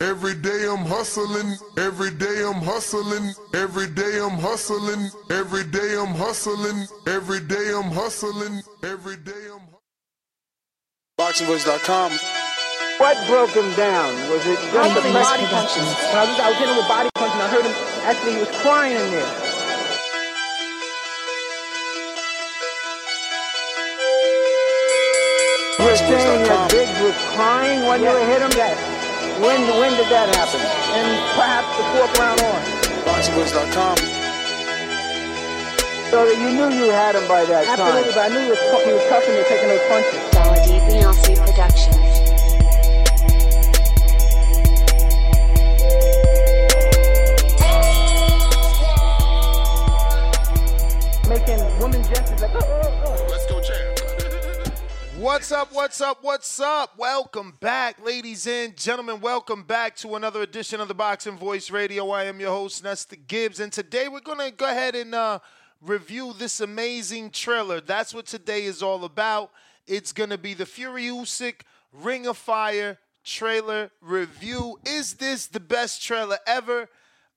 Every day I'm hustling, every day I'm hustling, every day I'm hustling, every day I'm hustling, every day I'm hustling, every day I'm BoxingVoice.com. What broke him down? Was it just Michael the body Productions. punches? When I was, I was hitting him with body punches and I heard him, actually he was crying in there. You were saying that Biggs was crying when you hit him? Yes. When, when did that happen? And perhaps the fourth round on. BoxingVoice.com. So that you knew you had him by that time. Absolutely, but I knew he was, he was tough and they taking those punches. Quality Beyonce Productions. Making women gestures like, oh, oh, oh. What's up? What's up? What's up? Welcome back, ladies and gentlemen. Welcome back to another edition of the Boxing Voice Radio. I am your host, Nesta Gibbs, and today we're gonna go ahead and uh, review this amazing trailer. That's what today is all about. It's gonna be the Fury Usyk Ring of Fire trailer review. Is this the best trailer ever?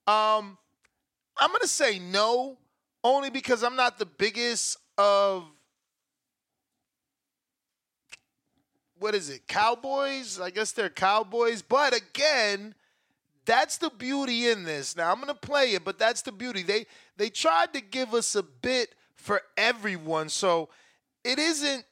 Um, I'm gonna say no, only because I'm not the biggest of what is it? Cowboys? I guess they're cowboys. But again, that's the beauty in this. Now I'm gonna play it, but that's the beauty. They they tried to give us a bit for everyone, so it isn't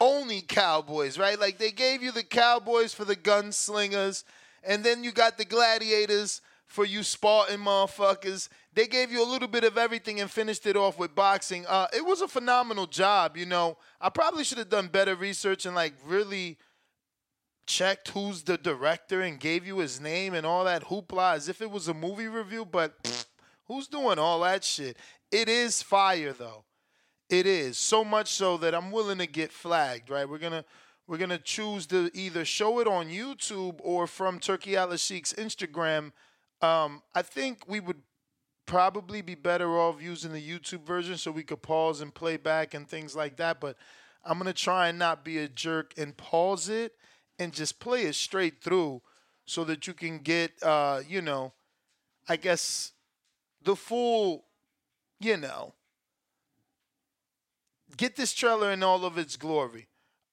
only cowboys, right? Like they gave you the cowboys for the gunslingers, and then you got the gladiators for you Spartan motherfuckers. They gave you a little bit of everything and finished it off with boxing. Uh, it was a phenomenal job, you know. I probably should have done better research and like really checked who's the director and gave you his name and all that hoopla as if it was a movie review, but pfft, who's doing all that shit? It is fire though. It is so much so that I'm willing to get flagged. Right? We're gonna we're gonna choose to either show it on YouTube or from Turki Al Sheikh's Instagram. Um, I think we would probably be better off using the YouTube version so we could pause and play back and things like that. But I'm gonna try and not be a jerk and pause it and just play it straight through so that you can get uh, you know, I guess the full, you know, get this trailer in all of its glory.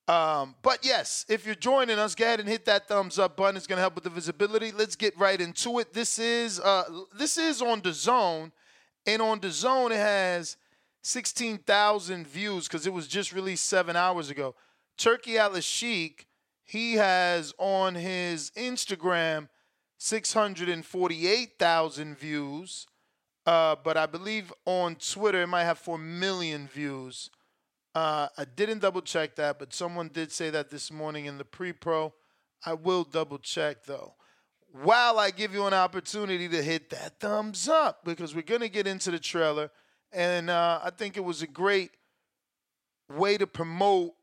Um, but yes, if you're joining us, go ahead and hit that thumbs up button. It's gonna help with the visibility. Let's get right into it. This is uh, this is on the zone, and on the zone it has 16,000 views because it was just released seven hours ago. Turki Al he has on his Instagram 648,000 views, uh, but I believe on Twitter it might have 4 million views. Uh, I didn't double check that, but someone did say that this morning in the pre pro. I will double check though. While I give you an opportunity to hit that thumbs up, because we're going to get into the trailer. And uh, I think it was a great way to promote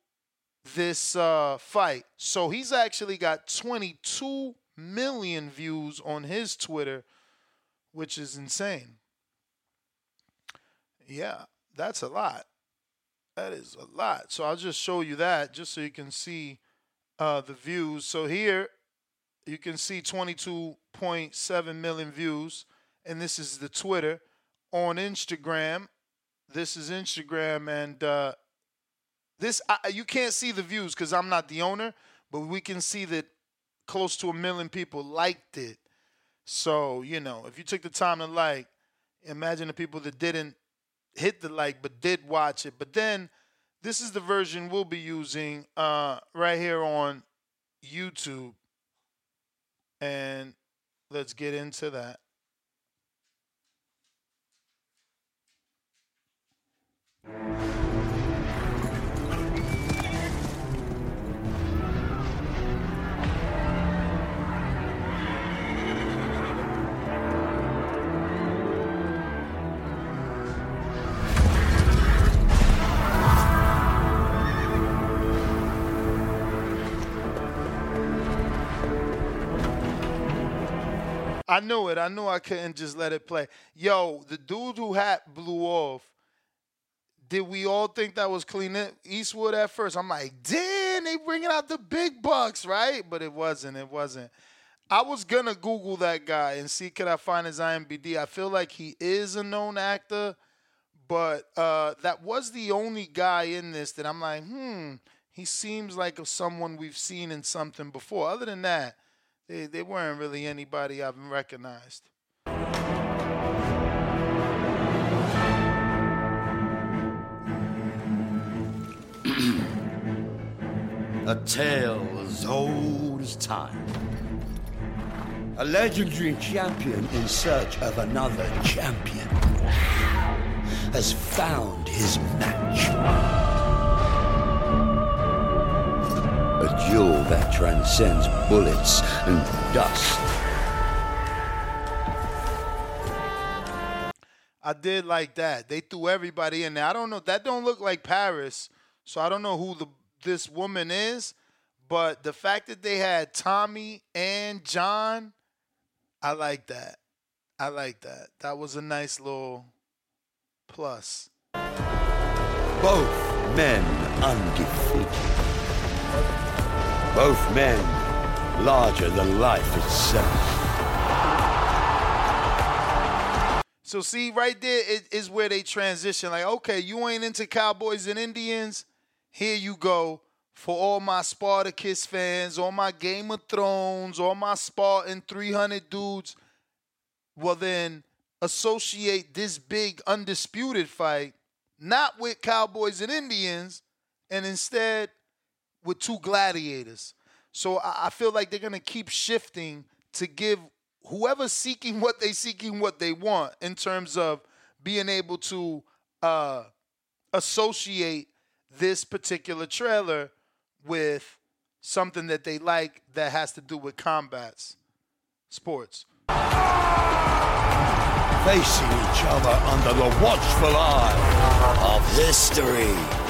this uh, fight. So he's actually got 22 million views on his Twitter, which is insane. Yeah, that's a lot. That is a lot. So I'll just show you that just so you can see uh, the views. So here you can see 22.7 million views, and this is the Twitter. On Instagram, this is Instagram, and uh, this I, you can't see the views because I'm not the owner, but we can see that close to a million people liked it. So, you know, if you took the time to like, imagine the people that didn't hit the like but did watch it. But then this is the version we'll be using uh, right here on YouTube. And let's get into that. I knew it. I knew I couldn't just let it play. Yo, the dude who hat blew off. Did we all think that was Clint Eastwood at first? I'm like, damn, they bringing out the big bucks, right? But it wasn't. It wasn't. I was gonna Google that guy and see could I find his IMDb. I feel like he is a known actor, but uh, that was the only guy in this that I'm like, hmm, he seems like someone we've seen in something before. Other than that, they, they weren't really anybody I've recognized. A tale as old as time. A legendary champion in search of another champion has found his match. A duel that transcends bullets and dust. I did like that. They threw everybody in there. I don't know. That don't look like Paris, so I don't know who the this woman is. But the fact that they had Tommy and John, I like that. I like that. That was a nice little plus. Both men undefeated. Both men larger than life itself. So see, right there is, is where they transition. Like, okay, you ain't into Cowboys and Indians. Here you go for all my Spartacus fans, all my Game of Thrones, all my Spartan 300 dudes. Well, then associate this big undisputed fight not with Cowboys and Indians, and instead with two gladiators. So I, I feel like they're gonna keep shifting to give whoever's seeking what they seeking what they want in terms of being able to uh, associate this particular trailer with something that they like that has to do with combats, sports. Facing each other under the watchful eye of history.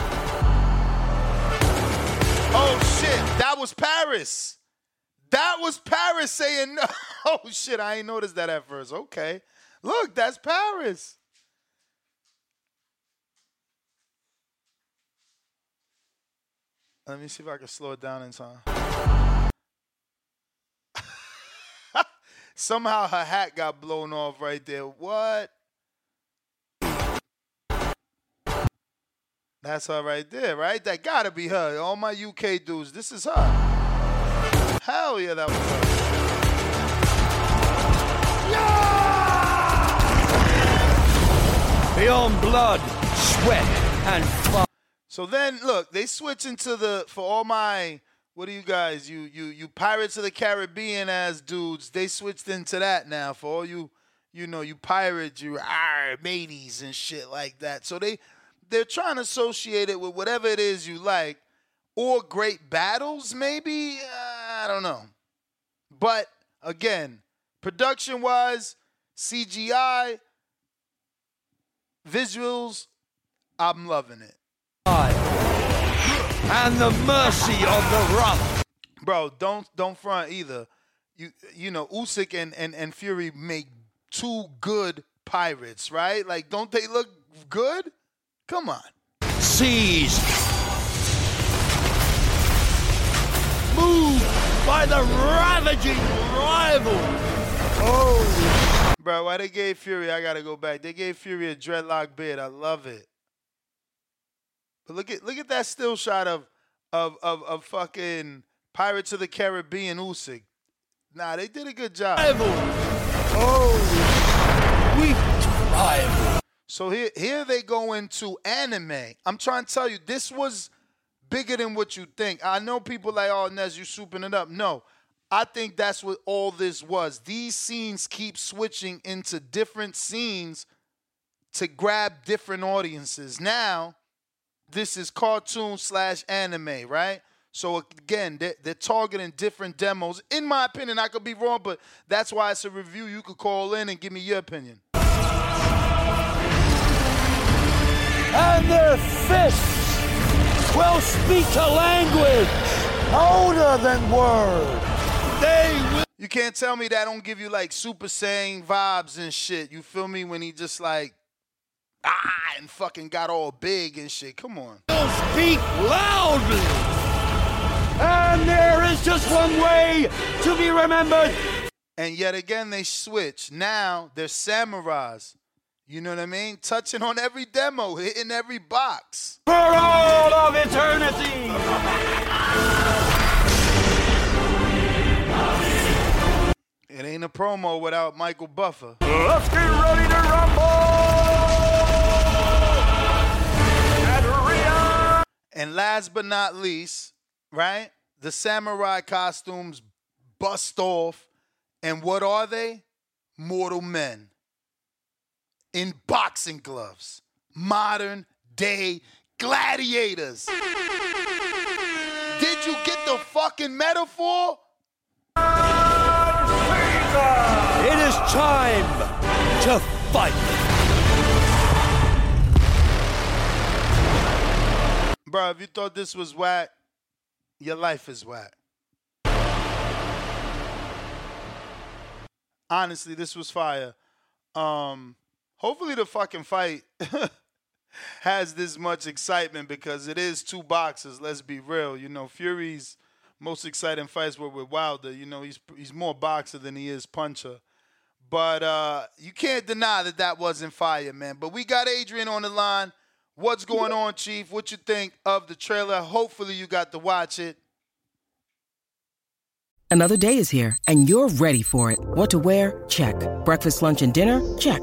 Oh shit, that was Paris. That was Paris saying no. Oh shit, I ain't noticed that at first. Okay. Look, that's Paris. Let me see if I can slow it down in time. Somehow her hat got blown off right there. What? That's her right there, right? That gotta be her. All my UK dudes, this is her. Hell yeah, that was her. Beyond blood, sweat, and fire. So then, look, they switch into the for all my what are you guys? You you you Pirates of the Caribbean as dudes. They switched into that now for all you you know you pirates, you ah mateys and shit like that. So they they're trying to associate it with whatever it is you like, or great battles maybe. Uh, I don't know, but again, production wise, CGI, visuals, I'm loving it. And the mercy of the rough. Bro, don't don't front either. You you know, Usyk and, and, and Fury make two good pirates, right? Like, don't they look good? Come on. Seized. Moved by the ravaging rival. Oh, bro, why they gave Fury? I gotta go back. They gave Fury a dreadlock beard. I love it. But look at look at that still shot of of of, of fucking Pirates of the Caribbean, Usyk. Nah, they did a good job. Rival. Oh, sweet rival. So here, here they go into anime. I'm trying to tell you, this was bigger than what you think. I know people like, oh, Nez, you souping it up. No, I think that's what all this was. These scenes keep switching into different scenes to grab different audiences. Now, this is cartoon slash anime, right? So again, they're, they're targeting different demos. In my opinion, I could be wrong, but that's why it's a review. You could call in and give me your opinion. And their fists will speak a language older than words. They will. You can't tell me that don't give you like Super Saiyan vibes and shit. You feel me? When he just like ah and fucking got all big and shit. Come on. will speak loudly. And there is just one way to be remembered. And yet again they switch. Now they're samurais. You know what I mean? Touching on every demo, hitting every box. For all of eternity. It ain't a promo without Michael Buffer. Let's get ready to rumble. And last but not least, right? The samurai costumes bust off. And what are they? Mortal men in boxing gloves. Modern day gladiators. Did you get the fucking metaphor? It is time to fight. Bro, if you thought this was whack, your life is whack. Honestly, this was fire. Um, hopefully the fucking fight has this much excitement because it is two boxers, let's be real. You know, Fury's most exciting fights were with Wilder. You know, he's he's more boxer than he is puncher. But uh, you can't deny that that wasn't fire, man. But we got Adrian on the line. What's going on, Chief? What you think of the trailer? Hopefully you got to watch it. Another day is here, and you're ready for it. What to wear? Check. Breakfast, lunch, and dinner? Check.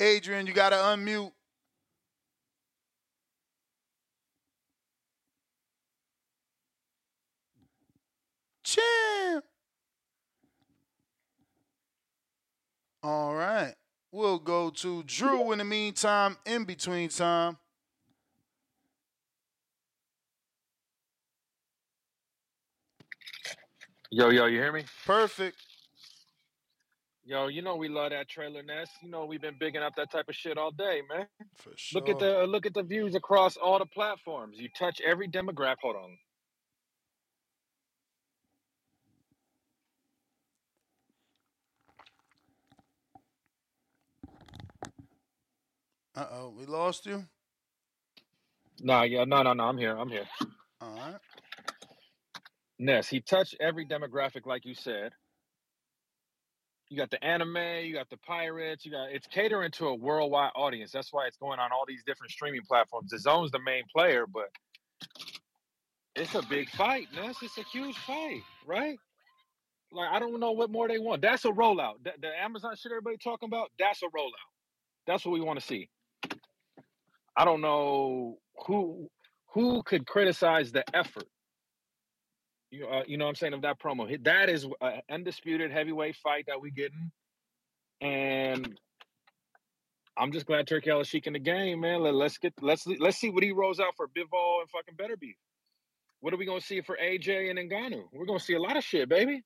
Adrian, you got to unmute. Champ. All right. We'll go to Drew in the meantime, in between time. Yo, yo, you hear me? Perfect. Yo, you know we love that trailer Ness. You know we've been bigging up that type of shit all day, man. For sure. Look at the look at the views across all the platforms. You touch every demographic. Hold on. Uh oh, we lost you. Nah, yeah, no, no, no. I'm here. I'm here. All right. Ness, he touched every demographic, like you said. You got the anime, you got the pirates, you got it's catering to a worldwide audience. That's why it's going on all these different streaming platforms. The zone's the main player, but it's a big fight, Ness. It's a huge fight, right? Like I don't know what more they want. That's a rollout. The, the Amazon shit everybody talking about, that's a rollout. That's what we want to see. I don't know who who could criticize the effort. You uh, you know what I'm saying of that promo. That is an undisputed heavyweight fight that we getting, and I'm just glad Turki is in the game, man. Let, let's get let's let's see what he rolls out for Bivol and fucking Beterbiev. What are we gonna see for AJ and Ngannou? We're gonna see a lot of shit, baby.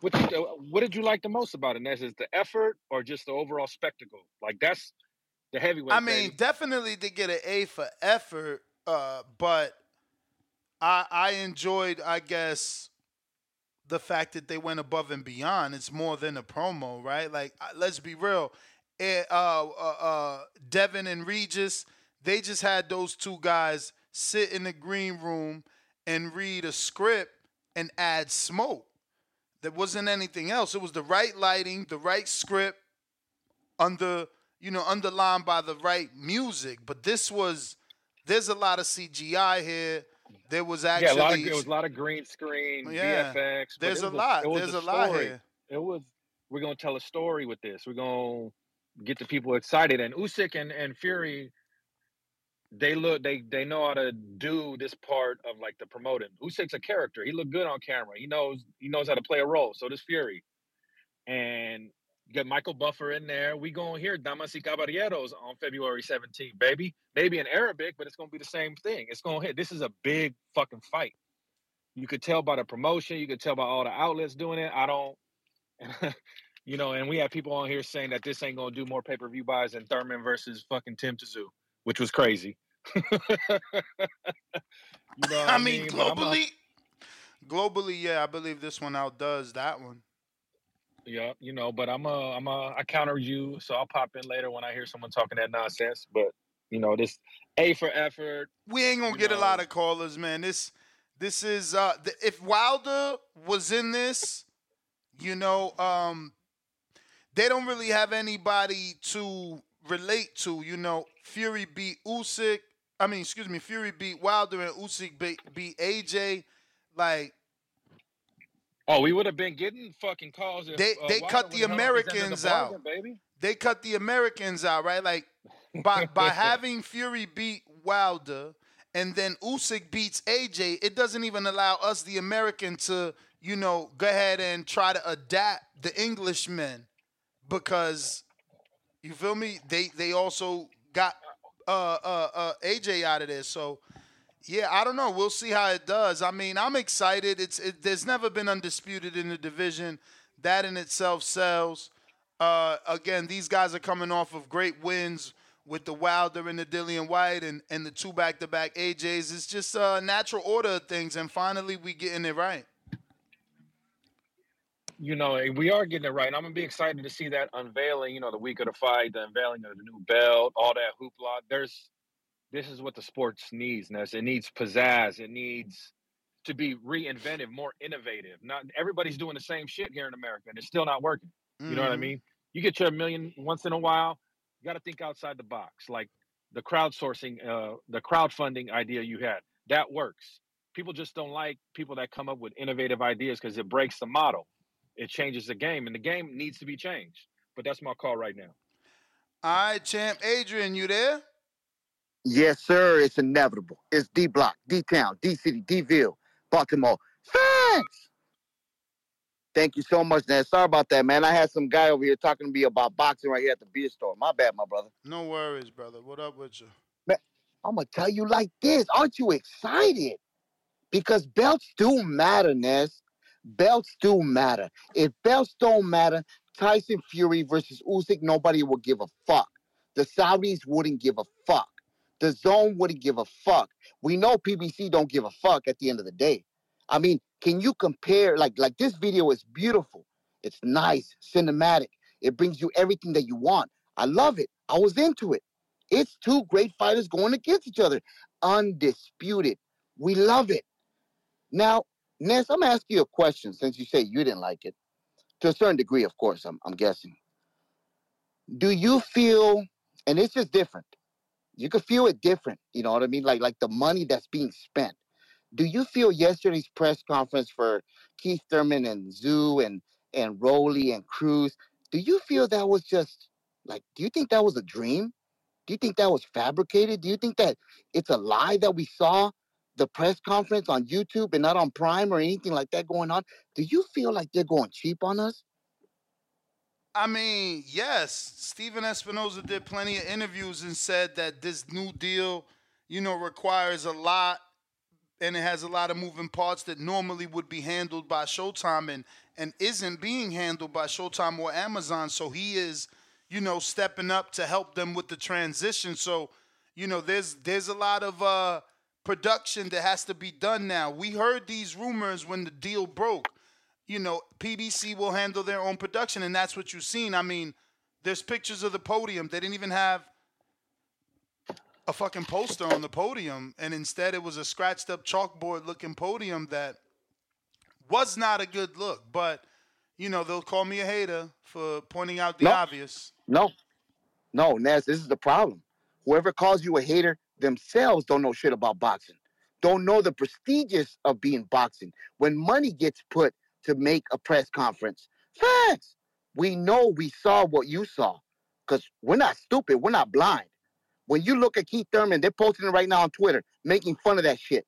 What did, uh, what did you like the most about it? Ness? Is the effort or just the overall spectacle? Like that's the heavyweight. I mean, baby. definitely to get an A for effort, uh, but I I enjoyed, I guess, the fact that they went above and beyond. It's more than a promo, right? Like, let's be real. Eh, uh, uh, uh, Devin and Regis, they just had those two guys sit in the green room and read a script and add smoke. There wasn't anything else. It was the right lighting, the right script, under you know underlined by the right music. But this was there's a lot of CGI here. There was actually yeah, a lot of it was a lot of green screen, Yeah. VFX. There's a lot. was There's a lot story. here. It was we're gonna tell a story with this. We're gonna get the people excited. And Usyk and, and Fury, they look they they know how to do this part of like the promoting. Usyk's a character. He looked good on camera. He knows he knows how to play a role. So does Fury. And you got Michael Buffer in there. We gonna hear Damas y Caballeros on February 17th, baby. Maybe in Arabic, but it's gonna be the same thing. It's gonna hit. This is a big fucking fight. You could tell by the promotion. You could tell by all the outlets doing it. I don't, you know. And we have people on here saying that this ain't gonna do more pay per view buys than Thurman versus fucking Tim Tszyu, which was crazy. you know what I mean, But I'm a- globally, globally, yeah, I believe this one outdoes that one. Yeah, you know, but I'm a, I'm a, I counter you, so I'll pop in later when I hear someone talking that nonsense. But you know, this A for effort. We ain't gonna get a lot of callers, man. This, this is uh, th- if Wilder was in this, you know, um, they don't really have anybody to relate to. You know, Fury beat Usyk. I mean, excuse me, Fury beat Wilder and Usyk beat, beat AJ. Like Oh, we would have been getting fucking calls. If, they uh, they Wilder cut the would've held up his end of the Americans out. bargain, baby. They cut the Americans out, right? Like by by having Fury beat Wilder and then Usyk beats AJ, it doesn't even allow us, the American, to you know go ahead and try to adapt the Englishmen because you feel me? They they also got uh uh uh AJ out of there, so. Yeah, I don't know. We'll see how it does. I mean, I'm excited. It's it, there's never been undisputed in the division. That in itself sells. Uh, again, these guys are coming off of great wins with the Wilder and the Dillian Whyte and, and the two back-to-back AJs. It's just a natural order of things, and finally we getting it right. you know, we are getting it right. I'm gonna be excited to see that unveiling. You know, the week of the fight, the unveiling of the new belt, all that hoopla. There's, this is what the sports needs. Ness. It needs pizzazz. It needs to be reinventive, more innovative. Not everybody's doing the same shit here in America, and it's still not working. You know what I Mhm. mean? You get your million once in a while. You got to think outside the box, like the crowdsourcing, uh, the crowdfunding idea you had. That works. People just don't like people that come up with innovative ideas because it breaks the model. It changes the game, and the game needs to be changed. But that's my call right now. All right, champ Adrian, you there? Yes, sir. It's inevitable. It's D Block, D Town, D City, D Ville, Baltimore. Facts. Thank you so much, man. Sorry about that, man. I had some guy over here talking to me about boxing right here at the beer store. My bad, my brother. No worries, brother. What up with you? I'm gonna tell you like this. Aren't you excited? Because belts do matter, Ness. Belts do matter. If belts don't matter, Tyson Fury versus Usyk, nobody will give a fuck. The Saudis wouldn't give a fuck. The Zone wouldn't give a fuck. We know PBC don't give a fuck at the end of the day. I mean, can you compare? Like, like this video is beautiful. It's nice, cinematic. It brings you everything that you want. I love it. I was into it. It's two great fighters going against each other, undisputed. We love it. Now, Ness, I'm asking you a question since you say you didn't like it, to a certain degree, of course. I'm, I'm guessing. Do you feel, and it's just different. You could feel it different. You know what I mean? Like, like the money that's being spent. Do you feel yesterday's press conference for Keith Thurman and Tszyu and and Rolly and Cruz? Do you feel that was just like? Do you think that was a dream? Do you think that was fabricated? Do you think that it's a lie that we saw the press conference on YouTube and not on Prime or anything like that going on? Do you feel like they're going cheap on us? I mean, yes, Stephen Espinoza did plenty of interviews and said that this new deal, you know, requires a lot and it has a lot of moving parts that normally would be handled by Showtime and and isn't being handled by Showtime or Amazon. So he is, you know, stepping up to help them with the transition. So, you know, there's there's a lot of uh production that has to be done now. We heard these rumors when the deal broke. You know, PBC will handle their own production, and that's what you've seen. I mean, there's pictures of the podium. They didn't even have a fucking poster on the podium, and instead it was a scratched up chalkboard looking podium that was not a good look. But you know, they'll call me a hater for pointing out the No. obvious. No, no, Ness, this is the problem. Whoever calls you a hater themselves don't know shit about boxing. Don't know the prestigious of being boxing. When money gets put to make a press conference, facts. We know we saw what you saw. Because we're not stupid. We're not blind. When you look at Keith Thurman, they're posting it right now on Twitter, making fun of that shit.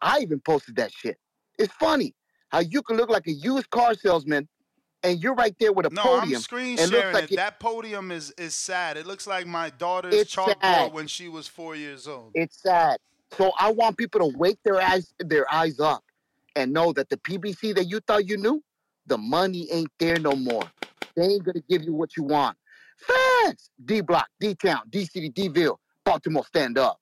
I even posted that shit. It's funny how you can look like a used car salesman and you're right there with a No, podium. I'm screen sharing like it. That podium is is sad. It looks like my daughter's It's chalkboard sad. when she was four years old. It's sad. So I want people to wake their eyes their eyes up and know that the PBC that you thought you knew, the money ain't there no more. They ain't gonna give you what you want. Facts. D Block, D Town, D City, D-Ville, Baltimore, stand up.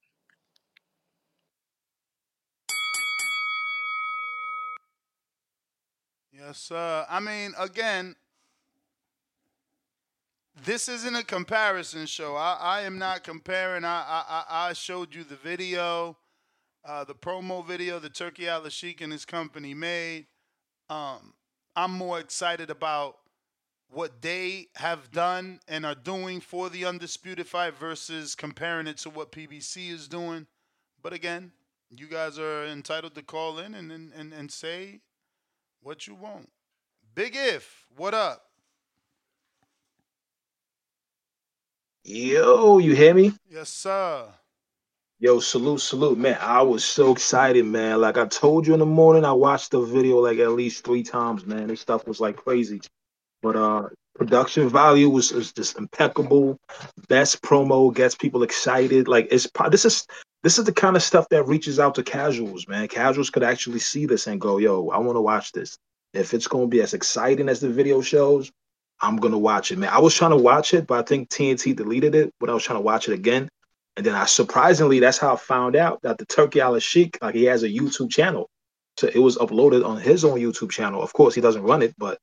Yes, sir. I mean, again, this isn't a comparison show. I, I am not comparing. I, I I- I showed you the video, uh, the promo video that Turki Al Sheik and his company made. Um, I'm more excited about what they have done and are doing for the undisputed fight versus comparing it to what PBC is doing. But again, you guys are entitled to call in and and, and, and say what you want. Big if, what up? Yo, you hear me? Yes, sir. Yo, salute, salute, man. I was so excited, man. Like I told you in the morning, I watched the video like at least three times, man. This stuff was like crazy. But uh production value was, was just impeccable. Best promo gets people excited. Like it's this is this is the kind of stuff that reaches out to casuals, man. Casuals could actually see this and go, yo, I want to watch this. If it's gonna be as exciting as the video shows, I'm gonna watch it, man. I was trying to watch it, but I think TNT deleted it when I was trying to watch it again. And then I surprisingly, that's how I found out that the Turki Al Sheik, like he has a YouTube channel. So it was uploaded on his own YouTube channel. Of course, he doesn't run it, but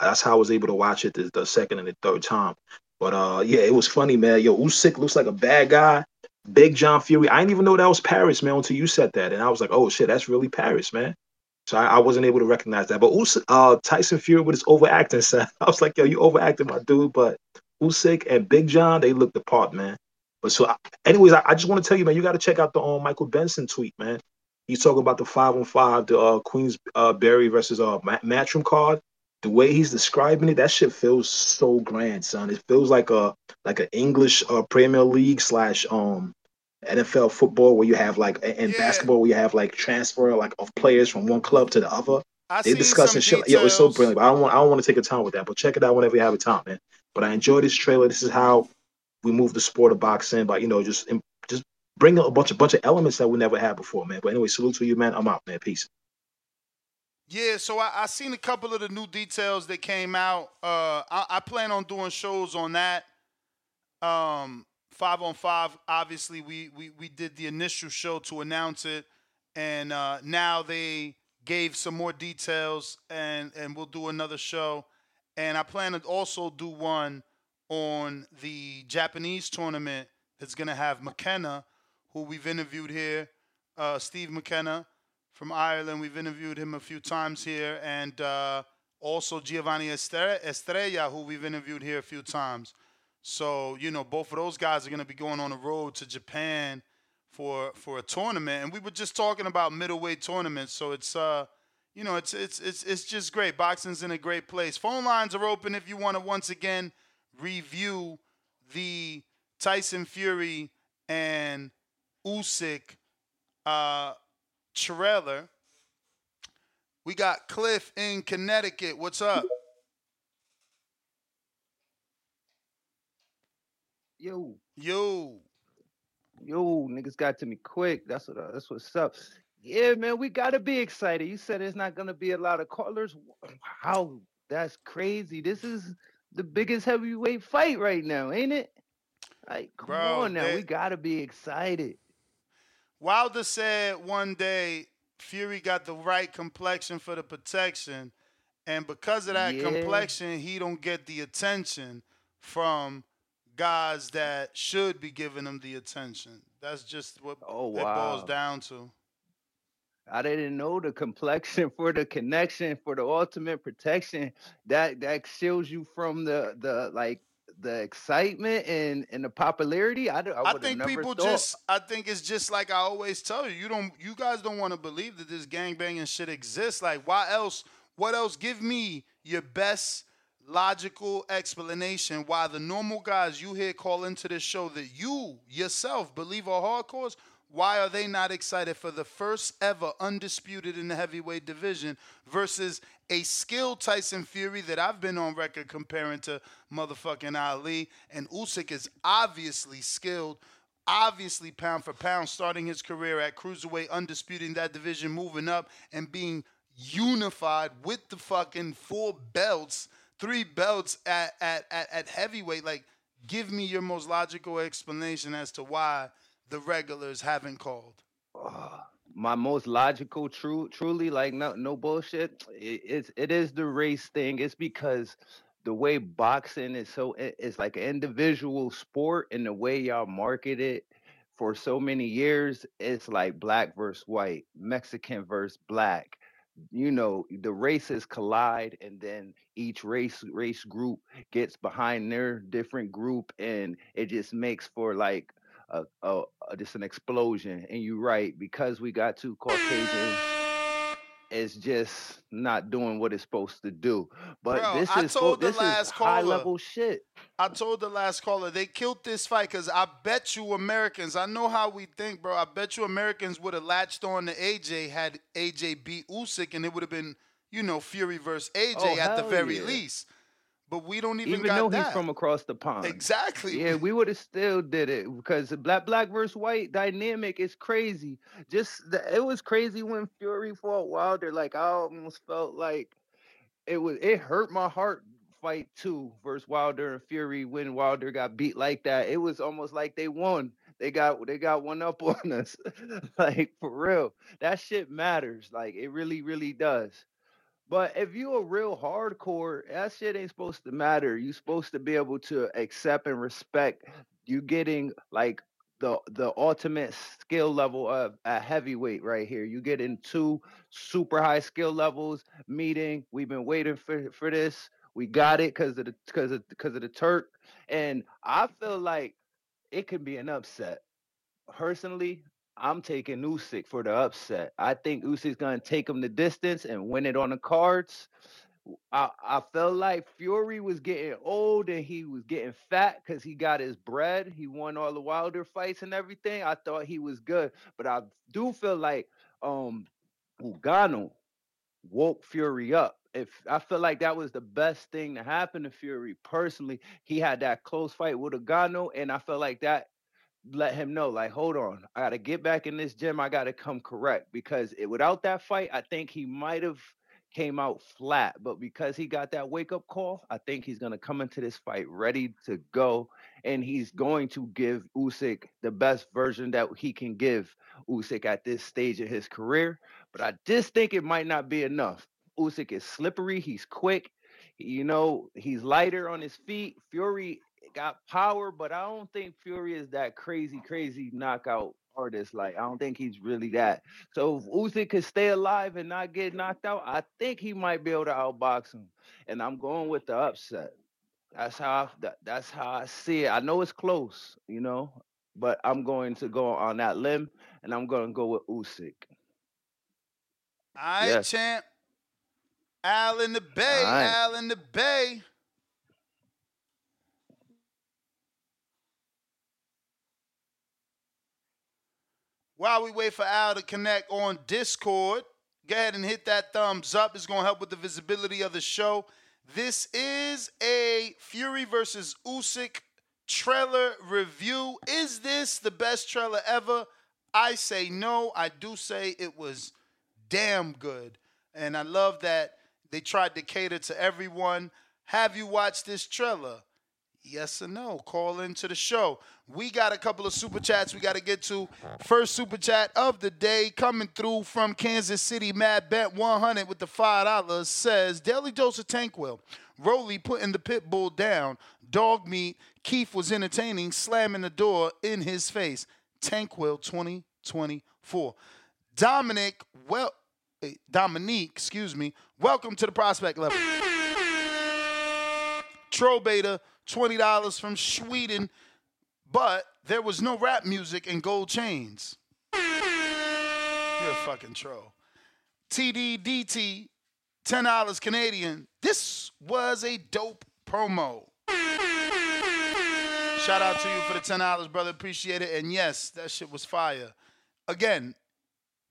that's how I was able to watch it the, the second and the third time. But uh, yeah, it was funny, man. Yo, Usyk looks like a bad guy. Big John Fury. I didn't even know that was Paris, man, until you said that, and I was like, oh shit, that's really Paris, man. So I, I wasn't able to recognize that. But Usyk, uh, Tyson Fury with his overacting, son. I was like, yo, you overacting, my dude. But Usyk and Big John, they looked the part, man. But so, I- anyways, I, I just want to tell you, man, you got to check out the um, Michael Benson tweet, man. He's talking about the five on five, the uh, Queens uh, Berry versus uh, Ma- Matchroom card. The way he's describing it, that shit feels so grand, son. It feels like a like an English uh, Premier League slash um NFL football where you have like and basketball where you have like transfer like of players from one club to the other. I they discussing shit. Yo, it's so brilliant. But I don't want I don't want to take a time with that. But check it out whenever you have a time, man. But I enjoy this trailer. This is how we move the sport of boxing by you know just just bring a bunch of bunch of elements that we never had before, man. But anyway, salute to you, man. I'm out, man. Peace. Yeah, so I, I seen a couple of the new details that came out. Uh, I, I plan on doing shows on that. Um, five on five. Obviously, we we we did the initial show to announce it, and uh, now they gave some more details, and and we'll do another show. And I plan to also do one on the Japanese tournament that's gonna have McKenna, who we've interviewed here, uh, Steve McKenna from Ireland. We've interviewed him a few times here, and uh, also Giovanni Estrella, who we've interviewed here a few times. So you know, both of those guys are going to be going on the road to Japan for for a tournament, and we were just talking about middleweight tournaments. So it's uh, you know, it's it's it's it's just great. Boxing's in a great place. Phone lines are open if you want to once again review the Tyson Fury and Usyk uh, trailer. We got Cliff in Connecticut. What's up? Yo, Yo. yo, niggas got to me quick. That's what. Uh, that's what's up. Yeah, man, we gotta be excited. You said it's not gonna be a lot of callers. Wow, that's crazy. This is the biggest heavyweight fight right now, ain't it? Like, come Bro, on now, they- we gotta be excited. Wilder said one day Fury got the right complexion for the protection, And because of that Yeah. complexion, he don't get the attention from guys that should be giving him the attention. That's just what Oh it boils down to. I didn't know the complexion for the connection for the ultimate protection. That that shields you from the the like the excitement and and the popularity. I, I I think people thought. just I think it's just like I always tell you, you don't you guys don't want to believe that this gangbanging shit exists. Like why else what else give me your best logical explanation why the normal guys you hear call into this show that you yourself believe are hardcores, why are they not excited for the first ever undisputed in the heavyweight division versus a skilled Tyson Fury that I've been on record comparing to motherfucking Ali and Usyk is obviously skilled obviously pound for pound, starting his career at cruiserweight, undisputing that division, moving up and being unified with the fucking four belts, three belts at at at, at heavyweight. Like, give me your most logical explanation as to why the regulars haven't called. my most logical true truly like no no bullshit it, it's it is the race thing it's because the way boxing is so it's like an individual sport and the way y'all market it for so many years it's like black versus white mexican versus black you know the races collide and then each race race group gets behind their different group and it just makes for like a, a, a just an explosion and you're right because we got two caucasians it's just not doing what it's supposed to do but Bro, this I is told the this is last high caller. level shit I told the last caller they killed this fight because I bet you Americans. I know how we think, bro. I bet you Americans would have latched on to AJ had AJ beat Usyk, and it would have been, you know, Fury versus AJ Oh, at the very yeah. least. But we don't even, even got though that. he's from across the pond exactly. Yeah, we would have still did it because the black black versus white dynamic is crazy. Just the, it was crazy when Fury fought Wilder. Like I almost felt like it was it hurt my heart fight two versus Wilder and Fury when Wilder got beat like that. It was almost like they won. They got they got one up on us. like for real. That shit matters. Like it really, really does. But if you a real hardcore, that shit ain't supposed to matter. You supposed to be able to accept and respect you getting like the the ultimate skill level of a heavyweight right here. You getting two super high skill levels meeting. We've been waiting for for this. We got it because of the because of because of the Turk. And I feel like it could be an upset. Personally, I'm taking Usyk for the upset. I think Usyk's gonna take him the distance and win it on the cards. I, I felt like Fury was getting old and he was getting fat because he got his bread. He won all the Wilder fights and everything. I thought he was good, but I do feel like um Ngannou woke Fury up. If I feel like that was the best thing to happen to Fury personally, he had that close fight with Ngannou, and I felt like that let him know, like, hold on, I got to get back in this gym. I got to come correct because it, without that fight, I think he might have came out flat. But because he got that wake up call, I think he's gonna come into this fight ready to go, and he's going to give Usyk the best version that he can give Usyk at this stage of his career. But I just think it might not be enough. Usyk is slippery. He's quick. You know, he's lighter on his feet. Fury got power, but I don't think Fury is that crazy, crazy knockout artist. Like, I don't think he's really that. So if Usyk could stay alive and not get knocked out, I think he might be able to outbox him. And I'm going with the upset. That's how I, that, that's how I see it. I know it's close, you know, but I'm going to go on that limb, and I'm going to go with Usyk. All right, Yes. champ. Al in the Bay. All right. Al in the Bay. While we wait for Al to connect on Discord, go ahead and hit that thumbs up. It's going to help with the visibility of the show. This is a Fury versus Usyk trailer review. Is this the best trailer ever? I say no. I do say it was damn good. And I love that they tried to cater to everyone. Have you watched this trailer? Yes or no? Call into the show. We got a couple of super chats we got to get to. First super chat of the day coming through from Kansas City. Mad Bet 100 with the $5 says Daily Dose of Tankwell. Roly putting the pit bull down. Dog meat. Keith was entertaining, slamming the door in his face. Tankwell 2024. Dominic, well, eh, Dominique, excuse me. Welcome to the prospect level. Troll Beta, $20 from Sweden, but there was no rap music and gold chains. You're a fucking troll. TDDT, $10 Canadian. This was a dope promo. Shout out to you for the $10, brother. Appreciate it. And yes, that shit was fire. Again,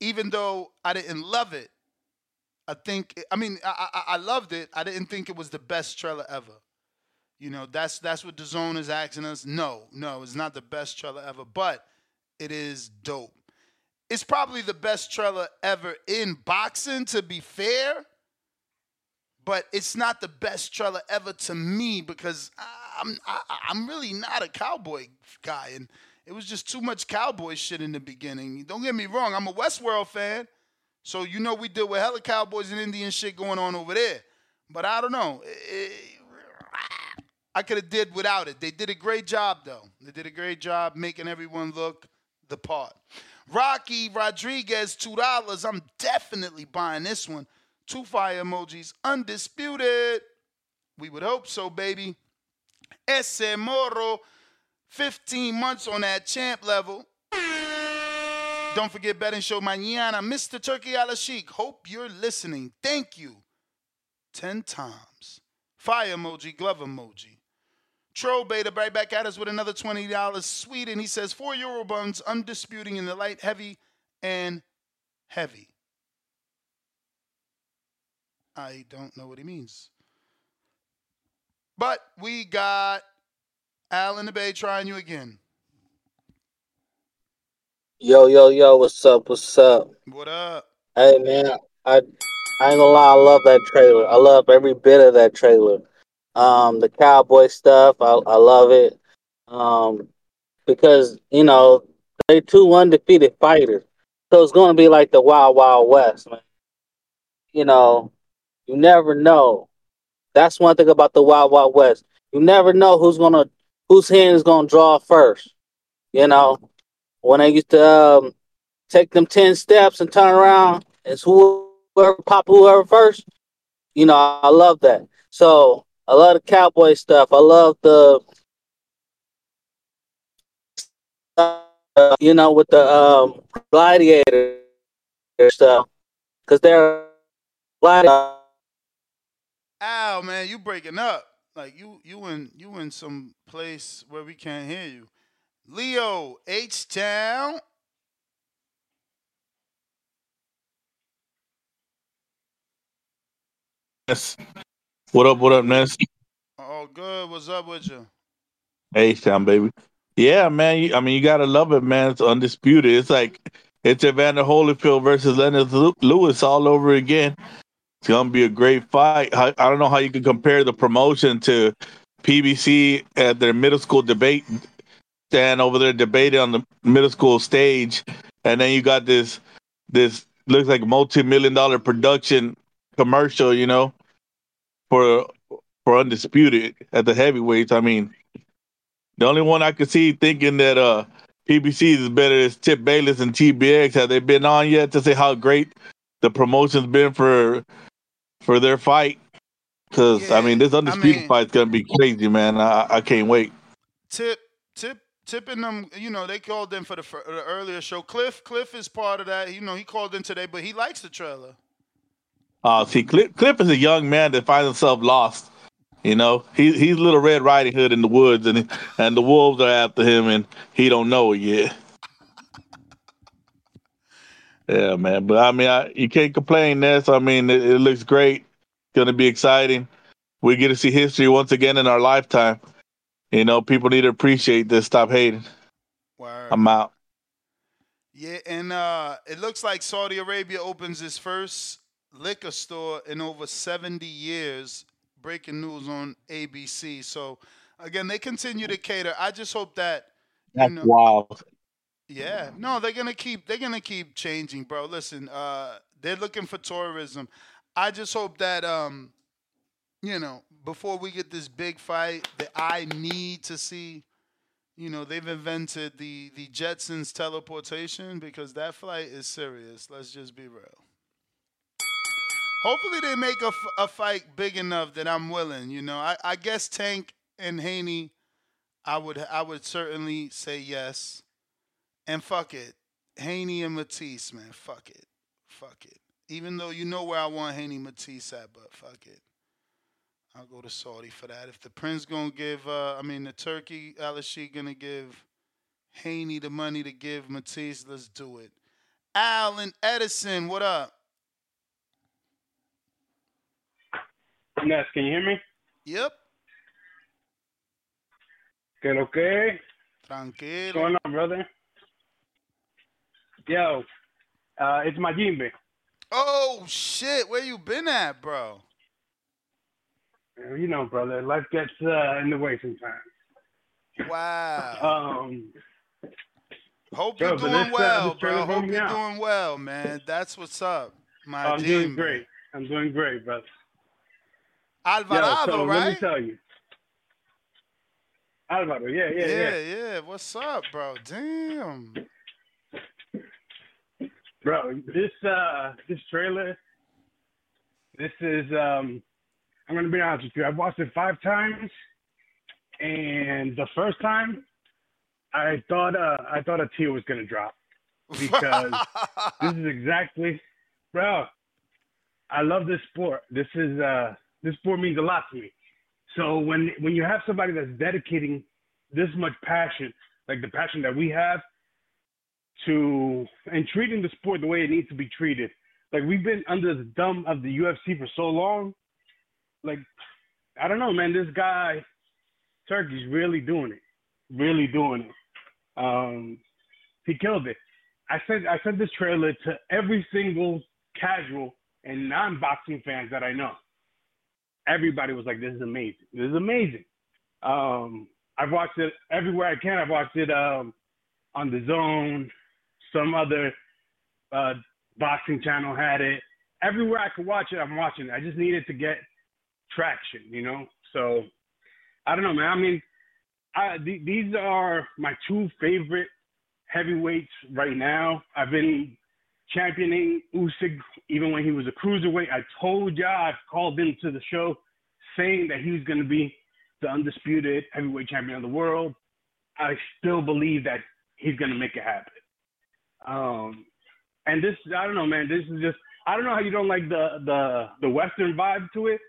even though I didn't love it, I think I mean I, I, I loved it. I didn't think it was the best trailer ever. You know, that's that's what the zone is asking us. No, no, it's not the best trailer ever, but it is dope. It's probably the best trailer ever in boxing, to be fair. But it's not the best trailer ever to me because I'm I, I'm really not a cowboy guy, and it was just too much cowboy shit in the beginning. Don't get me wrong, I'm a Westworld fan, so you know we deal with hella cowboys and Indian shit going on over there. But I don't know. It, I could have did without it. They did a great job though. They did a great job making everyone look the part. Rocky Rodriguez, two dollars. I'm definitely buying this one. Two fire emojis, undisputed. We would hope so, baby. Ese Moro, 15 months on that champ level. Don't forget betting show mañana. Mr. Turki Ala Sheik. Hope you're listening. Thank you. 10 times. Fire emoji, glove emoji. Troll Beta right back at us with another $20. sweet. And he says, four Euro buns, undisputing in the light, heavy, and heavy. I don't know what he means. But we got Al in the Bay trying you again. Yo, yo, yo, what's up? What's up? What up? Hey man, I I ain't gonna lie, I love that trailer. I love every bit of that trailer. Um, the cowboy stuff, I I love it. Um, because you know they two undefeated fighters, so it's gonna be like the Wild Wild West, man. You know, you never know. That's one thing about the Wild Wild West. You never know who's gonna whose hand is gonna draw first. You know, when I used to um, take them ten steps and turn around, it's whoever pop whoever first. You know, I love that. So I love the cowboy stuff. I love the uh, you know with the um, gladiator stuff because they're gladiator. Al, man, you breaking up. Like you you in you in some place where we can't hear you. Leo, H Town. Yes. What up? What up, Ness? Oh, good. What's up with you? Hey, Town baby. Yeah, man. You, I mean, you gotta love it, man. It's undisputed. It's like it's Evander Holyfield versus Lennox Lewis all over again. It's gonna be a great fight. I, I don't know how you can compare the promotion to PBC at their middle school debate stand over there debating on the middle school stage, and then you got this this looks like multi million dollar production commercial, you know, for for undisputed at the heavyweights. I mean, the only one I could see thinking that uh PBC is better is Tip Bayless and TBX. Have they been on yet to say how great the promotion's been for for their fight? Because I mean, this undisputed mean- fight's gonna be crazy, man. I, I can't wait. Tip, tip, tipping them. You know, they called in for the, fir- the earlier show. Cliff, Cliff is part of that. You know, he called in today, but he likes the trailer. Uh, see, Cliff, Cliff is a young man that finds himself lost. You know, he he's little Red Riding Hood in the woods, and and the wolves are after him, and he don't know it yet. Yeah, man. But I mean, I, you can't complain. This, I mean, it, it looks great. It's Going to be exciting. We get to see history once again in our lifetime. You know, people need to appreciate this. Stop hating. Word. I'm out. Yeah, and uh, it looks like Saudi Arabia opens its first liquor store in over 70 years. Breaking news on ABC. So again, they continue to cater. I just hope that That's know- wild. yeah, no, they're gonna keep they're gonna keep changing, bro. Listen, uh, they're looking for tourism. I just hope that um, you know, before we get this big fight that I need to see, you know, they've invented the the Jetsons teleportation because that flight is serious. Let's just be real. Hopefully, they make a, f- a fight big enough that I'm willing. You know, I, I guess Tank and Haney, I would I would certainly say yes. And fuck it. Haney and Matisse, man. Fuck it. Fuck it. Even though you know where I want Haney Matisse at, but fuck it. I'll go to Saudi for that. If the Prince gonna give uh I mean the Turki Al-Ashik gonna give Haney the money to give Matisse, let's do it. Al and Edison, what up? Ness, can you hear me? Yep. Que lo que? Tranquilo. What's going on, brother? Yo, uh, it's Majimbe. Oh shit, where you been at, bro? You know, brother, life gets uh, in the way sometimes. Wow. Um, Hope bro, you're doing uh, well, this bro. Hope you're out. doing well, man. That's what's up. My I'm doing team. great. I'm doing great, brother. Alvarado, Yo, so right? let me tell you. Alvaro, yeah, yeah, yeah. yeah, yeah. What's up, bro? Damn. Bro, this uh this trailer, this is um I'm gonna be honest with you. I've watched it five times and the first time I thought uh I thought a tear was gonna drop. Because this is exactly bro, I love this sport. This is uh this sport means a lot to me. So when when you have somebody that's dedicating this much passion, like the passion that we have, to and treating the sport the way it needs to be treated. Like we've been under the thumb of the UFC for so long. Like I don't know, man. This guy, Turki's really doing it, really doing it. Um, he killed it. I said I sent this trailer to every single casual and non-boxing fans that I know. Everybody was like, "This is amazing. This is amazing." Um, I've watched it everywhere I can. I've watched it um, on the Zone, some other uh, boxing channel had it. Everywhere I could watch it, I'm watching it. I just needed to get traction, you know. So I don't know, man. I mean, I, th- these are my two favorite heavyweights right now. I've been championing Usyk even when he was a cruiserweight. I told y'all I've called him to the show saying that he was going to be the undisputed heavyweight champion of the world. I still believe that he's going to make it happen. Um, and this, I don't know, man. This is just, I don't know how you don't like the the the Western vibe to it.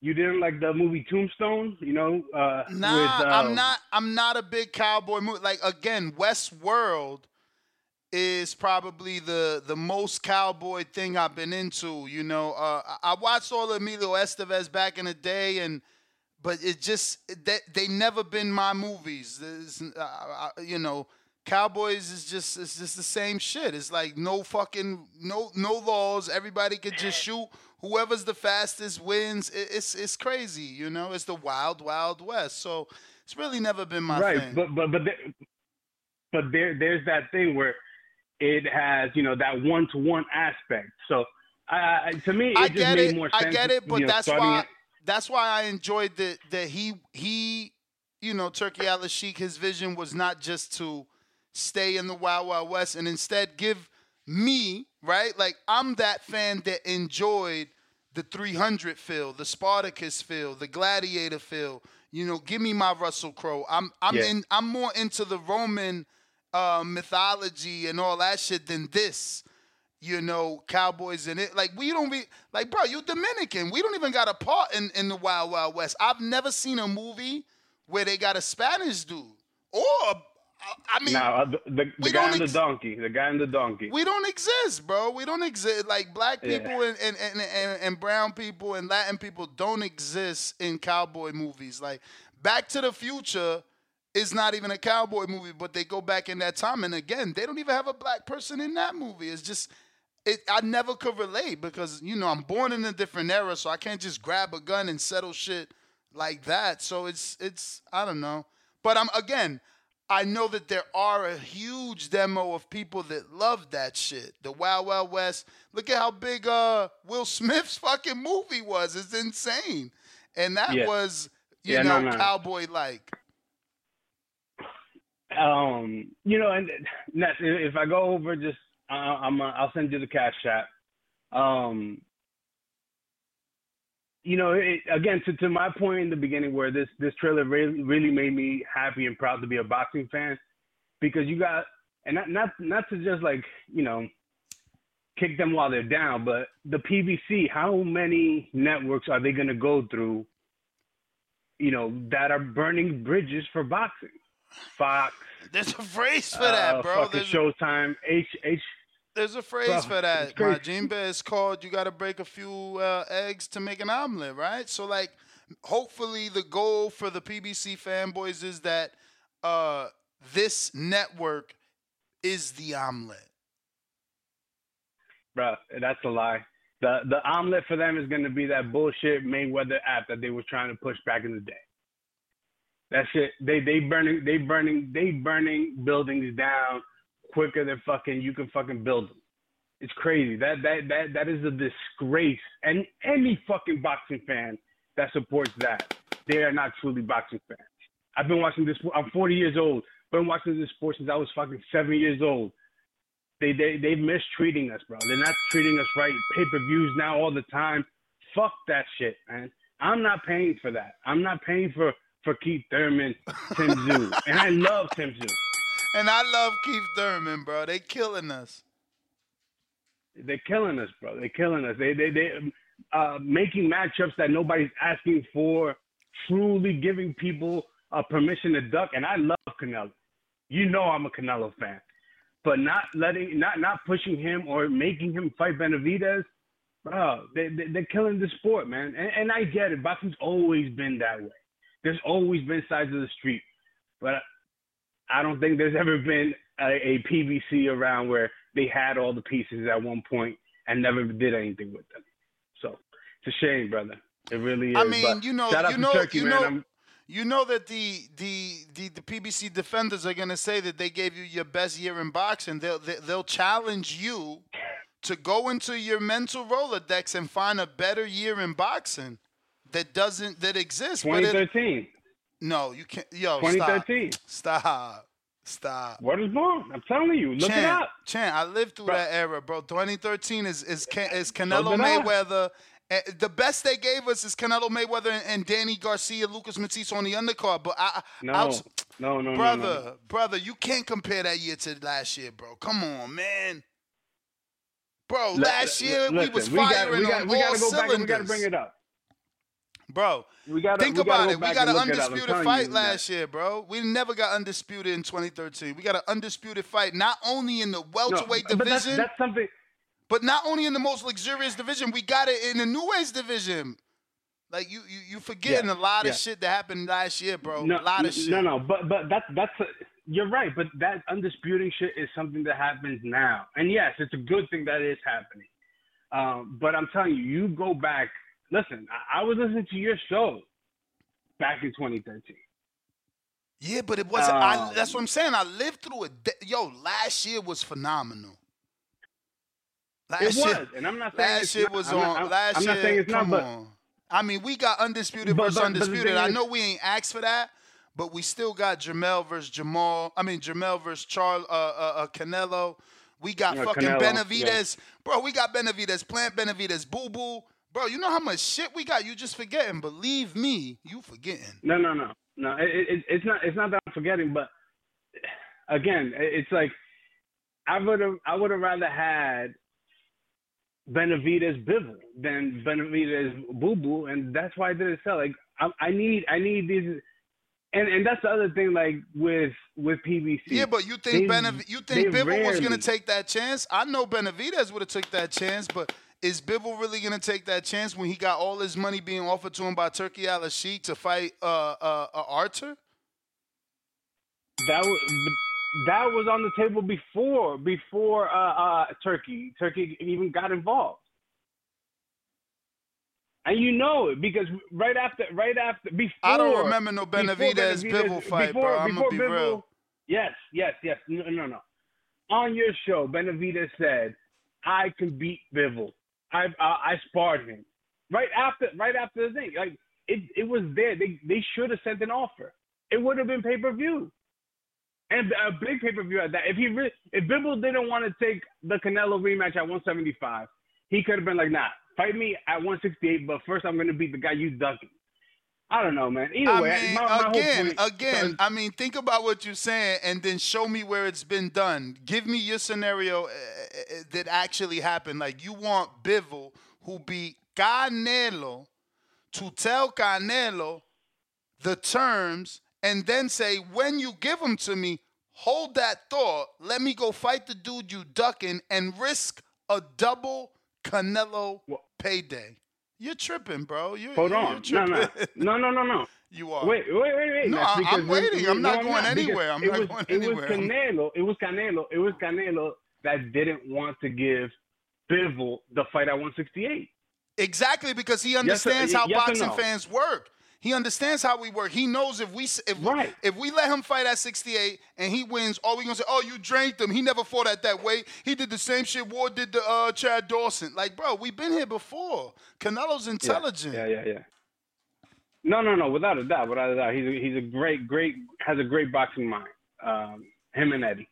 You didn't like the movie Tombstone, you know? Uh, Nah, with, I'm um, not. I'm not a big cowboy movie. Like again, Westworld is probably the the most cowboy thing I've been into. You know, uh, I watched all of Emilio Estevez back in the day, and but it just they they never been my movies. Uh, uh, you know, Cowboys is just it's just the same shit. It's like no fucking no no laws. Everybody could just shoot. Whoever's the fastest wins. It, it's it's crazy. You know, it's the wild wild west. So it's really never been my right, thing. but but but there, but there there's that thing where it has you know that one to one aspect. So uh, to me, it I just get made it. more I get it, but you know, that's why it- that's why I enjoyed that that he he you know Turki Al Sheikh his vision was not just to stay in the Wild Wild West and instead give me right like I'm that fan that enjoyed the 300 feel, the Spartacus feel, the Gladiator feel. You know, give me my Russell Crowe. I'm I'm Yeah. in I'm more into the Roman uh, mythology and all that shit than this you know, cowboys in it. Like we don't be like, bro, you Dominican. We don't even got a part in, in the Wild Wild West. I've never seen a movie where they got a Spanish dude. Or I mean now uh, the, the, the guy don't the donkey, the guy on the donkey. we don't exist, bro. We don't exist. Like black Yeah. people and, and, and, and, and brown people and Latin people don't exist in cowboy movies. Like Back to the Future is not even a cowboy movie, but they go back in that time. And again, they don't even have a black person in that movie. It's just it, I never could relate because you know I'm born in a different era, so I can't just grab a gun and settle shit like that. So it's it's I don't know. But I'm again, I know that there are a huge demo of people that love that shit. The Wild Wild West. Look at how big uh Will Smith's fucking movie was. It's insane. And that Yeah. was, you Yeah, know, no, no. cowboy like. Um, you know, and if I go over, just uh, I'm uh, I'll send you the cash app. Um, you know, it, again, to to my point in the beginning, where this this trailer really really made me happy and proud to be a boxing fan, because you got and not not not to just like you know kick them while they're down, but the PBC, how many networks are they going to go through? You know, that are burning bridges for boxing. Fox. There's a phrase for that, uh, bro. There's a- Showtime. H H. There's a phrase Bro, for that. Majimba. It's called "You got to break a few uh, eggs to make an omelet," right? So, like, hopefully, the goal for the PBC fanboys is that uh, this network is the omelet. Bro, that's a lie. The the omelet for them is gonna be that bullshit Mayweather app that they were trying to push back in the day. That shit, they they burning they burning they burning buildings down quicker than fucking you can fucking build them. It's crazy. That that that that is a disgrace. And any fucking boxing fan that supports that, they are not truly boxing fans. I've been watching this. I'm 40 years old. Been watching this sport since I was fucking seven years old. They they they mistreating us, bro. They're not treating us right. Pay per views now all the time. Fuck that shit, man. I'm not paying for that. I'm not paying for for Keith Thurman, Tim Zoo, and I love Tim Tszyu. And I love Keith Thurman, bro. They killing us. They're killing us, bro. They're killing us. They they they uh, making matchups that nobody's asking for. Truly giving people uh, permission to duck, and I love Canelo. You know I'm a Canelo fan, but not letting, not not pushing him or making him fight Benavidez, bro. They, they they're killing the sport, man. And, and I get it. Boxing's always been that way. There's always been sides of the street, but I don't think there's ever been a, a PBC around where they had all the pieces at one point and never did anything with them. So it's a shame, brother. It really is. I mean, you know, you know, Turki, you man. know, I'm- you know that the, the the the PBC defenders are gonna say that they gave you your best year in boxing. They'll they, they'll challenge you to go into your mental rolodex and find a better year in boxing that doesn't that exists. but it- 2013. no, you can't. Yo, 2013. Stop. Stop. Stop. What is wrong? I'm telling you. Look Chan, it up. Chan, I lived through Bro. that era, bro. 2013 is is Can- is Canelo. Mayweather. Eh, The best they gave us is Canelo Mayweather and, and Danny Garcia, Lucas Matthysse on the undercard. But I, I- No, outs- no, no, no, brother, no, no. brother, you can't compare that year to last year, bro. Come on, man. Bro, last year we listen, was we got- firing we got- on we all gotta go back and we gotta cylinders. bring it up. Bro, We gotta think we gotta about it. We got an look it up. I'm undisputed fight you, last year, bro. We never got undisputed in 2013. We got an undisputed fight not only in the welterweight division, but that's- that's something. but not only in the most luxurious division. We got it in the new age division. Like you, you, you forgetting Yeah, a lot yeah. of shit that happened last year, bro. No, a lot of shit. No, no, but but that's that's a, you're right. But that undisputing shit is something that happens now, and yes, it's a good thing that is happening. Um, but I'm telling you, you go back. Listen, I, I was listening to your show back in 2013. Yeah, but it wasn't. I, Um, that's what I'm saying. I lived through it. Yo, last year was phenomenal. Last It year, was, and I'm not saying last year not. was I'm on. not- I'm- last I'm year, not saying it's not, come but- on. I mean, we got undisputed But- versus but- but undisputed. thing I know we ain't asked for that, but we still got Jamel versus Jamal. I mean, Jamel versus Charles, uh, uh, uh, Canelo. We got Yeah, fucking Canelo, Benavidez, bro. We got Benavidez, Plant Benavidez, Boo Boo, bro. You know how much shit we got? You just forgetting. Believe me, you forgetting. No, no, no, no. It, it, it's not. It's not that I'm forgetting, but again, it's like I would have. I would have rather had Benavidez Bivol than Benavidez Boo Boo, and that's why I didn't sell. Like I, I need. I need these. And and that's the other thing, like with with PBC. Yeah, but you think They- Benav- you think they Bivol was gonna take that chance? I know Benavidez would have took that chance, but is Bivol really gonna take that chance when he got all his money being offered to him by Turki Al Sheikh to fight uh, uh, uh, Arthur? That was that was on the table before before uh, uh, Turki. Turki even got involved. And you know it because right after, right after, before I don't remember no Benavidez Bivol fight, before, bro. I'm before gonna be Bivol- real. Yes, yes, yes. No, no, no. On your show, Benavidez said, "I can beat Bivol. I I, I sparred him." Right after, right after the thing, like it, it was there. They they should have sent an offer. It would have been pay per view, and a big pay per view at that. If he re- if Bivol didn't want to take the Canelo rematch at 175, he could have been like, "Nah, fight me at 168, but first I'm gonna beat the guy you ducking." I don't know, man. Either I way, mean, my, my again, point- again. I mean, think about what you're saying, and then show me where it's been done. Give me your scenario uh, uh, that actually happened. Like you want Bivol, who beat Canelo, to tell Canelo the terms, and then say, when you give them to me, hold that thought. Let me go fight the dude you ducking and risk a double Canelo payday. You're tripping, bro. You, Hold you're on. No, no, no, no, no, no. You are. Wait, wait, wait, wait. No, I'm- because I'm we- waiting. I'm not going anywhere. I'm not was, going it anywhere. was Canelo. It was Canelo. It was Canelo that didn't want to give Bivol the fight at 168. Exactly because he Yes or- understands how yes boxing no? fans work. He understands how we work. He knows if we if if we let him fight at 68 and he wins, all we gonna say, oh, you drained him. He never fought at that weight. He did the same shit Ward did to uh, Chad Dawson. Like, bro, we've been here before. Canelo's intelligent. Yeah, yeah, yeah. No, no, no. Without a doubt, without a doubt, he's a, he's a great, great, has a great boxing mind. Um, him and Eddie.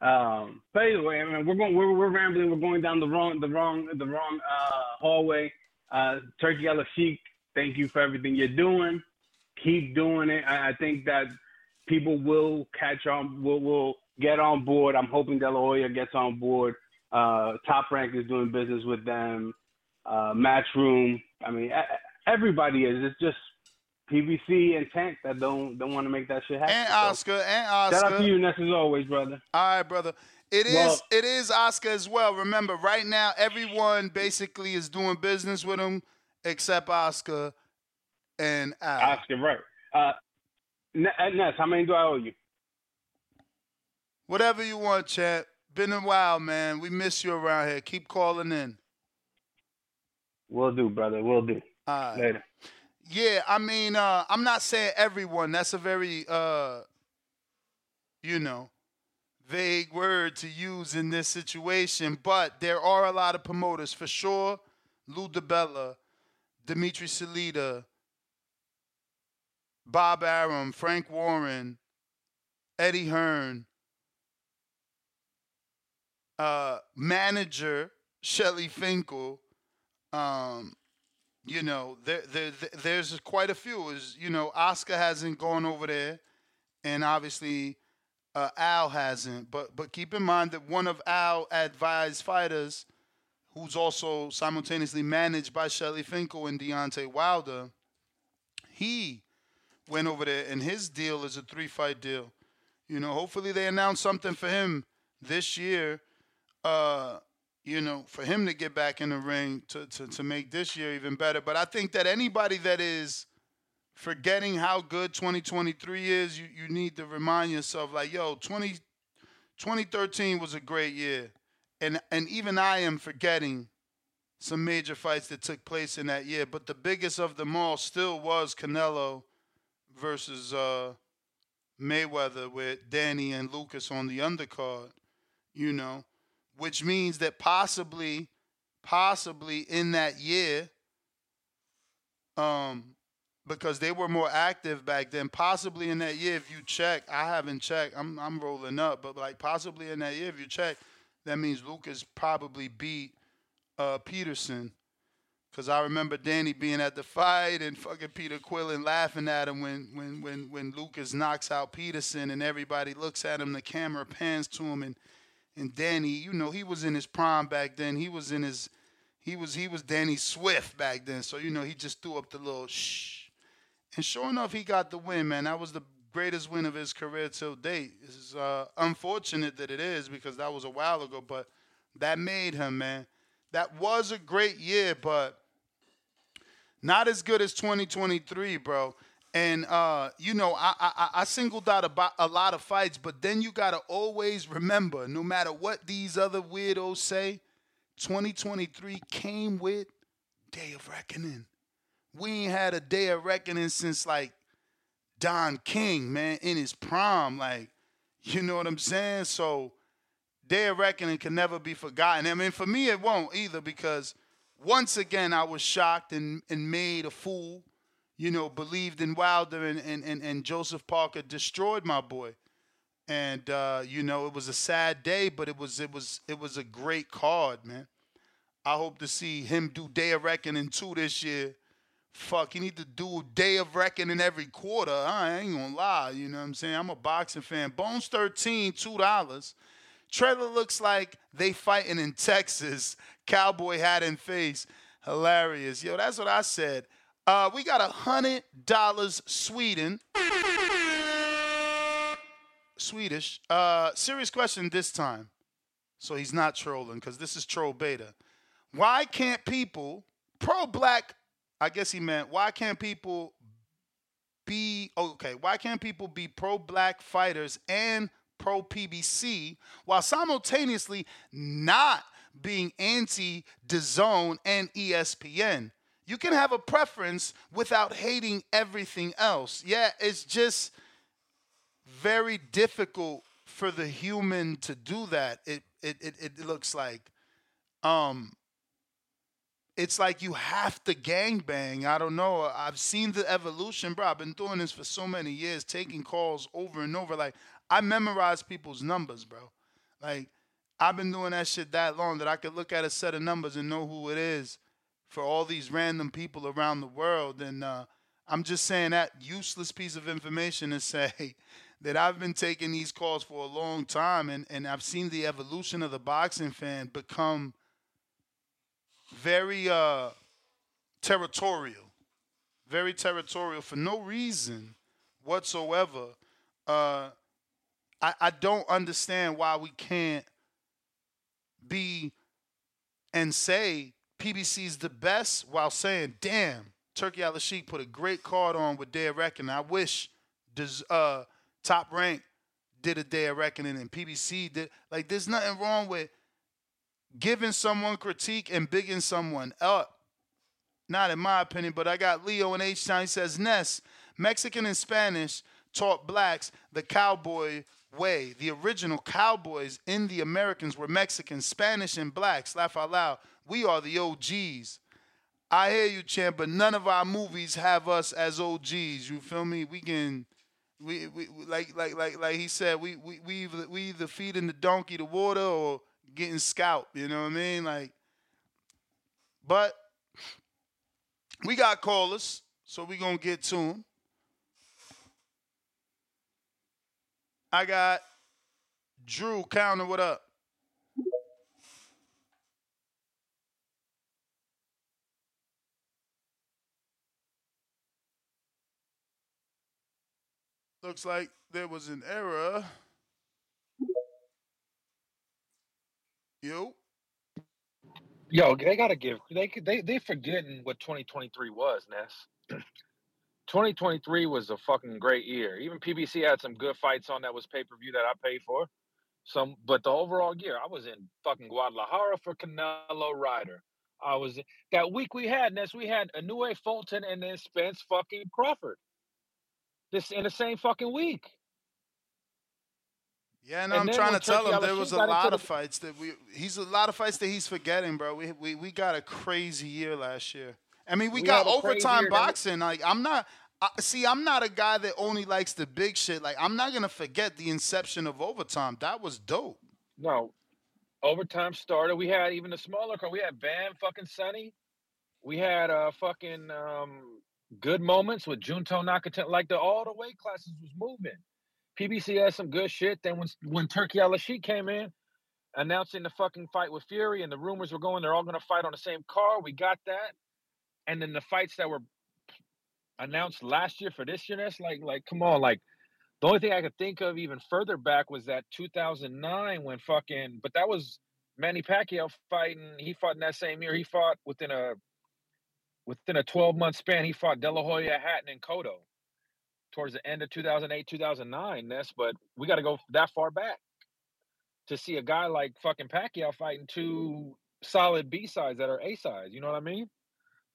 Um, but anyway, I mean, we're going, we're, we're rambling. We're going down the wrong, the wrong, the wrong uh, hallway. Uh, Turki Sheik, thank you for everything you're doing. Keep doing it. I, I think that people will catch on, will will get on board. I'm hoping De La Hoya gets on board. Uh, Top Rank is doing business with them. Uh, Matchroom. I mean, everybody is. It's just PBC and Tank that don't don't want to make that shit happen. And So, Oscar, and Oscar. Shout out to you, Ness, as always, brother. All right, brother. It is Well- it is Oscar as well. Remember, right now everyone basically is doing business with him except Oscar and Al. Oscar, right? Uh, uh, Ness, how many do I owe you? Whatever you want, champ. Been a while, man. We miss you around here. Keep calling in. Will do, brother. Will do. All right. Later. Yeah, I mean, uh, I'm not saying everyone. That's a very, uh, you know, vague word to use in this situation. But there are a lot of promoters for sure. Lou DiBella, Dimitri Salita, Bob Arum, Frank Warren, Eddie Hearn, uh, manager Shelly Finkel. Um, you know, there, there- there's quite a few. Is you know, Oscar hasn't gone over there, and obviously uh, Al hasn't. But but keep in mind that one of Al advised fighters, who's also simultaneously managed by Shelly Finkel and Deontay Wilder, he went over there, and his deal is a three-fight deal. You know, hopefully they announce something for him this year. Uh, you know, for him to get back in the ring to, to, to make this year even better. But I think that anybody that is forgetting how good 2023 is, you, you need to remind yourself, like, yo, 20, 2013 was a great year. And and even I am forgetting some major fights that took place in that year. But the biggest of them all still was Canelo versus uh, Mayweather with Danny and Lucas on the undercard, you know, which means that possibly, possibly in that year, um, because they were more active back then, possibly in that year, if you check, I haven't checked, I'm I'm rolling up, but like possibly in that year, if you check, that means Lucas probably beat uh, Peterson. Cause I remember Danny being at the fight and fucking Peter Quillin laughing at him when when when when Lucas knocks out Peterson and everybody looks at him. The camera pans to him and and Danny, you know, he was in his prime back then. He was in his he was he was Danny Swift back then. So you know he just threw up the little shh. And sure enough, he got the win, man. That was the greatest win of his career till date. It's uh, unfortunate that it is because that was a while ago, but that made him, man. That was a great year, but not as good as 2023, bro. And uh, you know, I, I I singled out about a lot of fights, but then you gotta always remember, no matter what these other weirdos say, 2023 came with Day of Reckoning. we ain't had a day of reckoning since like Don King, man, in his prime. Like, you know what I'm saying? So Day of Reckoning can never be forgotten. I mean, for me, it won't either because once again, I was shocked and, and made a fool. You know, believed in Wilder and, and, and, and Joseph Parker destroyed my boy. And uh, you know, it was a sad day, but it was it was it was a great card, man. I hope to see him do Day of Reckoning too this year. Fuck, you need to do a Day of Reckoning every quarter. I ain't gonna lie, you know what I'm saying? I'm a boxing fan. Bones 13, $2. Trailer looks like they fighting in Texas. Cowboy hat and face. Hilarious. Yo, that's what I said. Uh, we got a hundred dollars Sweden. Swedish. Uh, serious question this time. So he's not trolling because this is troll beta. Why can't people pro black? I guess he meant why can't people be okay? Why can't people be pro black fighters and pro PBC while simultaneously not being anti DAZN and ESPN? You can have a preference without hating everything else. Yeah, it's just very difficult for the human to do that. It it it, it looks like. Um it's like you have to gangbang. I don't know. I've seen the evolution, bro. I've been doing this for so many years, taking calls over and over. Like I memorize people's numbers, bro. Like I've been doing that shit that long that I could look at a set of numbers and know who it is for all these random people around the world. And uh, I'm just saying that useless piece of information to say that I've been taking these calls for a long time and, and I've seen the evolution of the boxing fan become very uh, territorial. Very territorial for no reason whatsoever. Uh, I, I don't understand why we can't be and say PBC is the best while saying, damn, Turki Al Sheik put a great card on with of Reckoning. I wish does uh top rank did a day of reckoning and PBC did like there's nothing wrong with giving someone critique and bigging someone up. Not in my opinion, but I got Leo and H Time says Ness, Mexican and Spanish taught blacks the cowboy way. The original cowboys in the Americans were Mexicans, Spanish, and blacks. Laugh out loud. We are the OGs. I hear you, champ, but none of our movies have us as OGs. You feel me? We can we, we like like like like he said, we we we either, we either feeding the donkey the water or getting scalped. You know what I mean? Like, but we got callers, so we gonna get to them. I got Drew Counter. What up? Looks like there was an error. Yo. Yo, they gotta give they they they forgetting what 2023 was, Ness. 2023 was a fucking great year. Even PBC had some good fights on that was pay per view that I paid for. Some, but the overall year, I was in fucking Guadalajara for Canelo Ryder. I was that week we had Ness. We had Inoue Fulton and then Spence fucking Crawford. This in the same fucking week. Yeah, no, And I'm trying to tell him there was a lot of fights that we he's a lot of fights that he's forgetting, bro. We we we got a crazy year last year. I mean, we, We got had a crazy overtime year, then we- boxing. Like I'm not I, see, I'm not a guy that only likes the big shit. Like I'm not gonna forget the inception of overtime. That was dope. No, overtime started. We had even a smaller card. We had Van fucking Sunny. We had uh fucking um good moments with Junto Nakatani. Like the all the weight classes was moving. PBC had some good shit. Then when when Turki Al came in, announcing the fucking fight with Fury, and the rumors were going they're all gonna fight on the same card. We got that. And then the fights that were announced last year for this year, that's like like come on, like the only thing I could think of even further back was that 2009 when fucking, but that was Manny Pacquiao fighting. He fought in that same year. He fought within a within a 12 month span. He fought De La Hoya, Hatton, and Cotto towards the end of 2008, 2009. That's but we got to go that far back to see a guy like fucking Pacquiao fighting two solid B sides that are A sides. You know what I mean?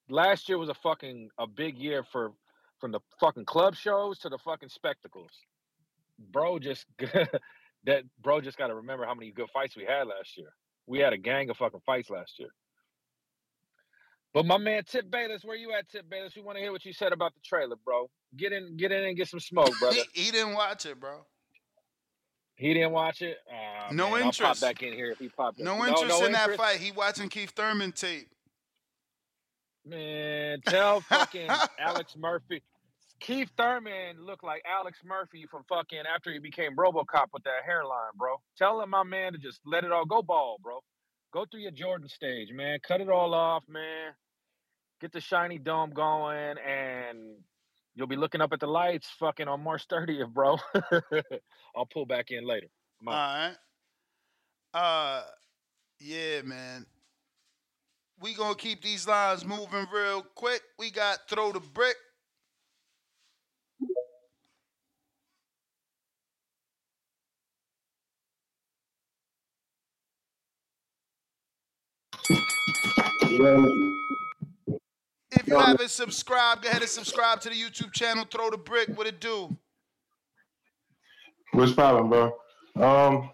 last year was a fucking a big year for from the fucking club shows to the fucking spectacles. Bro, just that bro just got to remember how many good fights we had last year. We had a gang of fucking fights last year. But my man Tip Bayless, where you at, Tip Bayless? We want to hear what you said about the trailer, bro. Get in, get in, and get some smoke, brother. he, he didn't watch it, bro. He didn't watch it. Uh, No man, I'll pop interest. back in here if he popped. No no interest no in that fight. He watching Keith Thurman tape. Man, tell fucking Alex Murphy. Keith Thurman looked like Alex Murphy from fucking after he became RoboCop with that hairline, bro. Tell him my man to just let it all go, ball, bro. Go through your Jordan stage, man. Cut it all off, man. Get the shiny dome going, and you'll be looking up at the lights, fucking on March 30th, bro. I'll pull back in later. All right. Uh, yeah, man. We gonna keep these lines moving real quick. We got throw the brick. If you haven't subscribed, go ahead and subscribe to the YouTube channel. Throw the brick. What it do? What's poppin', bro? Um,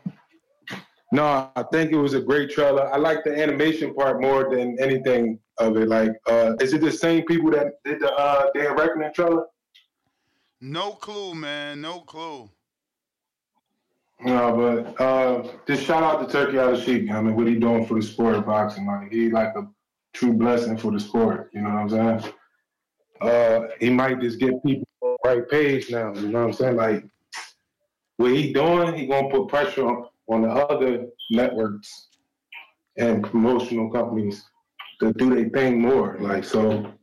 no, I think it was a great trailer. I like the animation part more than anything of it. Like, uh, is it the same people that did the uh, Dan Reckoning trailer? No clue, man. No clue. No, but uh, just shout out to Turki Out of Sheep. I mean, what he doing for the sport of boxing? Like, he like a true blessing for the sport. You know what I'm saying? Uh, he might just get people on the right page now. You know what I'm saying? Like, what he doing, he gonna put pressure on, on the other networks and promotional companies to do their thing more. Like, so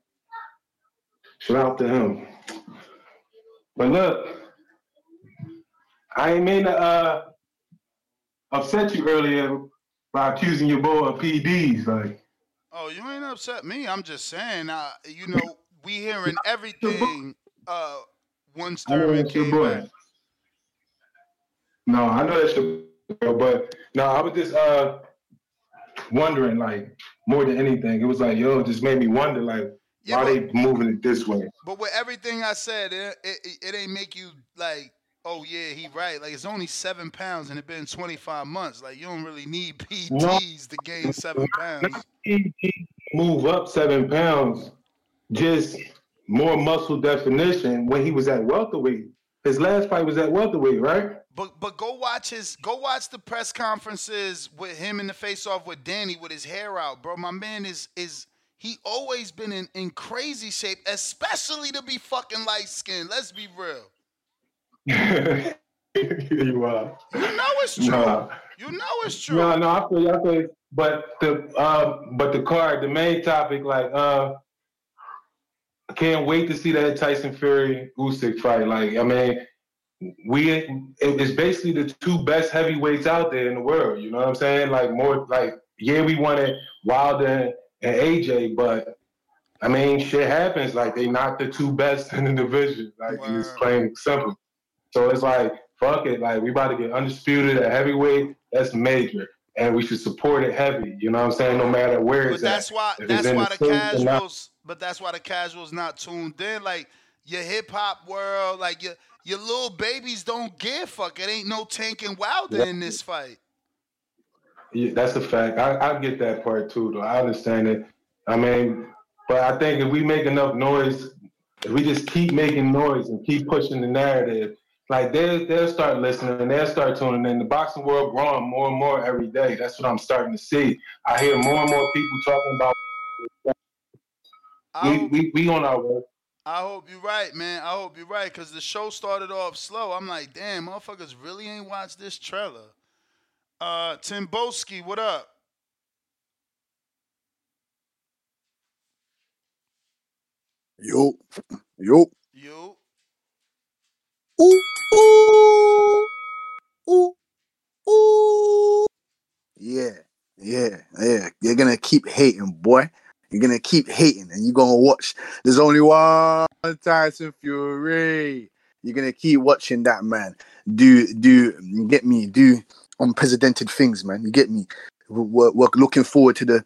shout out to him. But look, I ain't mean to uh, upset you earlier by accusing your boy of PDs. Like, Oh, you ain't upset me. I'm just saying, uh, you know, we hearing everything uh, know that's your came boy. back. No, I know that's your boy, but no, I was just uh wondering, like, more than anything. It was like, yo, it just made me wonder, like, why they moving it this way? But with everything I said, it, it, it ain't make you like, oh yeah, he right. Like it's only seven pounds and it been 25 months. Like you don't really need PTs to gain seven pounds. Move up seven pounds, just more muscle definition when he was at welterweight. His last fight was at welterweight, right? But but go watch his go watch the press conferences with him in the face off with Danny with his hair out, bro. My man is is he always been in, in crazy shape, especially to be fucking light skinned. Let's be real. You are. You know it's true. Nah. You know it's true. No, no, I feel you. I feel you. But the uh, but the card, the main topic, like uh, I can't wait to see that Tyson Fury Usyk fight. Like, I mean, we it's basically the two best heavyweights out there in the world. You know what I'm saying? Like more like yeah, we wanted Wilder and AJ, but I mean, shit happens. Like they not the two best in the division. Like it's plain simple. So it's like fuck it. Like we about to get undisputed at heavyweight. That's major. And we should support it heavy. You know what I'm saying? No matter where But it's that's at. why If that's why the States or not. casuals but that's why the casuals not tuned in. Like your hip hop world, like your your little babies don't give fuck. It ain't no Tank and Wilder Yeah. in this fight. Yeah, that's a fact. I, I get that part too, though. I understand it. I mean, but I think if we make enough noise, if we just keep making noise and keep pushing the narrative, like they'll they'll start listening and they'll start tuning in. The boxing world growing more and more every day. That's what I'm starting to see. I hear more and more people talking about. We we, we on our way. I hope you're right, man. I hope you're right, cause the show started off slow. I'm like, damn, motherfuckers really ain't watched this trailer. Uh Tim Boski, what up? Yo, yo. You. Ooh, ooh, ooh, ooh. Yeah, yeah, yeah. You're gonna keep hating, boy. You're gonna keep hating, and you're gonna watch. There's only one Tyson Fury. You're gonna keep watching that man. Do do get me? Do unprecedented things, man. You get me? We're, we're looking forward to the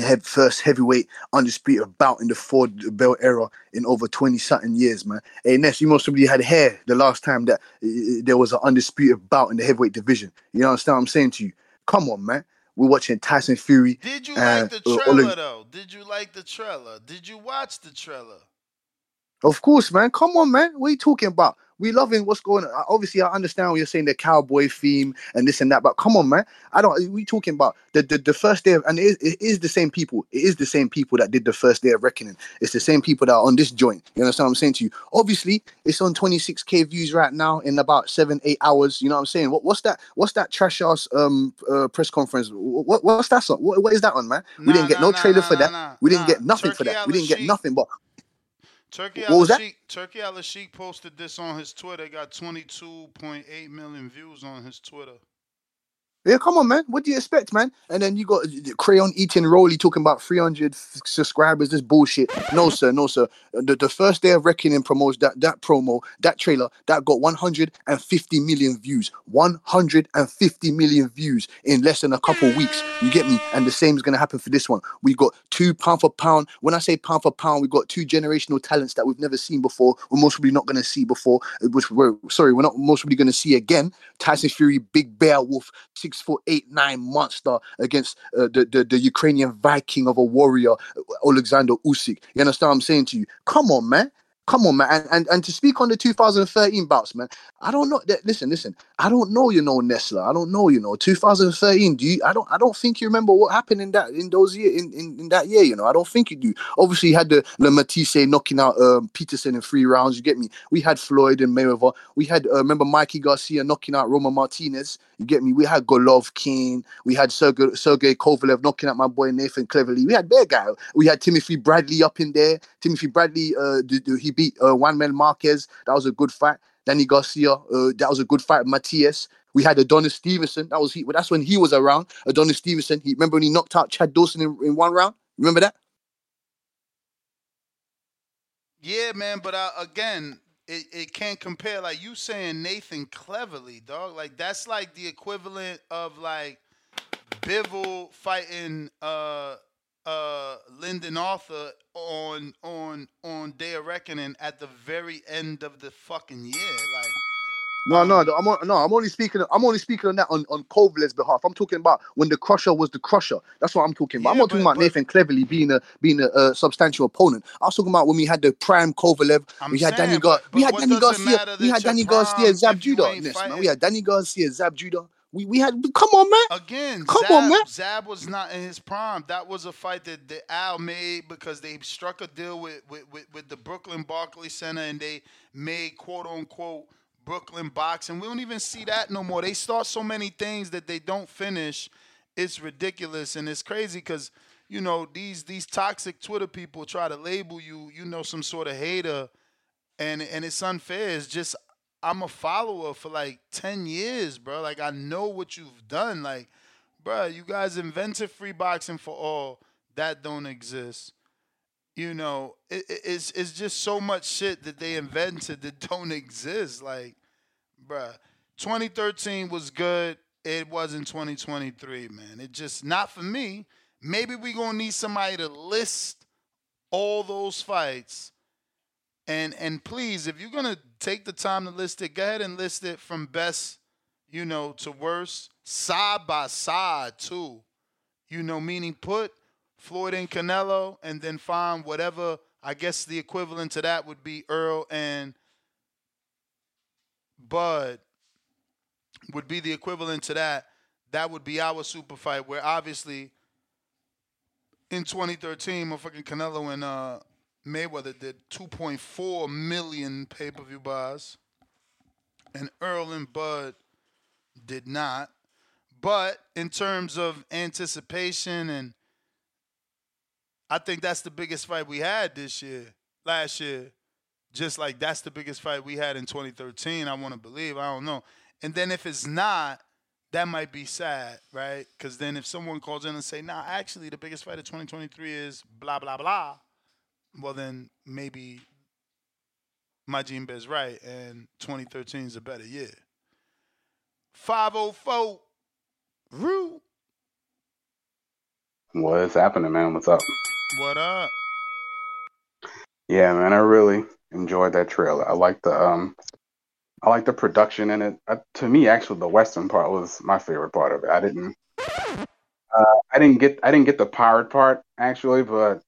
head first heavyweight undisputed bout in the Ford belt era in over 20 something years, man. Hey, Ness, you most probably had hair the last time that uh, there was an undisputed bout in the heavyweight division. You understand what I'm saying to you? Come on, man. We're watching Tyson Fury. Did you and, like the uh, trailer Oleg- though? Did you like the trailer? Did you watch the trailer? Of course, man. Come on, man. What are you talking about? We loving what's going on. Obviously, I understand what you're saying, the cowboy theme and this and that, but come on, man. I don't. We talking about the the, the first day of, and it is, it is the same people. It is the same people that did the first day of reckoning. It's the same people that are on this joint. You understand what I'm saying to you? Obviously, it's on 26k views right now in about seven eight hours. You know what I'm saying? What, what's that? What's that trash ass um uh, press conference? What, what's that? On? What, what is that on, man? we didn't get no trailer for that. we didn't get nothing for that. We didn't get nothing, but Turki Al? Sheik, Turki Al Sheik posted this on his Twitter. Got 22.8 million views on his Twitter. Yeah, come on, man. What do you expect, man? And then you got uh, Crayon eating Rolly talking about 300 f- subscribers. This bullshit. No, sir. No, sir. The, the first day of reckoning promotes that that promo, that trailer, that got 150 million views. 150 million views in less than a couple weeks. You get me? And the same is gonna happen for this one. We got two pound for pound. When I say pound for pound, we got two generational talents that we've never seen before. We're most probably not gonna see before. uh, Which we're sorry, we're not most probably gonna see again. Tyson Fury, big bear wolf, six foot eight nine monster against uh, the, the the Ukrainian Viking of a warrior, uh, Alexander Usyk. You understand what I'm saying to you? Come on, man. Come on, man. And, and and to speak on the 2013 bouts, man. I don't know. Listen, listen. I don't know. You know, Nestler. I don't know. You know, 2013. Do you? I don't. I don't think you remember what happened in that in those year in, in, in that year. You know, I don't think you do. Obviously, you had the Le Matthysse knocking out um, Peterson in three rounds. You get me? We had Floyd and Mayweather. We had uh, remember Mikey Garcia knocking out Roman Martinez. You get me? We had Golovkin. We had Sergey, Sergey Kovalev knocking out my boy Nathan Cleverly. We had their guy. We had Timothy Bradley up in there. Timothy Bradley, uh, he beat uh, Juan Manuel Marquez. That was a good fight. Danny Garcia, uh, that was a good fight. Matthysse. We had Adonis Stevenson. That was he. That's when he was around. Adonis Stevenson. He remember when he knocked out Chad Dawson in, in one round. Remember that? Yeah, man. But uh, again, it, it can't compare. Like you saying Nathan Cleverly, dog. Like that's like the equivalent of like Bivol fighting uh uh Lyndon Arthur on on on Day of Reckoning at the very end of the fucking year. Like No, no, I'm on, no. I'm only speaking. I'm only speaking on that on on Kovalev's behalf. I'm talking about when the Crusher was the Crusher. That's what I'm talking about. I'm not talking about Nathan Cleverly being a being a, uh substantial opponent. I was talking about when we had the prime Kovalev. we had Danny saying, Gar. but- we had Danny Garcia. We had Danny Garcia, Zab Judah. Yes, man. We had Danny Garcia, Zab Judah. We we had. Come on, man. Again, Come Zab, on, man. Zab was not in his prime. That was a fight that, that Al made because they struck a deal with, with, with, with the Brooklyn Barclays Center and they made quote unquote Brooklyn boxing. We don't even see that no more. They start so many things that they don't finish. It's ridiculous and it's crazy because you know these these toxic Twitter people try to label you, you know, some sort of hater, and and it's unfair. It's just I'm a follower for like 10 years, bro. Like I know what you've done. Like, bro, you guys invented free boxing for all. That don't exist. You know, it, it- it's it's just so much shit that they invented that don't exist. Like, bruh, 2013 was good. It wasn't 2023, man. It just not for me. Maybe we gonna need somebody to list all those fights and and please, if you're gonna take the time to list it, go ahead and list it from best, you know, to worst, side by side too. You know, meaning put Floyd and Canelo, and then find whatever. I guess the equivalent to that would be Errol and Bud. Would be the equivalent to that. That would be our super fight. Where obviously in 2013, motherfucking Canelo and uh, Mayweather did 2.4 million pay per view buys, and Errol and Bud did not. But in terms of anticipation, and I think that's the biggest fight we had this year, last year. Just like that's the biggest fight we had in 2013. I want to believe. I don't know. And then if it's not, that might be sad, right? Because then if someone calls in and say, "Nah, actually, the biggest fight of 2023 is blah blah blah," well then maybe Majin is right, and 2013 is a better year. 504 Rue. What's happening, man? What's up? What up? Yeah, man, I really enjoyed that trailer. I like the um, I like the production in it. Uh, to me, actually, the western part was my favorite part of it. I didn't, uh, I didn't get, I didn't get the pirate part actually, but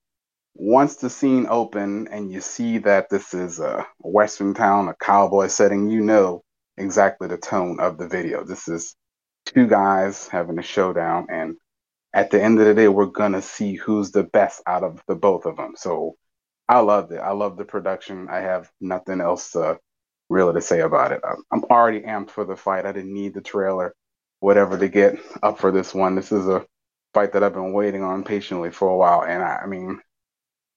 once the scene open and you see that this is a western town, a cowboy setting, you know exactly the tone of the video. This is two guys having a showdown, and at the end of the day, we're gonna see who's the best out of the both of them. So I loved it. I love the production. I have nothing else uh, really to say about it. I'm, I'm already amped for the fight. I didn't need the trailer, whatever, to get up for this one. This is a fight that I've been waiting on patiently for a while, and I, I mean,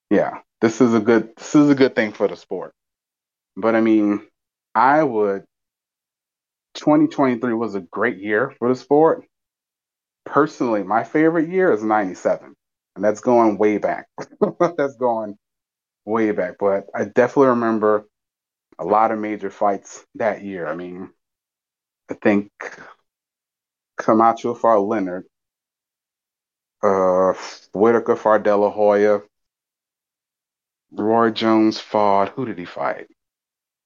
yeah, this is a good this is a good thing for the sport. But I mean, I would 2023 was a great year for the sport. Personally, my favorite year is 97. And that's going way back. that's going way back. But I definitely remember a lot of major fights that year. I mean, I think Camacho fought Leonard, uh, Whitaker fought De La Hoya, Roy Jones fought. Who did he fight?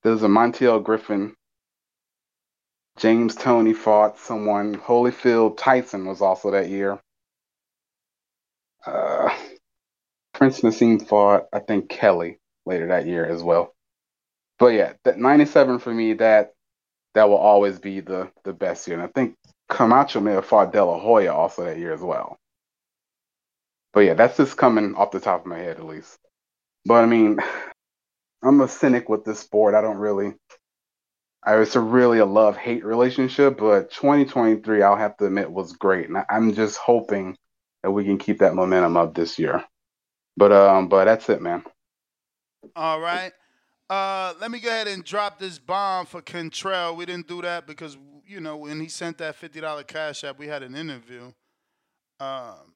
There was a Montell Griffin. James Toney fought someone. Holyfield Tyson was also that year. Uh, Prince Naseem fought, I think, Kelly later that year as well. But yeah, that 97 for me, that that will always be the the best year. And I think Camacho may have fought De La Hoya also that year as well. But yeah, that's just coming off the top of my head at least. But I mean, I'm a cynic with this sport. I don't really. I it's a really a love hate relationship, but 2023, I'll have to admit, was great, and I'm just hoping that we can keep that momentum up this year. But um, but that's it, man. All right. Uh, let me go ahead and drop this bomb for Cantrell. We didn't do that because you know when he sent that fifty dollar cash app, we had an interview. Um,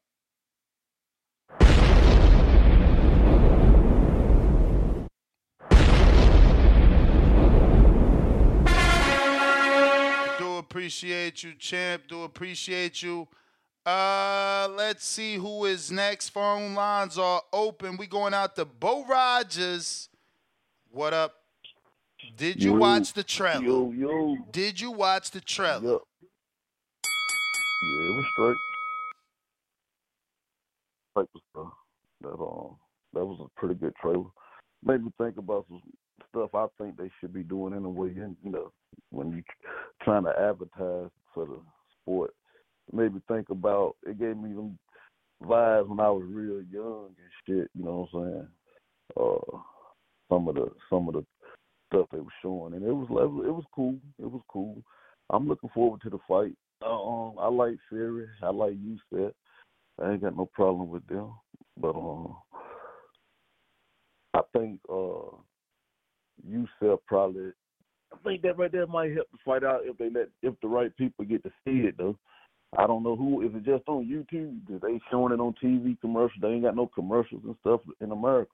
appreciate you, champ. Do appreciate you. Uh, let's see who is next. Phone lines are open. We going out to Bo Rogers. What up? Did you Yo, watch the trailer? Yo, yo. Did you watch the trailer? Yeah. Yeah, it was straight. Type of stuff. That um, that was a pretty good trailer. Made me think about some stuff I think they should be doing in a way. You know, when you trying to advertise for the sport, it made me think about. It gave me them vibes when I was real young and shit. You know what I'm saying? Uh, some of the some of the stuff they were showing, and it was level. It was cool. It was cool. I'm looking forward to the fight. Um, I like Fury. I like you said. I ain't got no problem with them. But um, I think uh, Yusef probably. I think that right there might help the fight out if they let if the right people get to see it though. I don't know who. Is it just on YouTube? Is they showing it on TV commercials? They ain't got no commercials and stuff in America.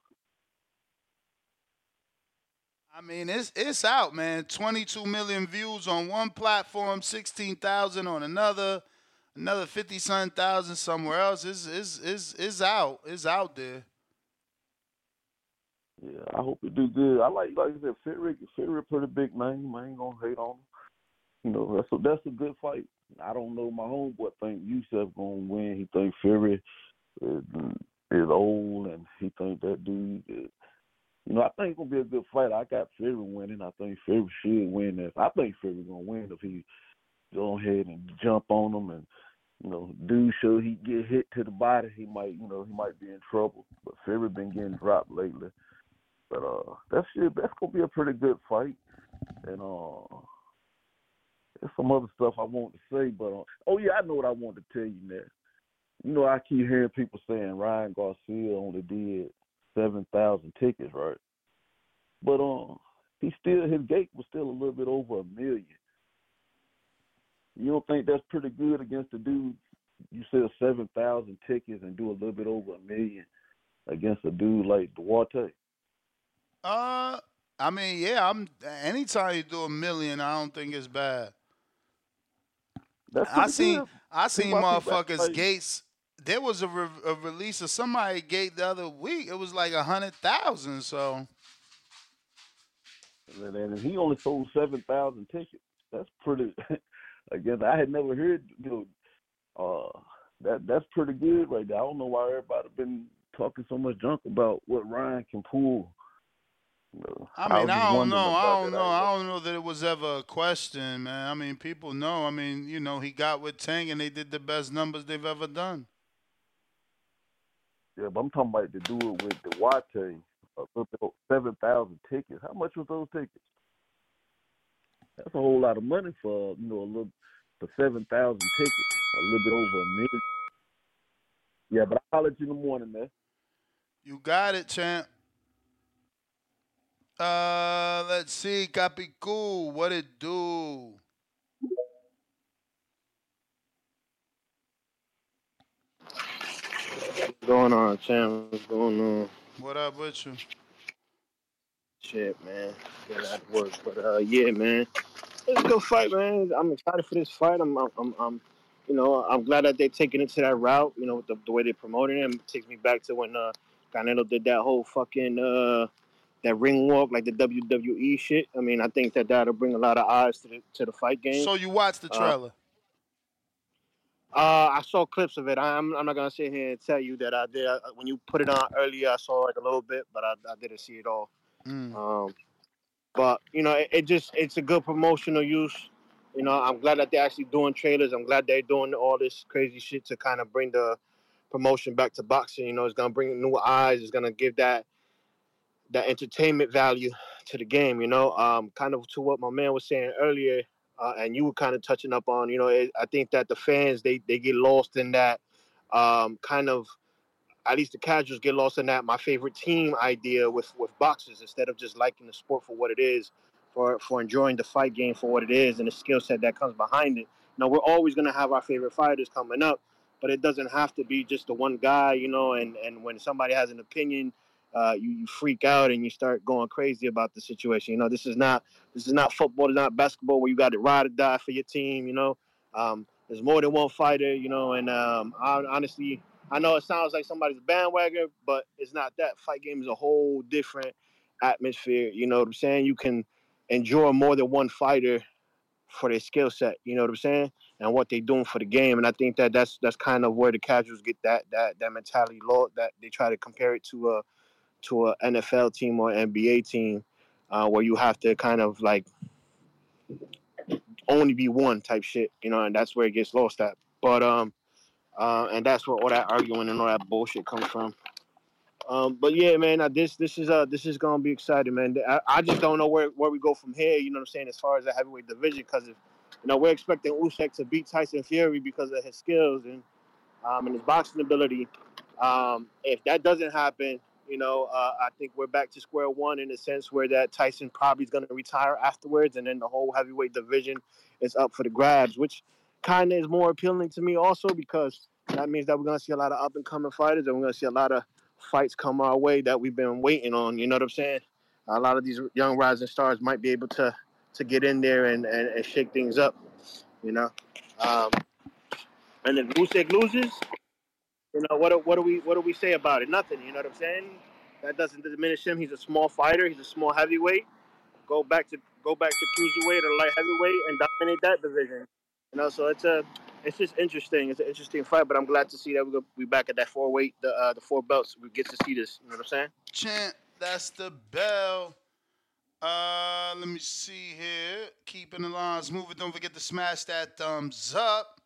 I mean, it's it's out, man. 22 million views on one platform, 16,000 on another, another 50 something thousand somewhere else. Is is is is out. It's out there. Yeah, I hope it do good. I like, like I said, Fury. Fury pretty big name. I ain't gonna hate on him. You know, that's a that's a good fight. I don't know. My homeboy think Yusef gonna win. He think Fury is, is old, and he think that dude. Is, you know, I think it's gonna be a good fight. I got Fury winning. I think Fury should win this. I think Fury gonna win if he go ahead and jump on him and you know, dude show he get hit to the body, he might, you know, he might be in trouble. But Fury been getting dropped lately. But uh that shit that's gonna be a pretty good fight. And uh there's some other stuff I want to say, but uh, oh yeah, I know what I want to tell you now. You know, I keep hearing people saying Ryan Garcia only did seven thousand tickets, right? But um, he still his gate was still a little bit over a million. You don't think that's pretty good against the dude? You sell seven thousand tickets and do a little bit over a million against a dude like Duarte. Uh, I mean, yeah. I'm. Anytime you do a million, I don't think it's bad. I seen good. I See seen people motherfuckers Gates there was a, re- a release of somebody gave the other week. It was like a hundred thousand. So And, he only sold seven thousand tickets. That's pretty. Again, I had never heard. You know, uh, that that's pretty good right there. I don't know why everybody been talking so much junk about what Ryan can pull. I mean, just I don't know. I don't know. I don't know that it was ever a question, man. I mean, people know. I mean, you know, he got with Tank and they did the best numbers they've ever done. Yeah, but I'm talking about to do it with Duarte. A little bit over seven thousand tickets. How much was those tickets? That's a whole lot of money for you know a little for seven thousand tickets. A little bit over a million. Yeah, but I'll let you in the morning, man. You got it, champ. Uh, let's see, Capicu, what it do? What's going on, Champ? What's going on? What up with you? Shit, man. Of work. But uh yeah, man. It's a good fight, man. I'm excited for this fight. I'm I'm I'm, I'm you know, I'm glad that they're taking it to that route, you know, with the, the way they're promoting it. It takes me back to when uh Canelo did that whole fucking uh that ring walk, like the WWE shit. I mean, I think that that'll bring a lot of eyes to the to the fight game. So you watched the Uh, trailer? Uh, I saw clips of it. I'm, I'm not gonna sit here and tell you that I did. Uh, When you put it on earlier, I saw like a little bit, but I, I didn't see it all. Mm. Um, but you know, it, it just it's a good promotional use. You know, I'm glad that they're actually doing trailers. I'm glad they're doing all this crazy shit to kind of bring the promotion back to boxing. You know, it's gonna bring new eyes. It's gonna give that that entertainment value to the game. You know, um, kind of to what my man was saying earlier, uh, and you were kind of touching up on. You know, it, I think that the fans they they get lost in that um, kind of. At least the casuals get lost in that my favorite team idea with with boxes instead of just liking the sport for what it is, for for enjoying the fight game for what it is and the skill set that comes behind it. Now we're always gonna have our favorite fighters coming up, but it doesn't have to be just the one guy, you know. And and when somebody has an opinion, uh, you you freak out and you start going crazy about the situation. You know, this is not this is not football, it's not basketball where you got to ride or die for your team. You know, um, there's more than one fighter. You know, and um, I, honestly, I know it sounds like somebody's bandwagon, but it's not that. Fight game is a whole different atmosphere. You know what I'm saying? You can enjoy more than one fighter for their skill set. You know what I'm saying? And what they're doing for the game. And I think that that's that's kind of where the casuals get that that that mentality. Low that they try to compare it to a to an NFL team or NBA team, uh, where you have to kind of like only be one type shit. You know, and that's where it gets lost at. But um, uh, and that's where all that arguing and all that bullshit comes from. Um, but yeah, man, uh, this this is uh this is gonna be exciting, man. I, I just don't know where, where we go from here. You know what I'm saying? As far as the heavyweight division, because if you know we're expecting Usyk to beat Tyson Fury because of his skills and um, and his boxing ability. Um, if that doesn't happen, you know, uh, I think we're back to square one in the sense where that Tyson probably is going to retire afterwards, and then the whole heavyweight division is up for the grabs, which kind of is more appealing to me also because that means that we're going to see a lot of up and coming fighters, and we're going to see a lot of fights come our way that we've been waiting on. You know what I'm saying? A lot of these young rising stars might be able to to get in there and, and, and shake things up. You know, um, and if Usyk loses, you know what do, what do we what do we say about it? Nothing. You know what I'm saying? That doesn't diminish him. He's a small fighter. He's a small heavyweight. Go back to go back to cruiserweight or light heavyweight and dominate that division. You know, so it's a it's just interesting. It's an interesting fight, but I'm glad to see that we're we back at that four weight, the uh, the four belts. We get to see this. You know what I'm saying? Chant, that's the bell. Uh, let me see here. Keeping the lines moving. Don't forget to smash that thumbs up.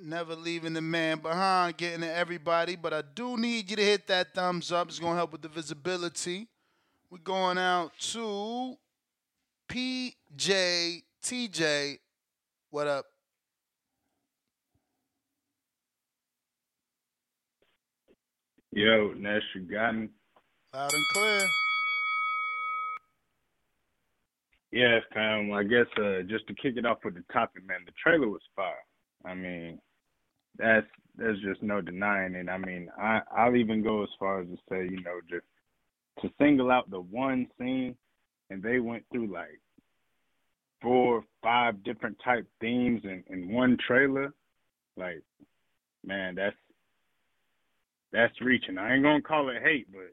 Never leaving the man behind, getting to everybody. But I do need you to hit that thumbs up. It's gonna help with the visibility. We're going out to PJ TJ. What up? Yo, Nash, you got me. Loud and clear. Yeah, fam. I guess uh, just to kick it off with the topic, man, the trailer was fire. I mean, that's there's just no denying it. I mean, I I'll even go as far as to say, you know, just to single out the one scene, and they went through like four, or five different type themes in in one trailer. Like man, that's that's reaching. I ain't gonna call it hate, but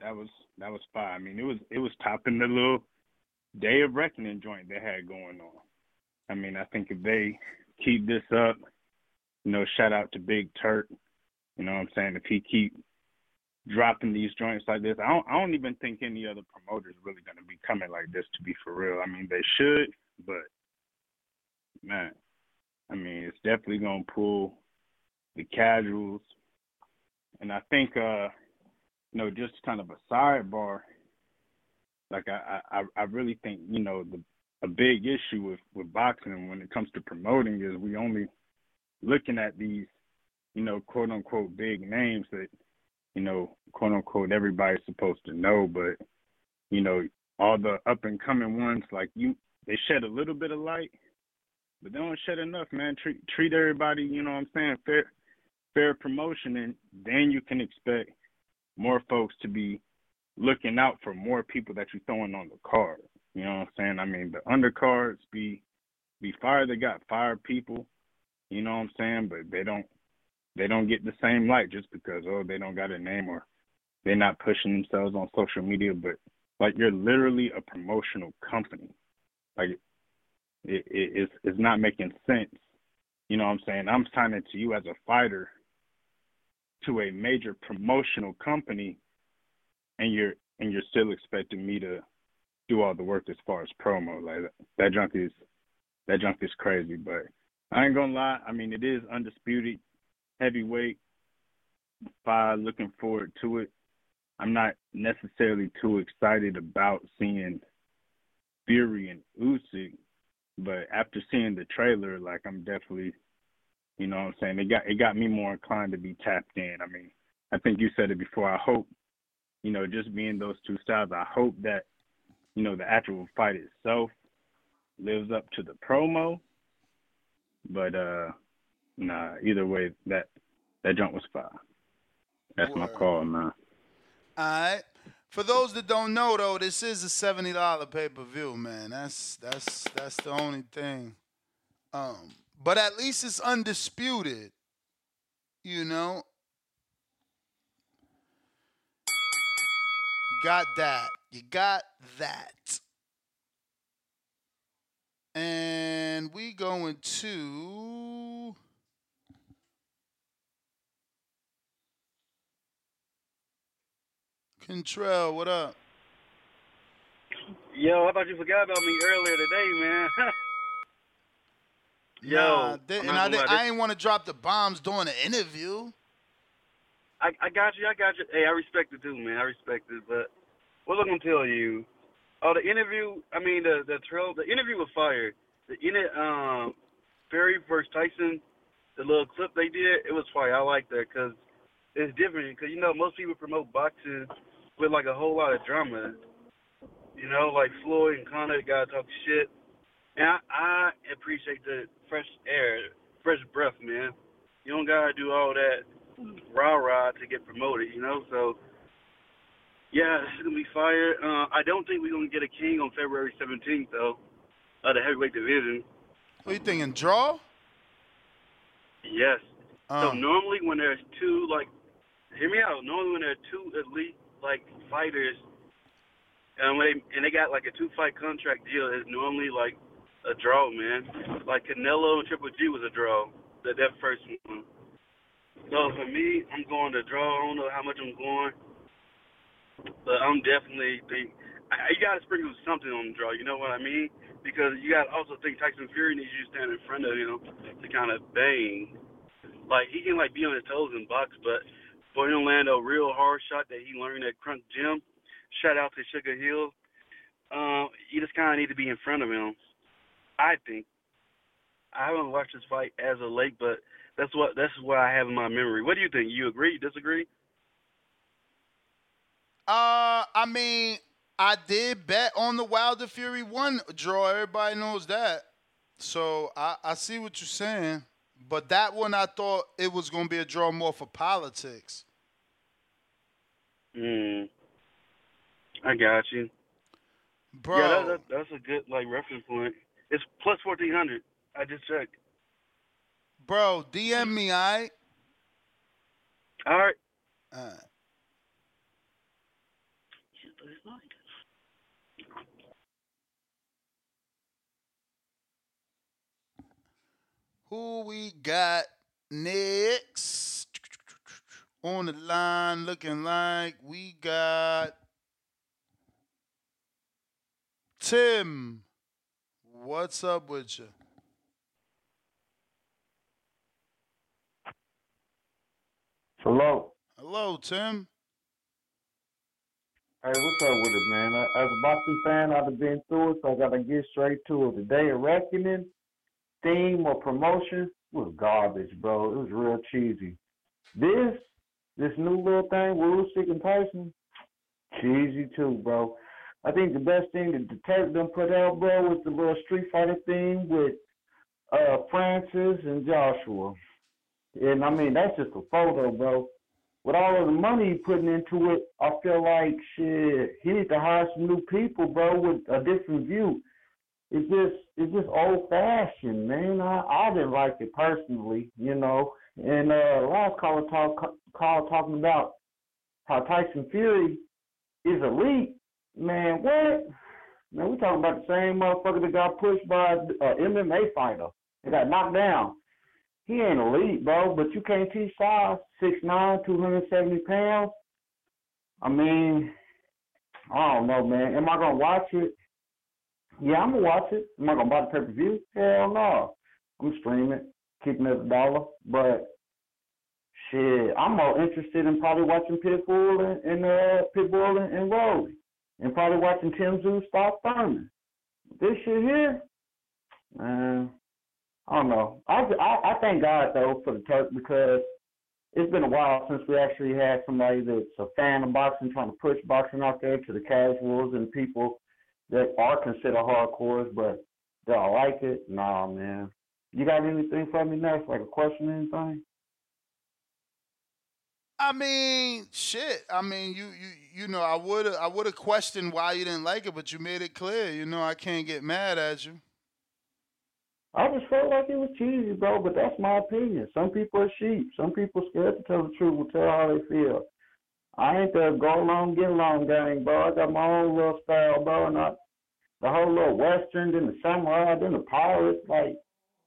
that was that was fire. I mean, it was it was topping the little day of reckoning joint they had going on. I mean, I think if they keep this up, you know, shout out to Big Turk. You know what I'm saying? If he keep dropping these joints like this, I don't I don't even think any other promoters really gonna be coming like this to be for real. I mean they should, but man, I mean it's definitely gonna pull the casuals. And I think uh you know, just kind of a sidebar, like I, I, I really think, you know, the a big issue with, with boxing when it comes to promoting is we only looking at these, you know, quote unquote big names that, you know, quote unquote everybody's supposed to know, but you know, all the up and coming ones like you they shed a little bit of light, but they don't shed enough, man. Treat treat everybody, you know what I'm saying, fair fair promotion and then you can expect more folks to be looking out for more people that you're throwing on the card. You know what I'm saying? I mean, the undercards be be fired. They got fired people. You know what I'm saying? But they don't they don't get the same light just because oh they don't got a name or they're not pushing themselves on social media. But like you're literally a promotional company. Like it, it it's it's not making sense. You know what I'm saying? I'm signing to you as a fighter to a major promotional company and you're and you're still expecting me to do all the work as far as promo. Like that junk is that junk is crazy. But I ain't gonna lie. I mean, it is undisputed heavyweight. Five, looking forward to it. I'm not necessarily too excited about seeing Fury and Usyk, but after seeing the trailer, like I'm definitely, you know, what I'm saying it got it got me more inclined to be tapped in. I mean, I think you said it before. I hope, you know, just being those two styles, I hope that you know, the actual fight itself lives up to the promo. But uh nah, either way that that jump was fire. That's my call, man. All right. For those that don't know though, this is a seventy dollar pay per view, man. That's that's that's the only thing. Um, but at least it's undisputed. You know. You got that. You got that. And we going to Contrell, what up? Yo, I thought you forgot about me earlier today, man. Yo, nah, I'm th- and I, did, I ain't want to drop the bombs during the interview. I, I got you. I got you. Hey, I respect it too, man. I respect it. But what was I gonna tell you? Oh, the interview. I mean, the the trail. The interview was fire. The in it, um, Fury versus Tyson. The little clip they did, it was fire. I like that because it's different. Because you know, most people promote boxing with like a whole lot of drama. You know, like Floyd and Conor gotta talk shit. And I, I appreciate the fresh air, fresh breath, man. You don't gotta do all that rah rah to get promoted, you know. So yeah, it's gonna be fire. Uh, I don't think we're gonna get a king on February 17th though, of the heavyweight division. What you thinking? Draw? Yes. So Uh. normally when there's two like, hear me out. Normally when there are two elite like fighters, and when they, and they got like a two fight contract deal, it's normally like a draw, man. Like Canelo and Triple G was a draw. That that first one. So for me, I'm going to draw. I don't know how much I'm going, but I'm definitely think you got to sprinkle something on the draw. You know what I mean? Because you got to also think Tyson Fury needs you to stand in front of him to kind of bang. Like he can like be on his toes and box, but for him land a real hard shot that he learned at Kronk Gym, shout out to Sugar Hill. Um, you just kind of need to be in front of him. I think. I haven't watched this fight as of late, but that's what that's what I have in my memory. What do you think? You agree? Disagree? Uh, I mean, I did bet on the Wilder Fury one draw. Everybody knows that. So I, I see what you're saying. But that one, I thought it was going to be a draw more for politics. Mm. I got you. Bro. Yeah, that, that, that's a good like reference point. It's plus fourteen hundred. I just checked. bro, DM me, all right? All right. All right. Who we got next? On the line, looking like we got Tim. What's up with you? Hello. Hello, Tim. Hey, what's up with it, man? I- As a boxing fan, I've been through it, so I gotta get straight to it. The Day of Reckoning theme or promotion was garbage, bro. It was real cheesy. This, this new little thing Usyk and Tyson, cheesy too, bro. I think the best thing that Turk done put out, bro, was the little Street Fighter thing with uh Francis and Joshua. And I mean, that's just a photo, bro. With all of the money he putting into it, I feel like shit. He needs to hire some new people, bro, with a different view. It's just, it's just old fashioned, man. I, I didn't like it personally, you know. And uh, last caller talk, call talking about how Tyson Fury is elite. Man, what? Man, we talking about the same motherfucker that got pushed by a MMA fighter. They got knocked down. He ain't elite, bro, but you can't teach size. 6'9", 270 pounds. I mean, I don't know, man. Am I gonna watch it? Yeah, I'm gonna watch it. Am I gonna buy the pay per view? Hell no. I'm gonna stream it, keeping it a dollar. But shit, I'm more interested in probably watching Pitbull and, and uh Pitbull and, and Rolly, and probably watching Tim Tszyu stop Thurman. This shit here, man. I don't know. I, I I thank God though for the Turk because it's been a while since we actually had somebody that's a fan of boxing trying to push boxing out there to the casuals and people that are considered hardcores, but they don't like it. Nah, man. You got anything for me next? Like a question or anything? I mean, shit. I mean, you you you know, I would I would have questioned why you didn't like it, but you made it clear. You know, I can't get mad at you. I just felt like it was cheesy, bro, but that's my opinion. Some people are sheep. Some people scared to tell the truth, will tell how they feel. I ain't the go along, get along gang, bro. I got my own little style, bro, and I, the whole little western, then the samurai, then the pirates, like,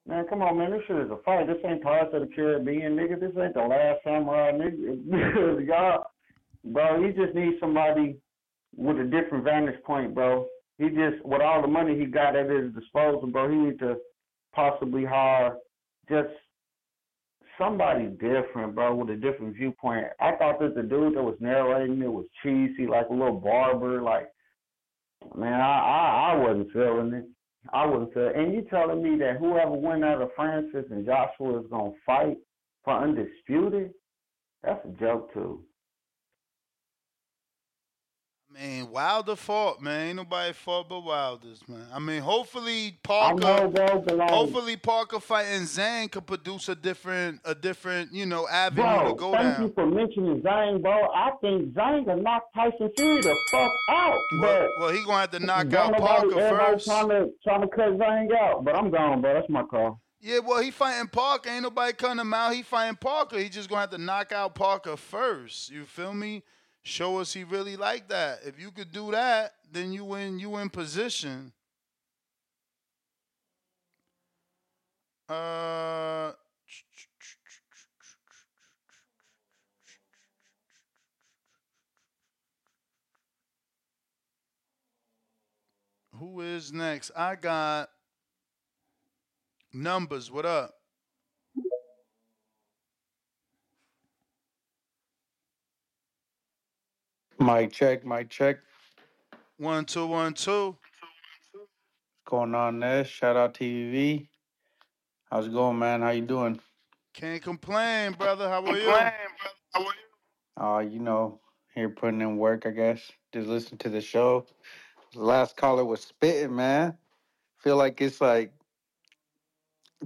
man, come on, man, this shit is a fight. This ain't Pirates of the Caribbean, nigga. This ain't the last samurai, nigga. Y'all, bro, he just needs somebody with a different vantage point, bro. He just, with all the money he got at his disposal, bro, he need to possibly hire just somebody different, bro, with a different viewpoint. I thought that the dude that was narrating it was cheesy, like a little barber. Like, man, I I, I wasn't feeling it. I wasn't feeling. It. And you telling me that whoever win out of Francis and Joshua is gonna fight for undisputed? That's a joke too. Man, Wilder fought, man. Ain't nobody fought but Wilder's, man. I mean, hopefully Parker, know, bro, but like, hopefully Parker fighting Zhang could produce a different, a different, you know, avenue Bro, to go thank down. you for mentioning Zhang, bro. I think Zhang will knock Tyson Fury the fuck out. Well, but well, he gonna have to knock out Parker first. Trying to trying to cut Zhang out, but I'm gone, bro. That's my call. Yeah, well, he fighting Parker. Ain't nobody cutting him out. He fighting Parker. He just gonna have to knock out Parker first. You feel me? Show us he really like that. If you could do that, then you in you in position. Uh, who is next? I got numbers. What up? Mic check, mic check. One two one two. What's going on there? Shout out TVV. How's it going, man? How you doing? Can't complain, brother. How are you? Uh, you know, here putting in work, I guess. Just listen to the show. The last caller was spitting, man. Feel like it's like,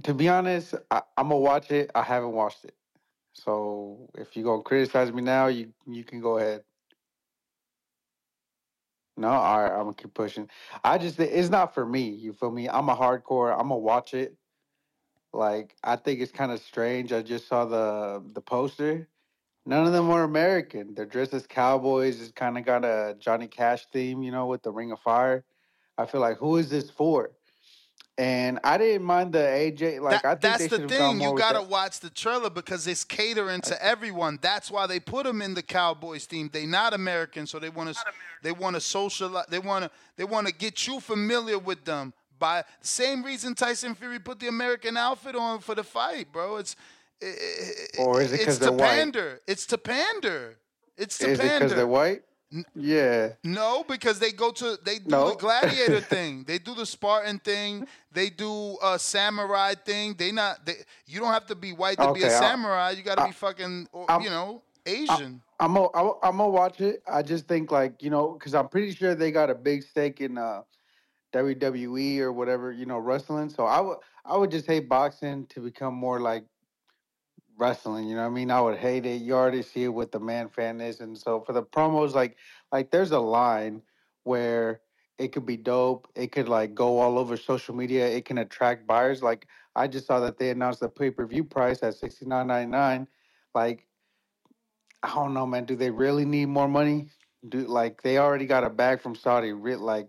to be honest, I, I'm gonna watch it. I haven't watched it, so if you gonna criticize me now, you you can go ahead. No, all right, I'm gonna keep pushing. I just it's not for me. You feel me? I'm a hardcore. I'm gonna watch it, like I think it's kind of strange. I just saw the the poster. None of them were American. They're dressed as cowboys. It's kind of got a Johnny Cash theme, you know, with the Ring of Fire. I feel like who is this for? And I didn't mind the AJ. Like I think That's they the should have gone thing. You gotta that. watch the trailer because it's catering to everyone. That's why they put them in the Cowboys team. They not American, so they want to they want to socialize. They want to they want to get you familiar with them. By same reason Tyson Fury put the American outfit on for the fight, bro. It's Or is it it's because to they're white? pander. It's to pander. It's to Is it because pander. they're white? Yeah. No, because they go to they do No. the gladiator thing. They do the Spartan thing. They do a samurai thing. They not they. You don't have to be white to be a Okay, I- samurai. You got to be fucking I'm- you know Asian. I'm gonna I'm gonna watch it. I just think like you know because I'm pretty sure they got a big stake in uh, WWE or whatever you know wrestling. So I would I would just hate boxing to become more like wrestling. You know what I mean? I would hate it. You already see it with the man fan is, and so for the promos, like like there's a line where it could be dope. It could like go all over social media. It can attract buyers. Like I just saw that they announced the pay per view price at sixty nine ninety nine. Like I don't know, man. Do they really need more money? Do like they already got a bag from Saudi? Like,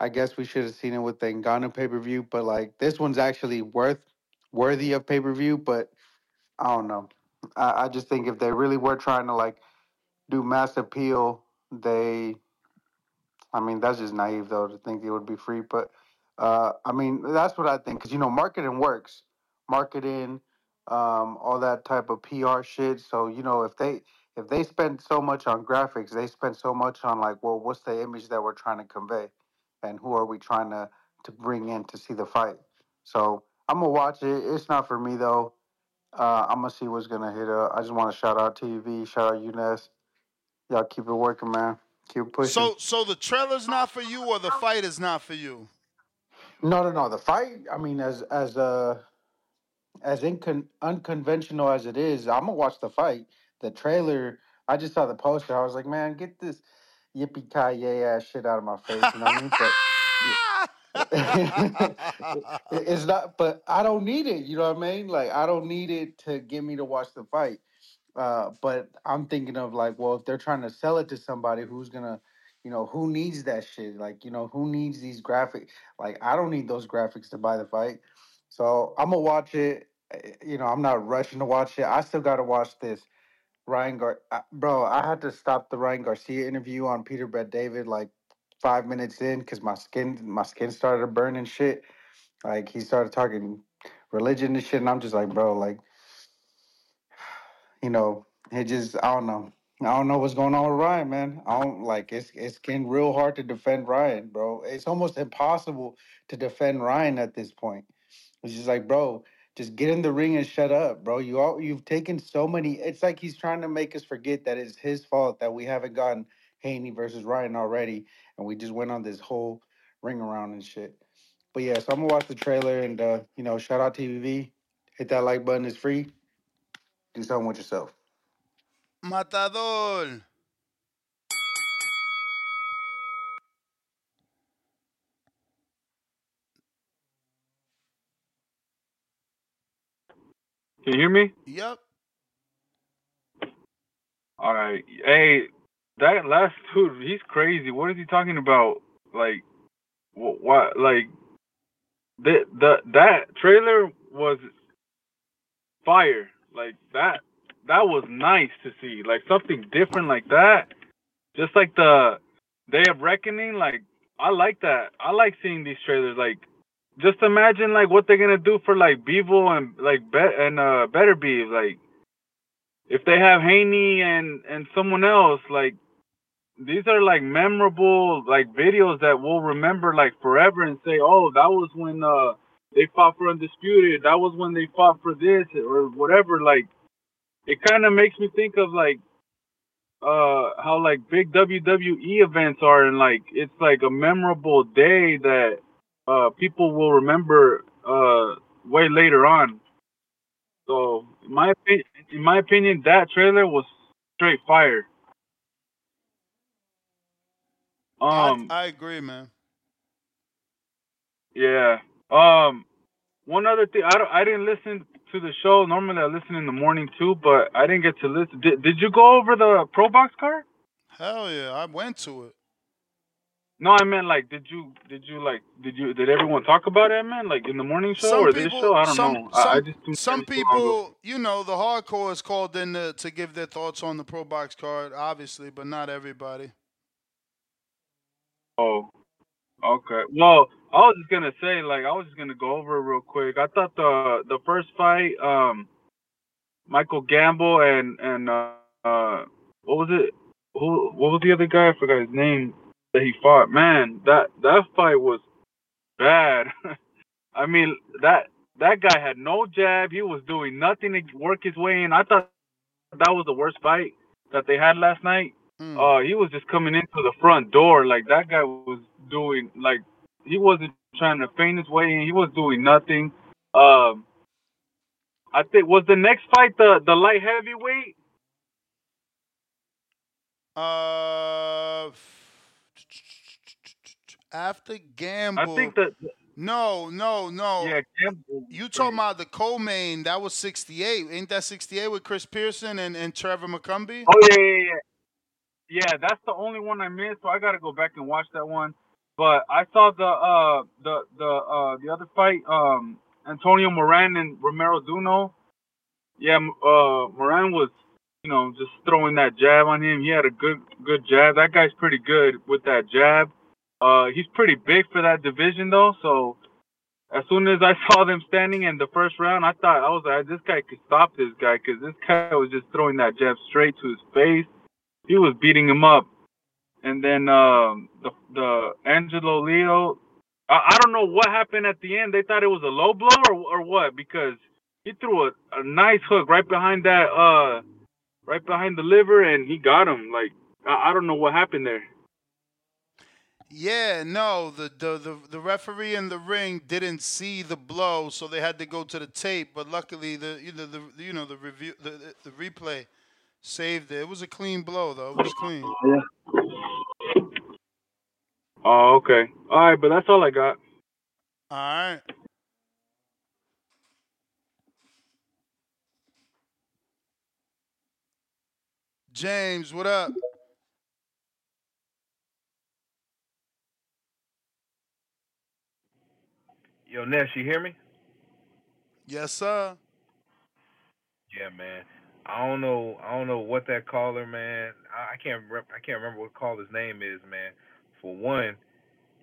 I guess we should have seen it with the Ngannou pay per view, but like this one's actually worth worthy of pay per view. But I don't know. I, I just think if they really were trying to like do mass appeal, they. I mean, that's just naive though to think it would be free. But uh, I mean, that's what I think because you know, marketing works. Marketing, um, all that type of PR shit. So you know, if they if they spend so much on graphics, they spend so much on like, well, what's the image that we're trying to convey, and who are we trying to to bring in to see the fight? So I'm gonna watch it. It's not for me though. Uh, I'm gonna see what's gonna hit. Uh, I just want to shout out TV, shout out UNES. Y'all keep it working, man. Keep pushing. So so the trailer's not for you or the fight is not for you. No, no, no. The fight. I mean, as as uh as incon- unconventional as it is, I'm gonna watch the fight. The trailer. I just saw the poster. I was like, man, get this yippee ki yay ass shit out of my face. You know what I mean? But it- it's not. But I don't need it. You know what I mean? Like I don't need it to get me to watch the fight. Uh, but I'm thinking of like, well, if they're trying to sell it to somebody who's gonna, you know, who needs that shit? Like, you know, who needs these graphics? Like, I don't need those graphics to buy the fight. So I'm gonna watch it. eh, You know, I'm not rushing to watch it. I still gotta watch this. Ryan Gar, I- bro, I had to stop the Ryan Garcia interview on Peter Bet David like five minutes in because my skin, my skin started to burn and shit. Like he started talking religion and shit, and I'm just like, bro, like you know, it just I don't know. I don't know what's going on with Ryan, man. I don't like it's it's getting real hard to defend Ryan, bro. It's almost impossible to defend Ryan at this point. It's just like, bro, just get in the ring and shut up, bro. You all you've taken so many. It's like he's trying to make us forget that it's his fault that we haven't gotten Haney versus Ryan already, and we just went on this whole ring around and shit. But yeah, so I'm gonna watch the trailer and uh, you know, shout out TVV. Hit that like button. It's free. Do something with yourself. Matador. Can you hear me? Yep. All right. Hey, that last dude, he's crazy. What is he talking about? Like, what? like, the the that trailer was fire. Like that. That was nice to see. Like something different like that. Just like the Day of Reckoning. Like I like that. I like seeing these trailers. Like just imagine like what they're gonna do for like Bivol and like Bet and uh Beterbiev like if they have Haney and and someone else like these are like memorable like videos that we'll remember like forever and say oh that was when uh they fought for undisputed that was when they fought for this or whatever like it kind of makes me think of like uh how like big WWE events are and like it's like a memorable day that uh people will remember uh way later on. So in my opinion, in my opinion, that trailer was straight fire. Um, I, I agree, man. yeah. Um, one other thing. I don't, I didn't listen to the show. Normally I listen in the morning too, but I didn't get to listen. Did Did you go over the pro box card? Hell yeah, I went to it. No, I meant like, did you did you like did you did everyone talk about it, man? Like in the morning show Some or this people, show? I don't some, know. I, I some, just some people, you know, the hardcore is called in to, to give their thoughts on the pro box card, obviously, but not everybody. Oh, okay. Well, I was just gonna say, like, I was just gonna go over it real quick. I thought the the first fight, um, Michael Gamble and and uh, uh what was it? Who what was the other guy? I forgot his name that he fought. Man, that that fight was bad. I mean, that that guy had no jab. He was doing nothing to work his way in. I thought that was the worst fight that they had last night. Hmm. Uh, he was just coming into the front door. Like that guy was doing like he wasn't trying to feint his way in. He was doing nothing. Um, I think was the next fight the the light heavyweight. Uh, after Gamble. I think that No, no, no. yeah, Gamble. You talking about the co-main? That was '68. Ain't that '68 with Chris Pearson and, and Trevor McCumby? Oh yeah, yeah, yeah. Yeah, that's the only one I missed, so I gotta go back and watch that one. But I saw the uh the the uh the other fight, um Antonio Moran and Romero Duno. Yeah, uh Moran was, you know, just throwing that jab on him. He had a good good jab. That guy's pretty good with that jab. Uh he's pretty big for that division though, so as soon as I saw them standing in the first round, I thought I was like, this guy could stop this guy because this guy was just throwing that jab straight to his face. He was beating him up, and then um, the the Angelo Leo. I, I don't know what happened at the end. They thought it was a low blow or or what because he threw a, a nice hook right behind that uh right behind the liver and he got him. Like I, I don't know what happened there. Yeah, no, the, the the the referee in the ring didn't see the blow, so they had to go to the tape. But luckily, the you know the you know the review the the, the replay saved it. It was a clean blow though. It was clean. Oh, okay. All right, but that's all I got. All right. James, what up? Yo, Ness, you hear me? Yes, sir. Yeah, man. I don't know. I don't know what that caller, man. I, can't. I can't remember what caller's name is, man. For one,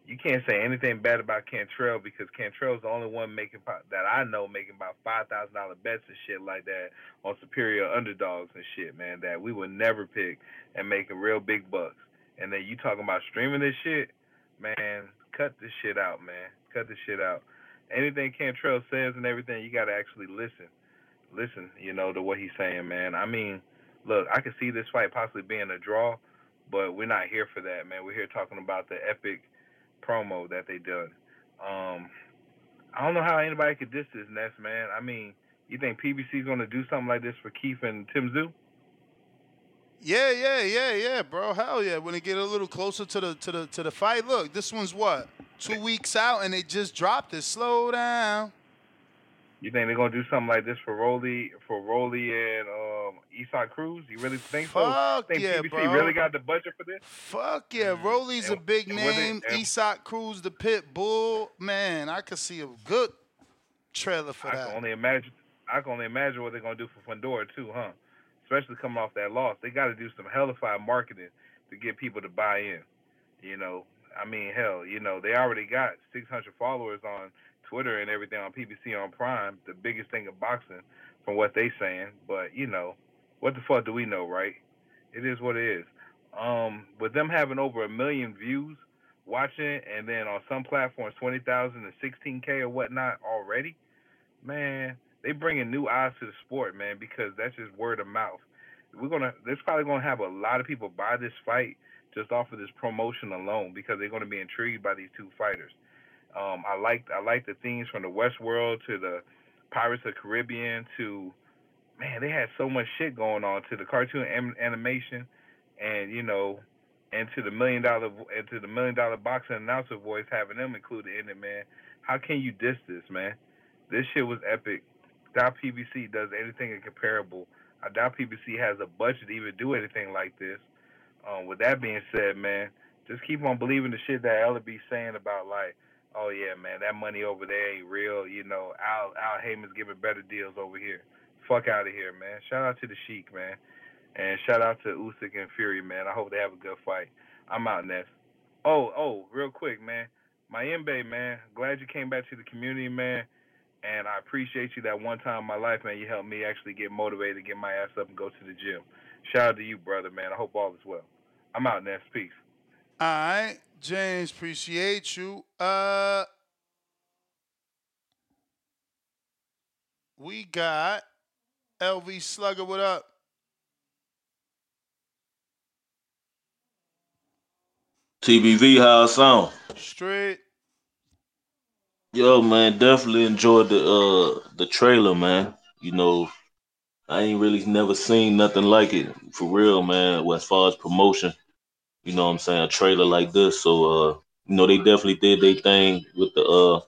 you can't say anything bad about Cantrell because Cantrell's the only one making that I know making about five thousand dollar bets and shit like that on superior underdogs and shit, man. That we would never pick and making real big bucks. And then you talking about streaming this shit, man. Cut this shit out, man. Cut this shit out. Anything Cantrell says and everything, you got to actually listen listen, you know, to what he's saying, man. I mean, look, I could see this fight possibly being a draw, but we're not here for that, man. We're here talking about the epic promo that they done. Um, I don't know how anybody could diss this, Ness, man. I mean, you think PBC's gonna do something like this for Keith and Tim Tszyu? Yeah, yeah, yeah, yeah, bro. Hell yeah. When it get a little closer to the to the to the fight, look, this one's what two weeks out, and they just dropped it. Slow down. You think they're gonna do something like this for Rolly, for Rolly and um, Cruz? You really think so? Fuck think yeah, PBC bro. really got the budget for this? Fuck yeah, Rolly's a big they- name. Isaac Cruz, the pit bull. Man, I could see a good trailer for I that. can only imagine. I can only imagine what they're gonna do for Fundora too, huh? Especially coming off that loss, they got to do some hellified marketing to get people to buy in. You know, I mean, hell, you know, they already got 600 followers on Twitter and everything on PBC on Prime, the biggest thing of boxing, from what they saying. But you know, what the fuck do we know, right? It is what it is. Um, with them having over a million views watching, and then on some platforms 20,000 and 16k or whatnot already, man, they bringing new eyes to the sport, man, because that's just word of mouth. We're gonna, there's probably gonna have a lot of people buy this fight just off of this promotion alone because they're gonna be intrigued by these two fighters. Um, I like, I like the themes from the Westworld to the Pirates of the Caribbean to, man, they had so much shit going on to the cartoon animation, and you know, and to the million dollar, and to the million dollar boxing announcer voice having them included in it, man. How can you diss this, man? This shit was epic. Doubt PBC does anything comparable. I doubt PBC has a budget to even do anything like this. Um, with that being said, man, just keep on believing the shit that Ella be saying about like, oh yeah, man, that money over there ain't real. You know, Al Al Haymon's giving better deals over here. Fuck out of here, man. Shout out to the Sheik, man, and shout out to Usyk and Fury, man. I hope they have a good fight. I'm out, Ness. Oh, oh, real quick, man. My Mayembe, man. Glad you came back to the community, man. And I appreciate you that one time in my life, man. You helped me actually get motivated to get my ass up and go to the gym. Shout out to you, brother, man. I hope all is well. I'm out, Ness. Peace. All right, James, appreciate you. Uh, we got LV Slugger. What up? TBV, how it sound? Straight. Yo, man, definitely enjoyed the uh the trailer, man. You know, I ain't really never seen nothing like it for real, man. As far as promotion, you know what I'm saying, a trailer like this. So uh, you know, they definitely did their thing with the uh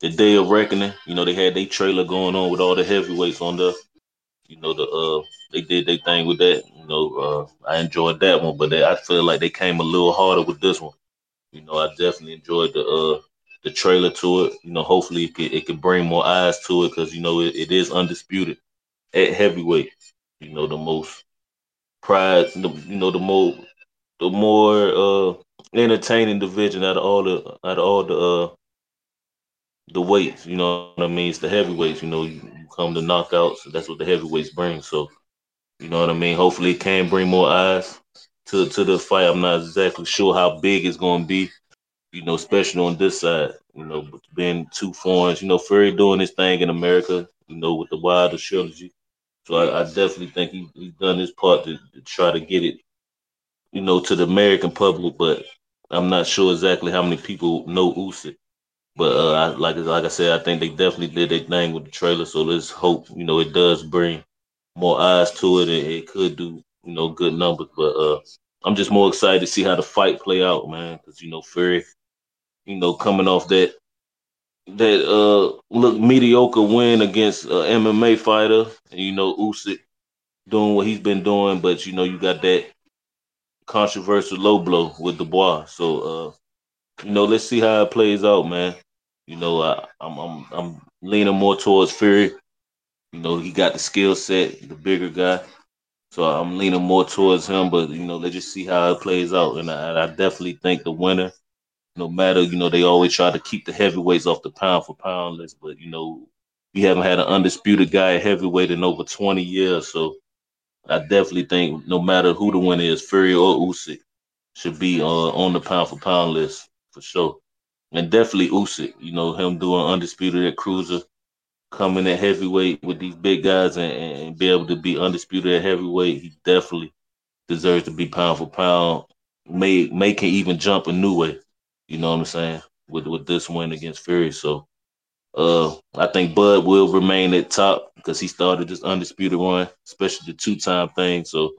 the day of reckoning. You know, they had their trailer going on with all the heavyweights on there. You know, the uh they did their thing with that. You know, uh I enjoyed that one, but they, I feel like they came a little harder with this one. You know, I definitely enjoyed the uh the trailer to it. You know, hopefully it could, it could bring more eyes to it because you know it, it is undisputed at heavyweight. You know, the most pride, you know, the more the more uh entertaining division out of all the out of all the uh the weights. You know what I mean? It's the heavyweights. You know, you, come to knockouts. That's what the heavyweights bring. So, you know what I mean? Hopefully, it can bring more eyes to to the fight. I'm not exactly sure how big it's going to be you know, especially on this side, you know, being two foreigns, you know, Fury doing his thing in America, you know, with the Wilder trilogy. So I, I definitely think he, he's done his part to, to, try to get it, you know, to the American public, but I'm not sure exactly how many people know Usyk. But uh, I, like like I said, I think they definitely did their thing with the trailer. So let's hope, you know, it does bring more eyes to it, and it could do, you know, good numbers. But uh, I'm just more excited to see how the fight play out, man, because you know, Fury you know, coming off that that uh look mediocre win against an MMA fighter, and you know Usyk doing what he's been doing, but you know you got that controversial low blow with Dubois. So uh, you know, let's see how it plays out, man. You know, I, I'm I'm I'm leaning more towards Fury. You know, he got the skill set, the bigger guy. So I'm leaning more towards him, but you know, let's just see how it plays out. And I, I definitely think the winner no matter, you know, they always try to keep the heavyweights off the pound for pound list, but you know, we haven't had an undisputed guy heavyweight in over 20 years. So I definitely think no matter who the winner is, Fury or Usyk, should be uh, on the pound for pound list for sure. And definitely Usyk, you know, him doing undisputed at cruiser, coming at heavyweight with these big guys and, and be able to be undisputed at heavyweight, he definitely deserves to be pound for pound. May may can even jump a new way. You know what I'm saying? With with this win against Fury. So uh I think Bud will remain at top because he started this undisputed run, especially the two time thing. So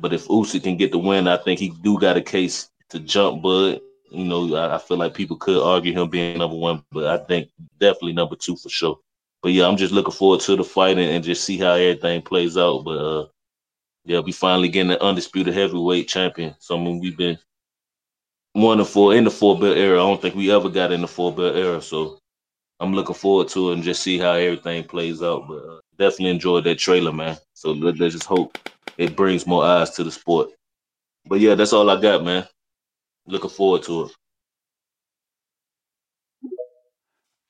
but if Usyk can get the win, I think he do got a case to jump Bud. You know, I, I feel like people could argue him being number one, but I think definitely number two for sure. But yeah, I'm just looking forward to the fight and, and just see how everything plays out. But uh yeah, we finally getting an undisputed heavyweight champion. So I mean, we've been one of four in the four belt era. I don't think we ever got in the four belt era. So I'm looking forward to it and just see how everything plays out. But uh, definitely enjoyed that trailer, man. So let, let's just hope it brings more eyes to the sport. But yeah, that's all I got, man. Looking forward to it.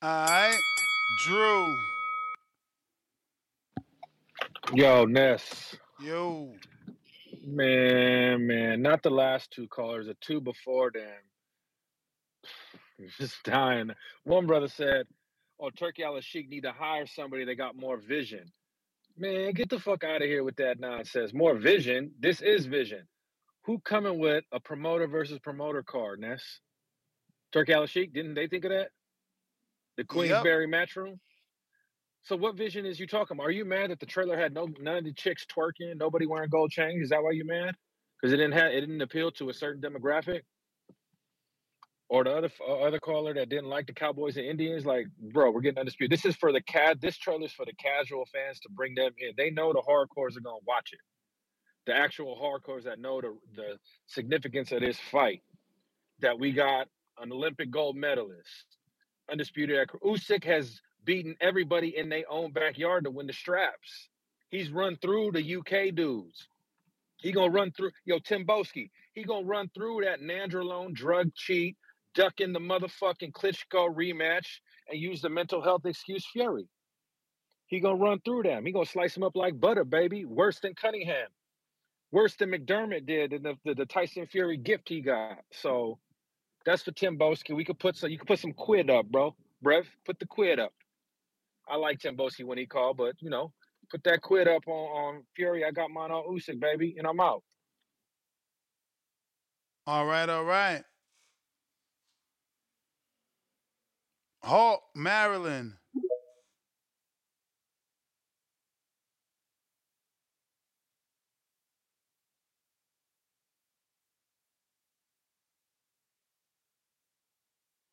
All right, Drew. Yo, Ness. Yo. Man, man, not the last two callers, the two before them. Just dying. One brother said, "Oh, Turki Alalshikh need to hire somebody that got more vision." Man, get the fuck out of here with that nonsense. More vision. This is vision. Who coming with a promoter versus promoter card, Ness? Turki Alalshikh, didn't they think of that? The Queensberry matchroom? So what vision is you talking about? Are you mad that the trailer had no none of the chicks twerking, nobody wearing gold chains? Is that why you mad? Because it didn't have it didn't appeal to a certain demographic? Or the other uh, other caller that didn't like the Cowboys and Indians, like, bro, we're getting undisputed. This is for the cat. This trailer's for the casual fans to bring them in. They know the hardcores are gonna watch it. The actual hardcores that know the the significance of this fight. That we got an Olympic gold medalist, undisputed. Usyk has beaten everybody in their own backyard to win the straps. He's run through the UK dudes. He gonna run through yo Tim. He gonna run through that Nandrolone drug cheat, duck in the motherfucking Klitschko rematch, and use the mental health excuse Fury. He gonna run through them. He gonna slice them up like butter, baby. Worse than Cunningham. Worse than McDermott did in the, the, the Tyson Fury gift he got. So that's for Tim Boski. We could put some. You could put some quid up, bro. Brev, put the quid up. I like Tim Boski when he called, but you know, put that quid up on, on Fury. I got mine on Usyk, baby, and I'm out. All right, all right. Hawk, Maryland.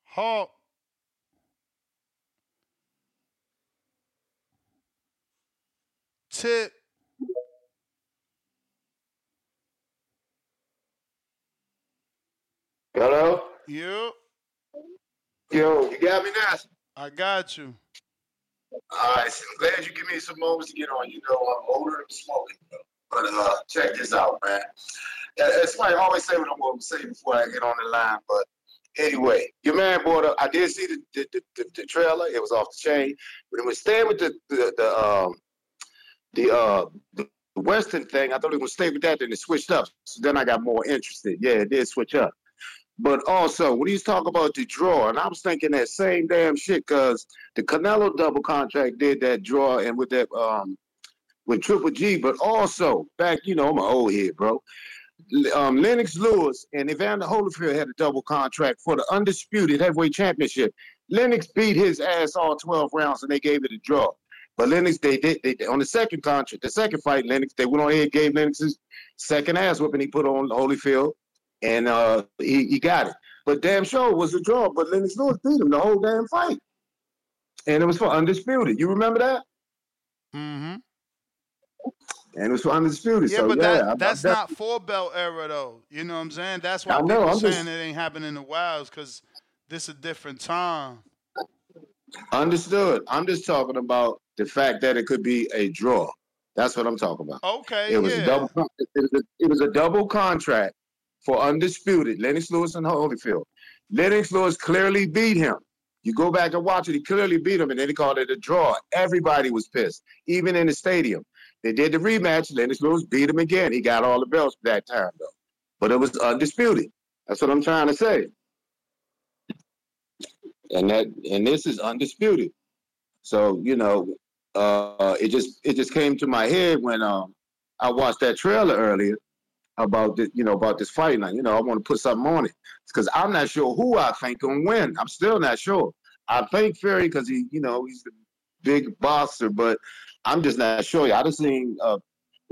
Hawk. Tip. Hello? You. Yo, you got me now? I got you. All right, so I'm glad you give me some moments to get on. You know, I'm older and smoking. But uh, check this out, man. It's funny, I always say what I'm going to say before I get on the line. But anyway, your man brought up, I did see the, the, the, the, the trailer. It was off the chain. But it was staying with the, the, the, um, the, uh, the Western thing. I thought it was stay with that, then it switched up. So then I got more interested. Yeah, it did switch up. But also, when he's talking about the draw, and I was thinking that same damn shit because the Canelo double contract did that draw and with that um with Triple G, but also back, you know, I'm an old head, bro. Um, Lennox Lewis and Evander Holyfield had a double contract for the undisputed heavyweight championship. Lennox beat his ass all 12 rounds and they gave it a draw. But Lennox, they did they, on the second contract, the second fight, Lennox, they went on ahead gave Lennox his second ass whooping he put on Holyfield, and uh, he, he got it. But damn sure it was a draw. But Lennox Lewis beat him the whole damn fight, and it was for undisputed. You remember that? Mm-hmm. And it was for undisputed. Yeah, so but yeah, that that's I'm not four belt era though. You know what I'm saying? That's why I know, people I'm saying just- it ain't happening in the wilds because this is a different time. Understood. I'm just talking about the fact that it could be a draw. That's what I'm talking about. Okay, It was yeah. a double. It was a, it was a double contract for undisputed Lennox Lewis and Holyfield. Lennox Lewis clearly beat him. You go back and watch it. He clearly beat him, and then he called it a draw. Everybody was pissed, even in the stadium. They did the rematch. Lennox Lewis beat him again. He got all the belts that time though, but it was undisputed. That's what I'm trying to say. And that and this is undisputed. So you know, uh, it just it just came to my head when um I watched that trailer earlier about the, you know about this fight. Now you know I want to put something on it because I'm not sure who I think can win. I'm still not sure. I think Fury because he you know he's the big boxer, but I'm just not sure. I just seen uh,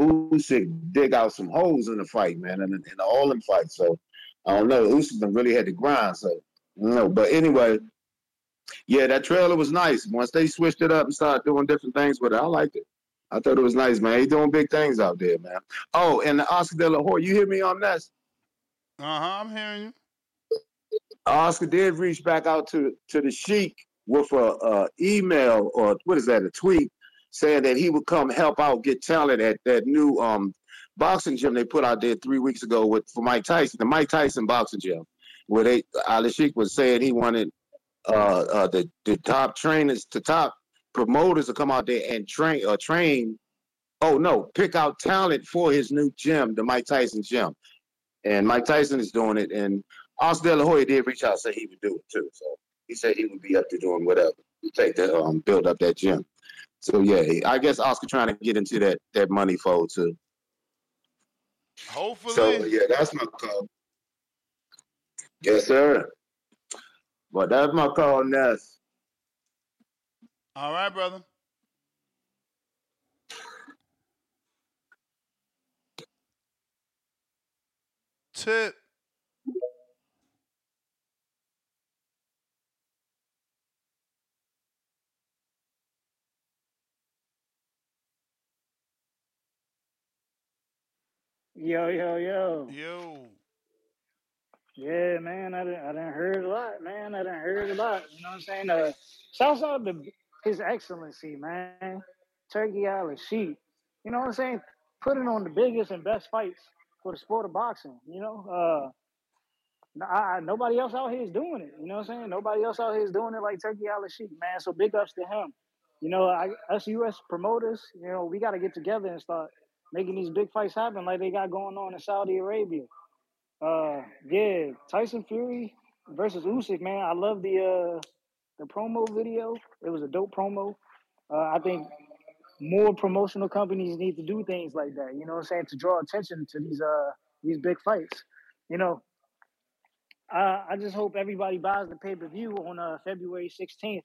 Usyk dig out some holes in the fight, man, in, in the all in fight. So I don't know. Usyk really had to grind. So no, but anyway. Yeah, that trailer was nice. Once they switched it up and started doing different things with it, I liked it. I thought it was nice, man. He doing big things out there, man. Oh, and the Oscar De La Hoya, you hear me on that? Uh huh. I'm hearing you. Oscar did reach back out to to the Sheik with a uh, email or what is that, a tweet saying that he would come help out, get talent at that new um boxing gym they put out there three weeks ago with for Mike Tyson, the Mike Tyson boxing gym, where they Ali Sheik was saying he wanted uh, uh the the top trainers, the top promoters to come out there and train uh, train. Oh no, pick out talent for his new gym, the Mike Tyson gym, and Mike Tyson is doing it. And Oscar De La Hoya did reach out and say he would do it too. So he said he would be up to doing whatever to take the um build up that gym. So yeah, I guess Oscar trying to get into that that money fold too. Hopefully. So yeah, that's my call. Yes, sir. But that's my call, Ness. All right, brother. Tip. Yo, yo, yo. Yo. Yeah, man, I done, I hear heard a lot, man. I didn't hear a lot. You know what I'm saying? Uh, Southside, his Excellency, man. Turki Alalshikh. You know what I'm saying? Putting on the biggest and best fights for the sport of boxing. You know, uh, I, I- nobody else out here is doing it. You know what I'm saying? Nobody else out here is doing it like Turki Alalshikh, man. So big ups to him. You know, I, us U.S. promoters, you know, we got to get together and start making these big fights happen like they got going on in Saudi Arabia. Uh, yeah, Tyson Fury versus Usyk, man. I love the uh the promo video. It was a dope promo. Uh, I think more promotional companies need to do things like that. You know what I'm saying to draw attention to these uh these big fights. You know, I I just hope everybody buys the pay per view on uh February 16th.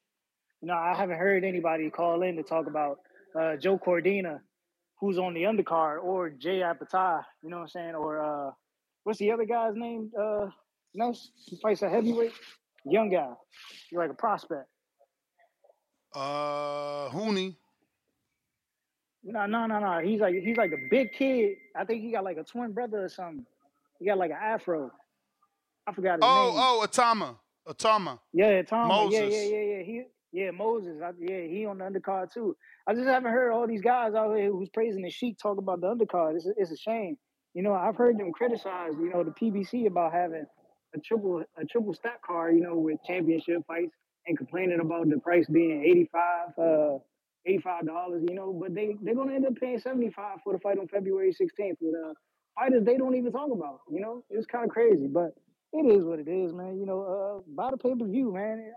You know, I haven't heard anybody call in to talk about uh Joe Cordina, who's on the undercard, or Jai Opetaia. You know what I'm saying, or uh what's the other guy's name? Uh, next he fights a heavyweight, young guy. He's like a prospect. Uh, Hooney. No, no, no, no. He's like he's like a big kid. I think he got like a twin brother or something. He got like an afro. I forgot his Oh, name. oh, Itauma. Itauma. Yeah, Tom. Yeah, yeah, yeah, yeah. He, yeah, Moses. I, yeah, he on the undercard too. I just haven't heard all these guys out here who's praising the Sheik talk about the undercard. It's a, it's a shame. You know, I've heard them criticize, you know, the PBC about having a triple a triple stack card, you know, with championship fights and complaining about the price being eighty five, uh, eighty five dollars. You know, but they they're gonna end up paying seventy five for the fight on February sixteenth with uh, fighters they don't even talk about. You know, it's kind of crazy, but it is what it is, man. You know, uh, buy the pay per view, man.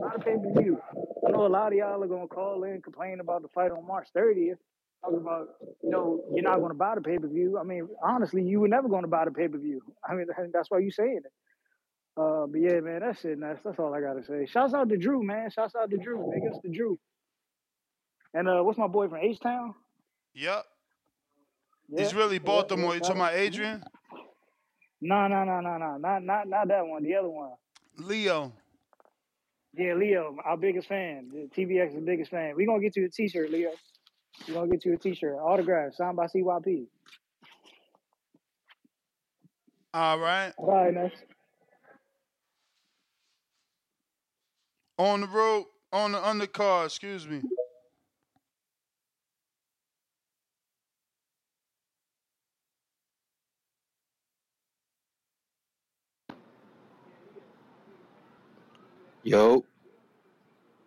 Buy the pay per view. I know a lot of y'all are gonna call in complain about the fight on March 30th. Talking about, you know, you're not gonna buy the pay per view. I mean, honestly, you were never gonna buy the pay per view. I mean, that's why you're saying it. Uh, but yeah, man, that's it. nuts. That's all I gotta say. Shouts out to Drew, man. Shouts out to Drew. Big ups to Drew. And uh, what's my boy from H Town? Yep. Yeah, He's really Baltimore. yeah, You talking about Adrian? No, no, no, no, no, not not not that one. The other one. Leo. Yeah, Leo, our biggest fan. The TBX is the biggest fan. We gonna get you a T-shirt, Leo. We gonna get you a T-shirt, autograph, signed by CYP. All right. All right, next. On the road, on the undercard, excuse me. Yo,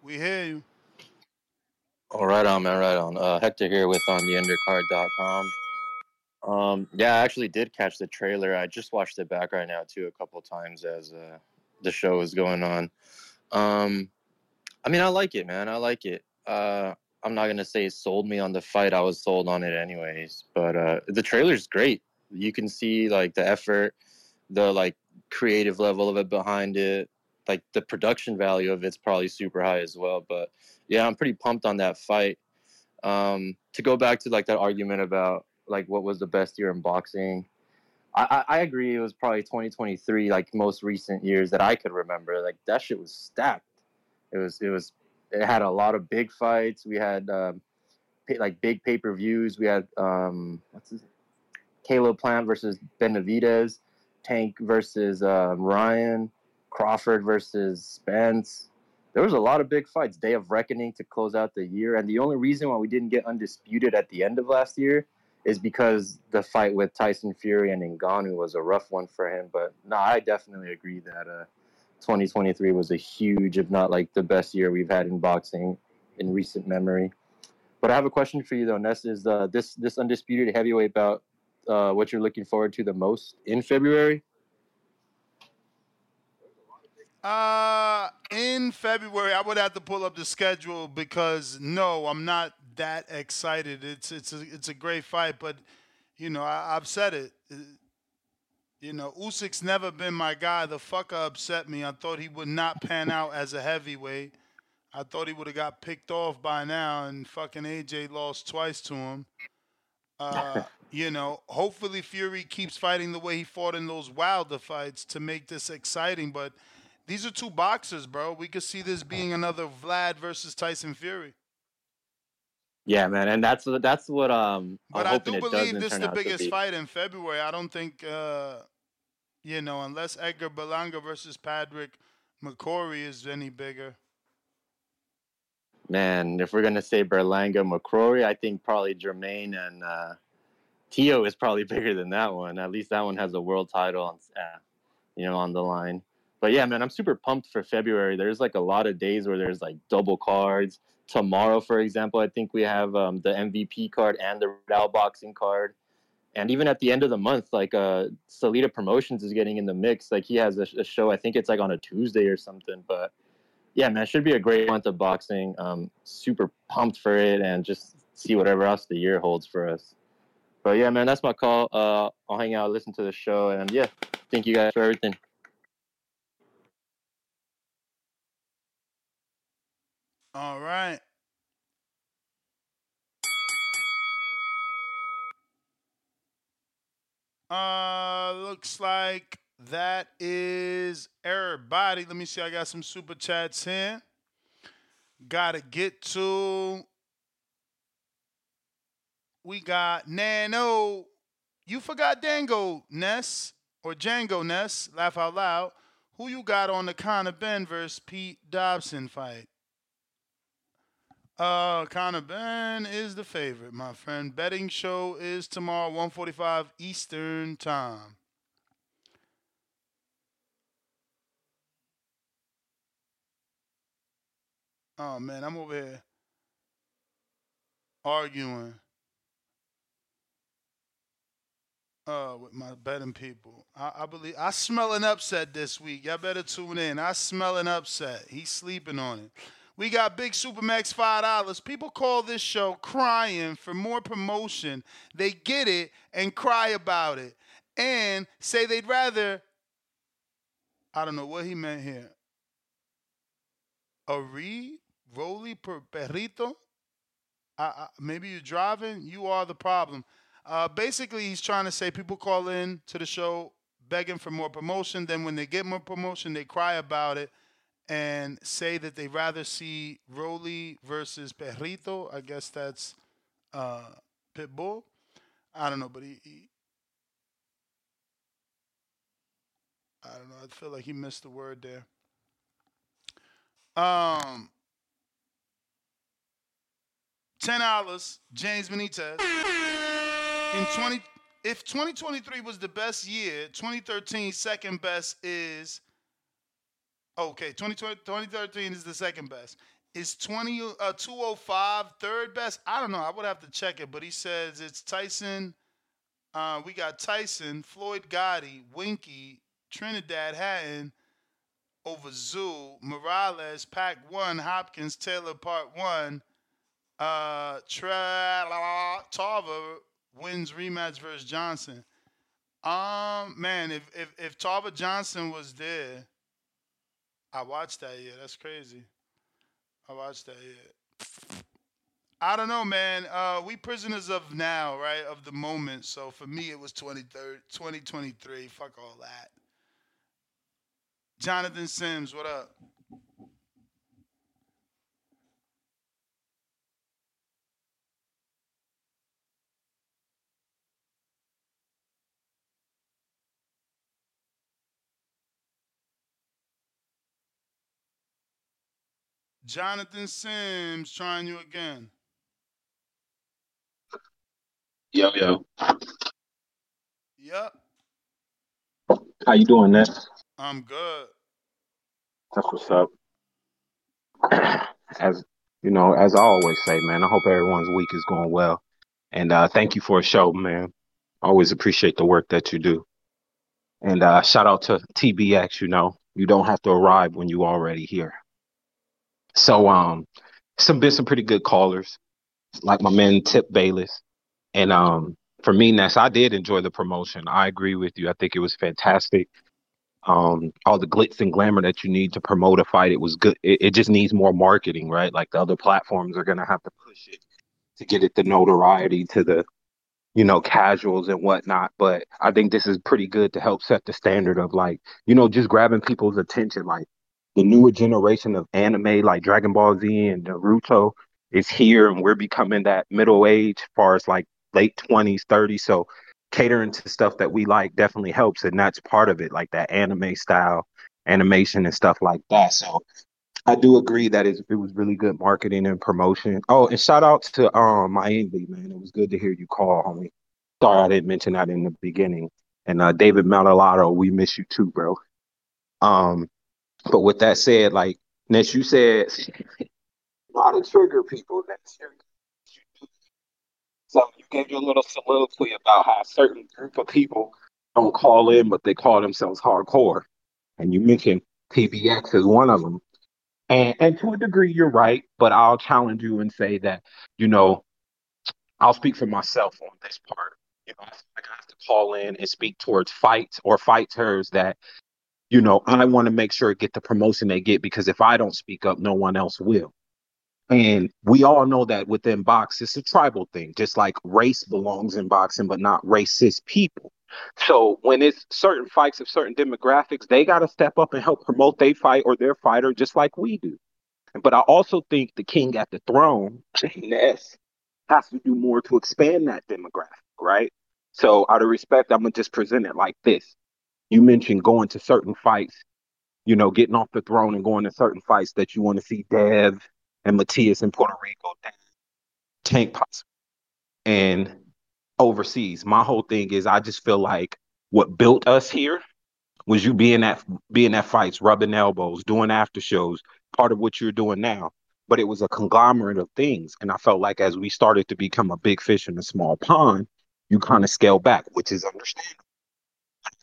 We hear you. all right on, man, right on. Uh, Hector here with on the undercard.com. Um, yeah, I actually did catch the trailer. I just watched it back right now too, a couple times as uh, the show was going on. Um, I mean, I like it, man. I like it. Uh, I'm not gonna say it sold me on the fight. I was sold on it anyways. But uh, the trailer's great. You can see like the effort, the like creative level of it behind it. Like the production value of it's probably super high as well. But yeah, I'm pretty pumped on that fight. Um, to go back to like that argument about like what was the best year in boxing, I, I, agree. It was probably 2023, like most recent years that I could remember. Like that shit was stacked. It was it was it had a lot of big fights. We had um, pay, like big pay per views. We had um, what's his Caleb Plant versus Benavidez, Tank versus um, Ryan, Crawford versus Spence. There was a lot of big fights. Day of Reckoning to close out the year, and the only reason why we didn't get undisputed at the end of last year is because the fight with Tyson Fury and Ngannou was a rough one for him. But no, I definitely agree that uh, 2023 was a huge, if not like the best year we've had in boxing in recent memory. But I have a question for you though, Ness. Is uh, this this undisputed heavyweight bout uh, what you're looking forward to the most in February? Uh, in February, I would have to pull up the schedule because no, I'm not that excited. It's it's a it's a great fight, but you know I, I've said it. Uh, You know, Usyk's never been my guy. The fucker upset me. I thought he would not pan out as a heavyweight. I thought he would have got picked off by now, and fucking AJ lost twice to him. Uh, you know, hopefully Fury keeps fighting the way he fought in those Wilder fights to make this exciting. But these are two boxers, bro. We could see this being another Vlad versus Tyson Fury. Yeah, man, and that's what that's what um But I'm I do it believe this is the biggest fight in February. I don't think, uh, you know, unless Edgar Berlanga versus Patrick McCrory is any bigger. Man, if we're gonna say Berlanga McCrory, I think probably Jermaine and uh, Tio is probably bigger than that one. At least that one has a world title on, uh, you know, on the line. But yeah, man, I'm super pumped for February. There's like a lot of days where there's like double cards. Tomorrow, for example, I think we have um, the MVP card and the Real boxing card. And even at the end of the month, like uh, Salita Promotions is getting in the mix. Like he has a, a show, I think it's like on a Tuesday or something. But yeah, man, it should be a great month of boxing. Um, super pumped for it, and just see whatever else the year holds for us. But yeah, man, that's my call. Uh, I'll hang out, listen to the show, and yeah, thank you guys for everything. All right. Uh, looks like that is everybody. Let me see. I got some super chats here. Gotta get to. We got Nano. You forgot Dango Ness or Django Ness. Laugh out loud. Who you got on the Conor Benn versus Pete Dobson fight? Uh, Conor Benn is the favorite, my friend. Betting show is tomorrow, 1:45 Eastern time. Oh man, I'm over here arguing uh with my betting people. I, I believe I smell an upset this week. Y'all better tune in. I smell an upset. He's sleeping on it. We got Big Supermax five dollars. People call this show crying for more promotion. They get it and cry about it. And say they'd rather I don't know what he meant here. A re roly per perrito? I, I, maybe you're driving. You are the problem. Uh, basically, he's trying to say people call in to the show begging for more promotion. Then when they get more promotion, they cry about it and say that they rather see Rolly versus Perrito. I guess that's uh, Pitbull. I don't know, but he, he I don't know. I feel like he missed the word there. Um, ten dollars, James Benitez. In twenty, if 2023 was the best year, 2013 second best is. Okay, 2020, 2013 is the second best. Is 20 uh 205 third best? I don't know. I would have to check it, but he says it's Tyson. Uh, we got Tyson, Floyd Gatti, Winky, Trinidad Hatton over Tszyu, Morales, Pack One, Hopkins, Taylor, Part One. Uh, Tra- Tarver wins rematch versus Johnson. Um, man, if if if Tarver Johnson was there, I watched that. Yeah, that's crazy. I watched that. Yeah. I don't know, man. Uh, we prisoners of now, right? Of the moment. So for me, it was 23rd, 2023. Fuck all that. Jonathan Sims, what up? Jonathan Sims trying you again. Yo, yo. Yep, How you doing, Ness? I'm good. That's what's up. As you know, as I always say, man, I hope everyone's week is going well. And uh thank you for a show, man. Always appreciate the work that you do. And uh shout out to TBX, you know, you don't have to arrive when you already here. So um some been some pretty good callers, like my man Tip Bayless. And um for me, Ness, I did enjoy the promotion. I agree with you. I think it was fantastic. um all the glitz and glamour that you need to promote a fight it was good it, it just needs more marketing right like the other platforms are to have to push it to get it the notoriety to the you know casuals and whatnot but i think this is pretty good to help set the standard of like you know just grabbing people's attention like the newer generation of anime like dragon ball z and naruto is here and we're becoming that middle age far as like late 20s 30s so catering to stuff that we like definitely helps and that's part of it like that anime style animation and stuff like that. So i do agree that it, it was really good marketing and promotion. Oh and shout out to um my envy man. It was good to hear you call homie. Sorry i didn't mention that in the beginning. And uh david Malalato, we miss you too bro. Um but with that said like Ness, you said a lot of trigger people next year. So you gave your little soliloquy about how a certain group of people don't call in, but they call themselves hardcore. And you mentioned TBX as one of them. And, and to a degree, you're right, but I'll challenge you and say that, you know, I'll speak for myself on this part. You know, I I have to call in and speak towards fights or fighters that, you know, I want to make sure get the promotion they get because if I don't speak up, no one else will. And we all know that within box, it's a tribal thing, just like race belongs in boxing, but not racist people. So when it's certain fights of certain demographics, they got to step up and help promote their fight or their fighter, just like we do. But I also think the king at the throne, Ness, has to do more to expand that demographic, right? So out of respect, I'm gonna just present it like this. You mentioned going to certain fights, you know, getting off the throne and going to certain fights that you want to see Dev and Matias in Puerto Rico, Tank possible, and overseas. My whole thing is I just feel like what built us here was you being at being at fights, rubbing elbows, doing after shows, part of what you're doing now. But it was a conglomerate of things. And I felt like as we started to become a big fish in a small pond, you kind of scale back, which is understandable.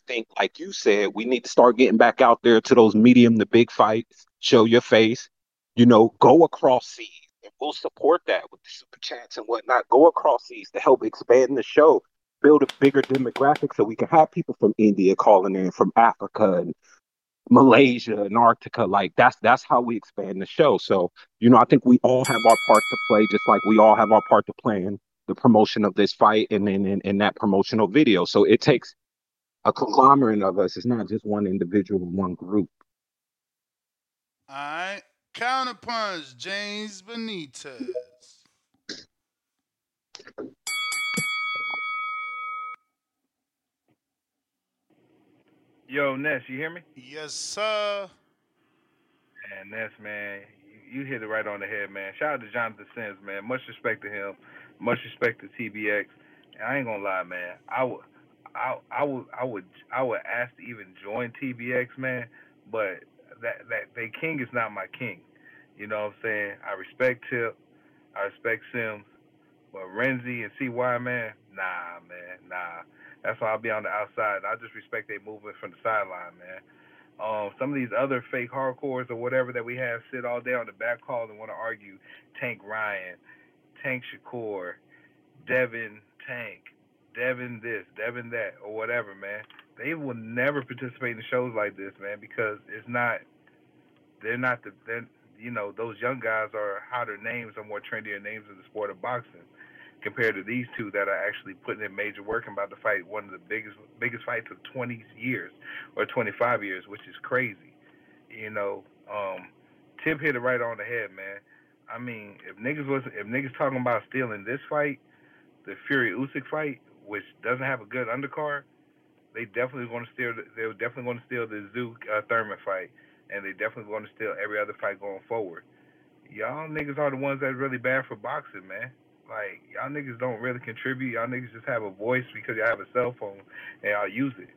Think, like you said, we need to start getting back out there to those medium to big fights, show your face, you know, go across seas. And we'll support that with the super chats and whatnot. Go across seas to help expand the show, build a bigger demographic so we can have people from India calling in, from Africa and Malaysia, and Antarctica. Like that's that's how we expand the show. So, you know, I think we all have our part to play, just like we all have our part to play in the promotion of this fight and then in, in that promotional video. So it takes a conglomerate of us. It's not just one individual, one group. All right. Counterpunch, James Benitez. Yo, Ness, you hear me? Yes, sir. And Ness, man, you, you hit it right on the head, man. Shout out to Jonathan Sims, man. Much respect to him. Much respect to TBX. And I ain't gonna lie, man. I would, I, would, I would, I would ask to even join TBX, man. But that that they king is not my king. You know what I'm saying? I respect Tip, I respect Sims, but Renzi and CY man, nah man, nah. That's why I'll be on the outside. I just respect they movement from the sideline, man. Um, some of these other fake hardcores or whatever that we have sit all day on the back call and want to argue Tank Ryan, Tank Shakur, Devin Tank, Devin this, Devin that, or whatever, man. They will never participate in shows like this, man, because it's not. They're not the. They're, you know, those young guys are hotter names, are more trendier names in the sport of boxing compared to these two that are actually putting in major work and about to fight one of the biggest biggest fights of 20 years or 25 years, which is crazy. You know, um, Tip hit it right on the head, man. I mean, if niggas was if niggas talking about stealing this fight, the Fury Usyk fight, which doesn't have a good undercard, they definitely going to steal. They're definitely going to steal the Tszyu uh, Thurman fight and they definitely going to steal every other fight going forward. Y'all niggas are the ones that's really bad for boxing, man. Like y'all niggas don't really contribute. Y'all niggas just have a voice because y'all have a cell phone and y'all use it.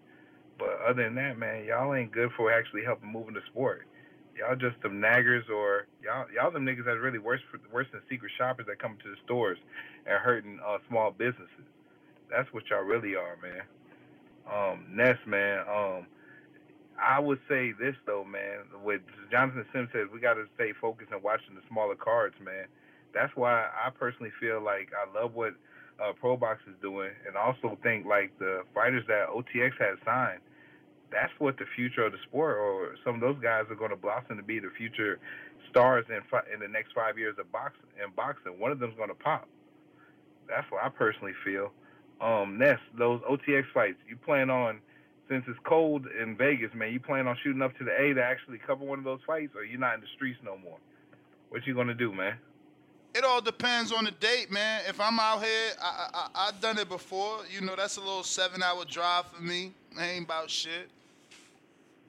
But other than that, man, y'all ain't good for actually helping moving the sport. Y'all just some naggers or y'all y'all them niggas that's really worse for, worse than secret shoppers that come to the stores and hurting uh, small businesses. That's what y'all really are, man. Um, Ness, man. Um, I would say this though, man. What Jonathan Sims says, we got to stay focused and watching the smaller cards, man. That's why I personally feel like I love what uh, ProBox is doing, and also think like the fighters that OTX has signed. That's what the future of the sport, or some of those guys are going to blossom to be the future stars in fi- in the next five years of boxing. In boxing, one of them's going to pop. That's what I personally feel. Um, Ness, those OTX fights, you plan on since it's cold in Vegas, man, you plan on shooting up to the A to actually cover one of those fights, or you're not in the streets no more? What you gonna do, man? It all depends on the date, man. If I'm out here, I, I, I I've done it before. You know, that's a little seven hour drive for me. It ain't about shit.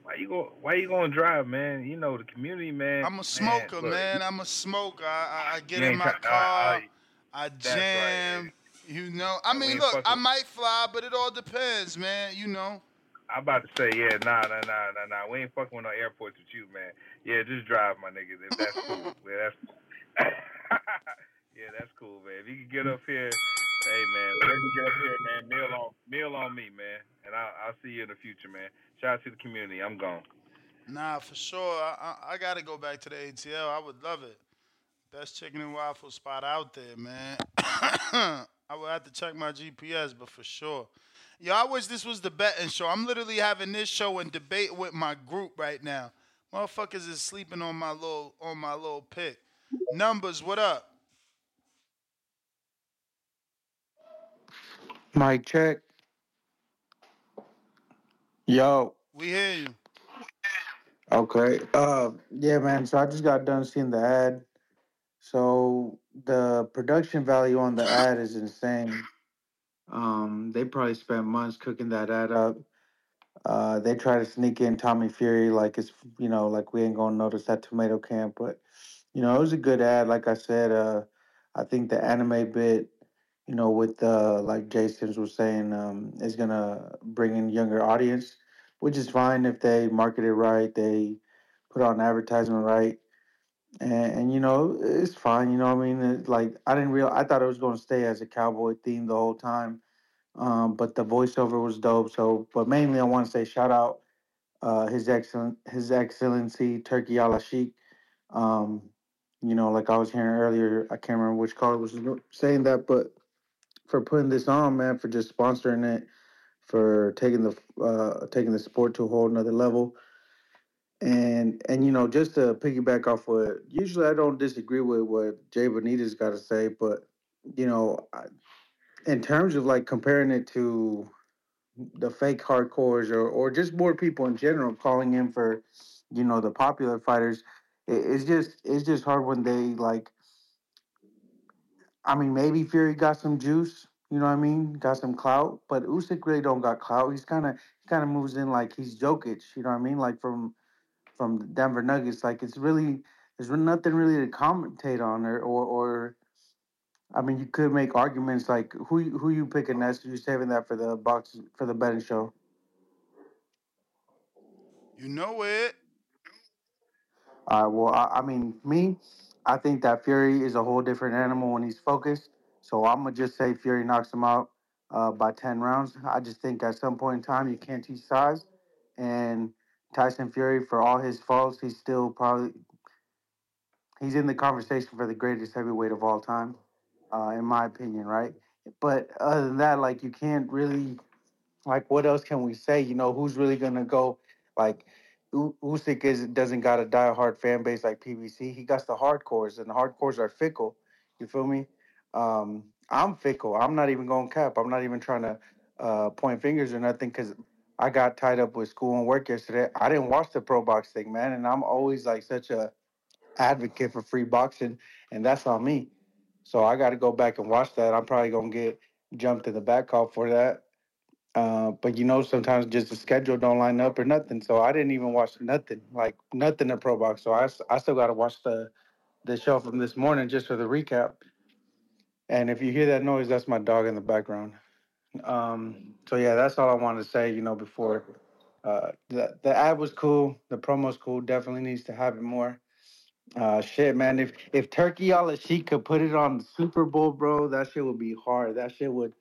Why you go? Why you going to drive, man? You know the community, man. I'm a man, smoker, look, man. I'm a smoker. I, I, I get in my I- car. I- I that's right, jam. You know, I mean, look, I might fly, but it all depends, man. You know. I'm about to say, yeah, nah, nah, nah, nah, nah. We ain't fucking with no airports with you, man. Yeah, just drive, my nigga. If that's cool, yeah, that's yeah, that's cool, man. If you can get up here, hey, man, if you get up here, man, meal on, meal on me, man, and I'll, I'll see you in the future, man. Shout out to the community. I'm gone. Nah, for sure. I, I, I got to go back to the ATL. I would love it. Best chicken and waffle spot out there, man. I would have to check my GPS, but for sure. Yo, I wish this was the betting show. I'm literally having this show and debate with my group right now. Motherfuckers is sleeping on my little on my little pick. Numbers, what up? Mic check. Yo. We hear you. Okay. Uh, yeah, man. So I just got done seeing the ad. So the production value on the ad is insane. Um, they probably spent months cooking that ad up. Uh, they try to sneak in Tommy Fury like it's you know like we ain't gonna notice that tomato can, but you know it was a good ad. Like I said, uh, I think the anime bit, you know, with uh, like Jason's was saying, um, is gonna bring in younger audience, which is fine if they market it right, they put on advertisement right, and, and you know it's fine. You know I mean? It, like I didn't real I thought it was gonna stay as a cowboy theme the whole time um, but the voiceover was dope. So, but mainly I want to say shout out uh, his excellent his excellency Turki Alalshikh. Um, you know, like I was hearing earlier, I can't remember which caller was saying that, but for putting this on, man, for just sponsoring it, for taking the uh, taking the sport to a whole another level. And and you know, just to piggyback off what usually I don't disagree with what Jay Benitez got to say, but you know, I, in terms of like comparing it to the fake hardcores or or just more people in general calling in for you know the popular fighters it, it's just it's just hard when they like i mean maybe fury got some juice you know what i mean? Got some clout but Usyk really don't got clout. He's kind of he kind of moves in like he's Jokic you know what i mean? Like from from the denver nuggets like it's really there's nothing really to commentate on or or, or I mean, you could make arguments like who you- who you picking next. You saving that for the box for the betting show. You know it. Uh, well, I, I mean, me, I think that Fury is a whole different animal when he's focused. So I'm gonna just say Fury knocks him out uh, by ten rounds. I just think at some point in time you can't teach size, and Tyson Fury, for all his faults, he's still probably he's in the conversation for the greatest heavyweight of all time, uh, in my opinion, right? But other than that, like you can't really like what else can we say? You know, who's really gonna go? Like U- Usyk is doesn't got a diehard fan base like PBC. He got the hardcores, and the hardcores are fickle. You feel me? Um, I'm fickle. I'm not even going cap. I'm not even trying to uh, point fingers or nothing because I got tied up with school and work yesterday. I didn't watch the pro box thing, man, and I'm always like such a advocate for free boxing, and that's on me. So I got to go back and watch that. I'm probably gonna get jumped in the back call for that. Uh, but you know, sometimes just the schedule don't line up or nothing. So I didn't even watch nothing, like nothing in pro box. So I still got to watch the the show from this morning just for the recap. And if you hear that noise, that's my dog in the background. Um, so yeah, that's all I wanted to say. You know, before uh, the the ad was cool, the promo's cool. Definitely needs to it more. Uh, shit, man. If if Turki Sheik could put it on the Super Bowl, bro, that shit would be hard. That shit would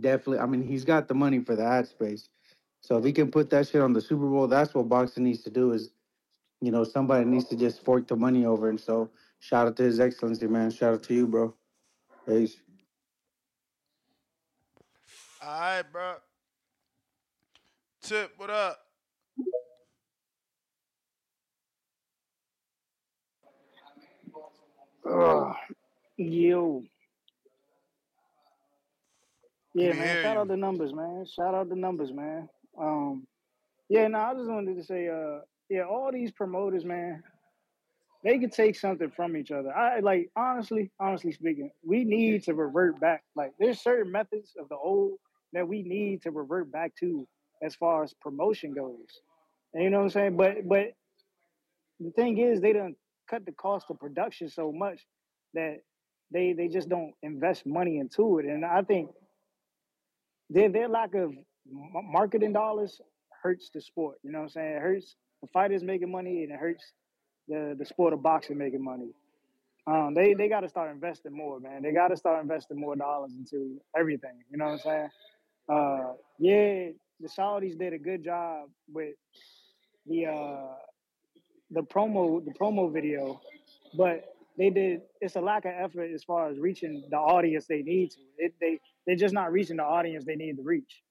definitely. I mean, he's got the money for the ad space, so if he can put that shit on the Super Bowl, that's what boxing needs to do. Is you know somebody needs to just fork the money over. And so, shout out to His Excellency, man. Shout out to you, bro. Peace. All right, bro. Tip, what up? Ugh. Yo. Yeah, man. Shout you. out the numbers, man. Shout out the numbers, man. Um, yeah, no, I just wanted to say, uh, yeah, all these promoters, man, they could take something from each other. I like honestly, honestly speaking, we need to revert back. Like there's certain methods of the old that we need to revert back to as far as promotion goes. And you know what I'm saying? But but the thing is they don't cut the cost of production so much that they they just don't invest money into it. And I think their their lack of marketing dollars hurts the sport. You know what I'm saying? It hurts the fighters making money and it hurts the the sport of boxing making money. Um, they they got to start investing more, man. They got to start investing more dollars into everything. You know what I'm saying? Uh, yeah, the Saudis did a good job with the uh, the promo the promo video, but they did it's a lack of effort as far as reaching the audience they need to. It, they they're just not reaching the audience they need to reach.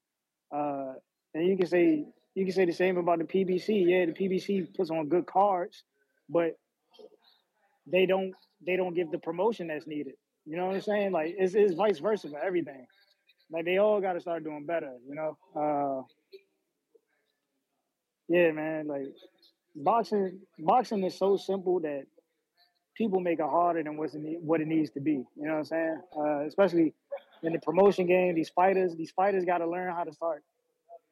Uh, and you can say you can say the same about the PBC. Yeah, the PBC puts on good cards, but they don't they don't give the promotion that's needed. You know what I'm saying? Like it's, it's vice versa for everything. Like they all got to start doing better. You know? Uh, yeah, man. Like boxing boxing is so simple that people make it harder than what's it what it needs to be. You know what I'm saying? Uh, especially in the promotion game, these fighters these fighters got to learn how to start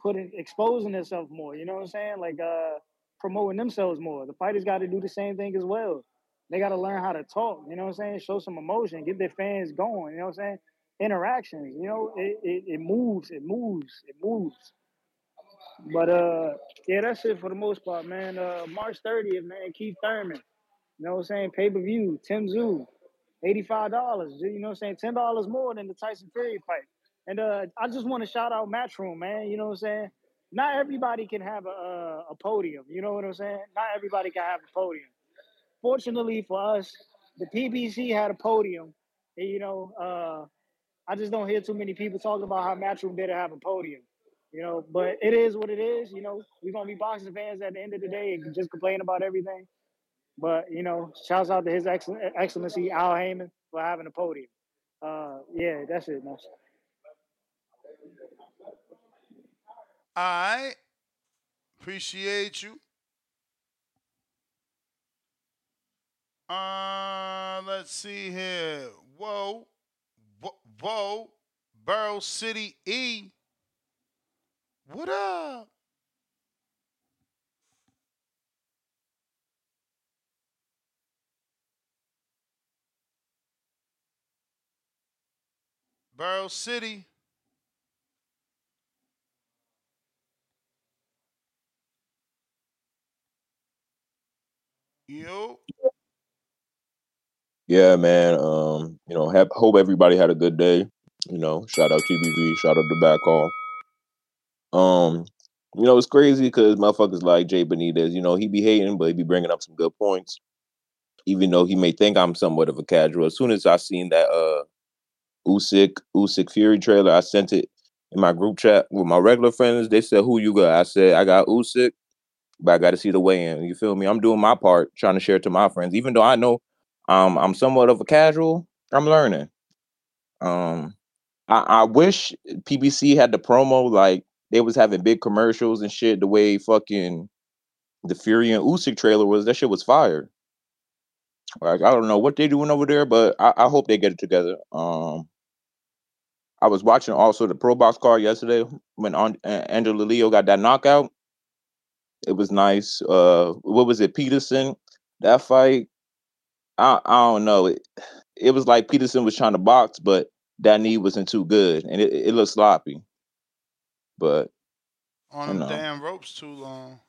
putting exposing themselves more. You know what I'm saying? Like uh, promoting themselves more. The fighters got to do the same thing as well. They got to learn how to talk. You know what I'm saying? Show some emotion, get their fans going. You know what I'm saying? Interactions. You know, it, it, it moves. It moves. It moves. But uh, yeah, that's it for the most part, man. Uh, March 30th, man. Keith Thurman. You know what I'm saying? Pay per view. Tim Tszyu. $85. You know what I'm saying? $10 more than the Tyson Fury fight. And uh, I just want to shout out Matchroom, man. You know what I'm saying? Not everybody can have a, a, podium. You know what I'm saying? Not everybody can have a podium. Fortunately for us, the PBC had a podium. You know, uh, I just don't hear too many people talking about how Matchroom didn't have a podium. You know, but it is what it is. You know, we're gonna be boxing fans at the end of the day and just complain about everything. But you know, shouts out to His Excell- Excellency Al Haymon for having a podium. Uh, yeah, that's it. man. Right. Appreciate you. Uh, let's see here. Whoa, whoa. Borough City E. What up? Borough City. Yo. Yeah, man. Um, you know, have, hope everybody had a good day. You know, shout out TBV, shout out the Back Call. Um, you know, it's crazy because motherfuckers like Jay Benitez, you know, he be hating, but he be bringing up some good points. Even though he may think I'm somewhat of a casual. As soon as I seen that uh Usyk Usyk Fury trailer, I sent it in my group chat with my regular friends. They said, "Who you got?" I said, "I got Usyk, but I got to see the weigh-in." You feel me? I'm doing my part, trying to share it to my friends, even though I know um I'm somewhat of a casual. I'm learning. Um, I, I wish PBC had the promo like they was having big commercials and shit. The way fucking the Fury and Usyk trailer was, that shit was fire. Like I don't know what they doing over there, but I, I hope they get it together. Um, I was watching also the Pro Box card yesterday when on, uh, Angelo Leo got that knockout. It was nice. Uh, what was it, Peterson? That fight, I I don't know. It it was like Peterson was trying to box, but that knee wasn't too good, and it, it looked sloppy. But On them know, damn ropes too long.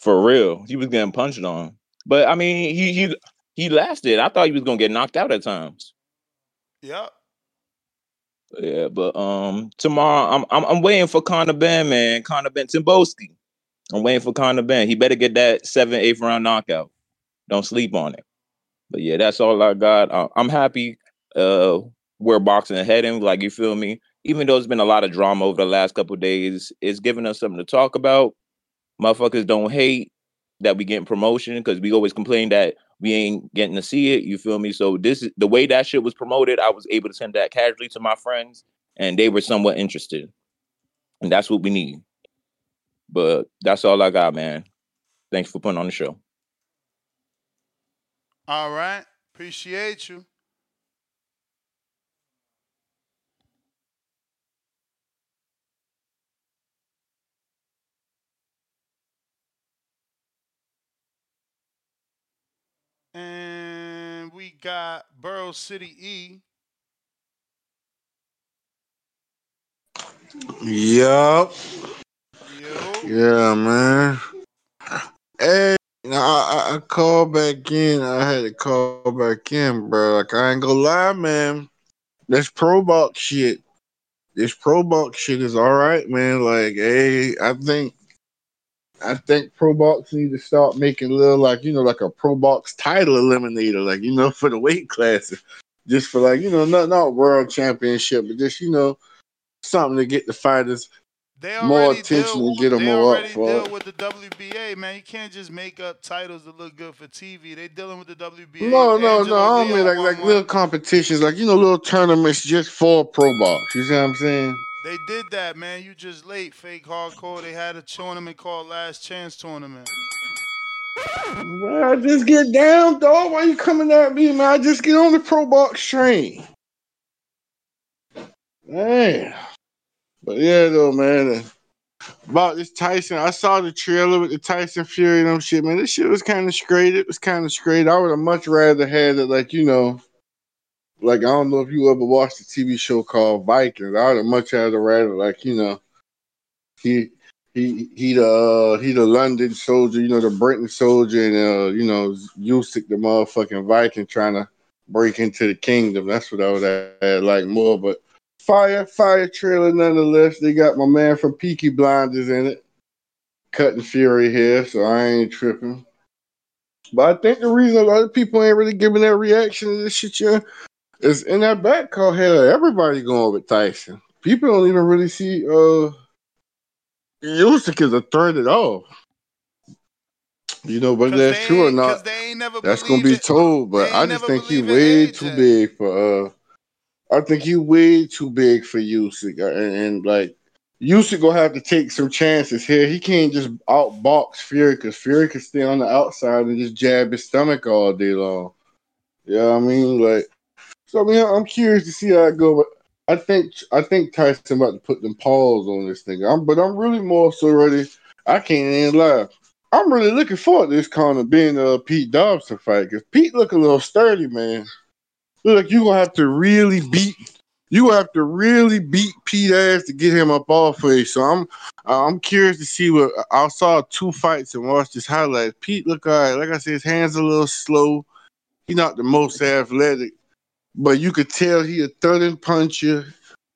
for real, he was getting punched on. But I mean, he he he lasted. I thought he was gonna get knocked out at times. Yep. Yeah, but um, tomorrow I'm I'm, I'm waiting for Conor Benn, man. Conor Benn Timboski. I'm waiting for Conor Benn. He better get that seven, eighth round knockout. Don't sleep on it. But yeah, that's all I got. Uh, I'm happy uh where boxing heading. Like you feel me? Even though it's been a lot of drama over the last couple days, it's giving us something to talk about. Motherfuckers don't hate that we getting promotion because we always complain that we ain't getting to see it. You feel me? So this is the way that shit was promoted. I was able to send that casually to my friends, and they were somewhat interested, and that's what we need. But that's all I got, man. Thanks for putting on the show. All right. Appreciate you. And we got Borough City E. Yup. Yeah, man. Hey, I, I called back in. I had to call back in, bro. Like I ain't gonna lie, man. This pro box shit. This pro box shit is all right, man. Like, hey, I think I think Pro Box need to start making little like you know like a Pro Box title eliminator, like you know for the weight classes, just for like you know not not world championship, but just you know something to get the fighters more attention and get them They more up already for. deal it. with the WBA, man. You can't just make up titles that look good for TV. They dealing with the WBA. No, no, no. I don't mean like like little competitions, like you know little tournaments just for Pro Box. You see what I'm saying? They did that, man. You just late, fake hardcore. They had a tournament called Last Chance Tournament. Man, I just get down, dog. Why you coming at me, man? I just get on the Pro Box train. Man. But yeah, though, man. About this Tyson, I saw the trailer with the Tyson Fury and them shit, man. This shit was kind of straight. It was kind of straight. I would have much rather had it, like, you know, like, I don't know if you ever watched the TV show called Vikings. I would have much rather rather, like, you know, he he he the uh, he the London soldier, you know, the Britain soldier, and uh, you know, Usyk the motherfucking Viking trying to break into the kingdom. That's what I would have like more. But fire, fire trailer nonetheless. They got my man from Peaky Blinders in it, cutting Fury here, so I ain't tripping. But I think the reason a lot of people ain't really giving their reaction to this shit, yeah, is in that back call hell, everybody going with Tyson. People don't even really see uh Usyk as a threat at all. You know, whether that's true or not, that's gonna be told. But I just think he way too big for. uh I think he way too big for Usyk, uh, and, and like Usyk gonna have to take some chances here. He can't just outbox Fury because Fury can stay on the outside and just jab his stomach all day long. Yeah, I mean, like, so I mean, I'm curious to see how it go. But I think I think Tyson about to put them paws on this thing. I'm, but I'm really more so ready. I can't even lie. I'm really looking forward to this kind of being a Pete Dobson fight because Pete look a little sturdy, man. Look you gonna have to really beat. You have to really beat Pete ass to get him up off of you. So I'm I'm curious to see what I saw two fights and watched his highlights. Pete look alright. Like I said, his hands a little slow. He not the most athletic, but you could tell he a thudding puncher.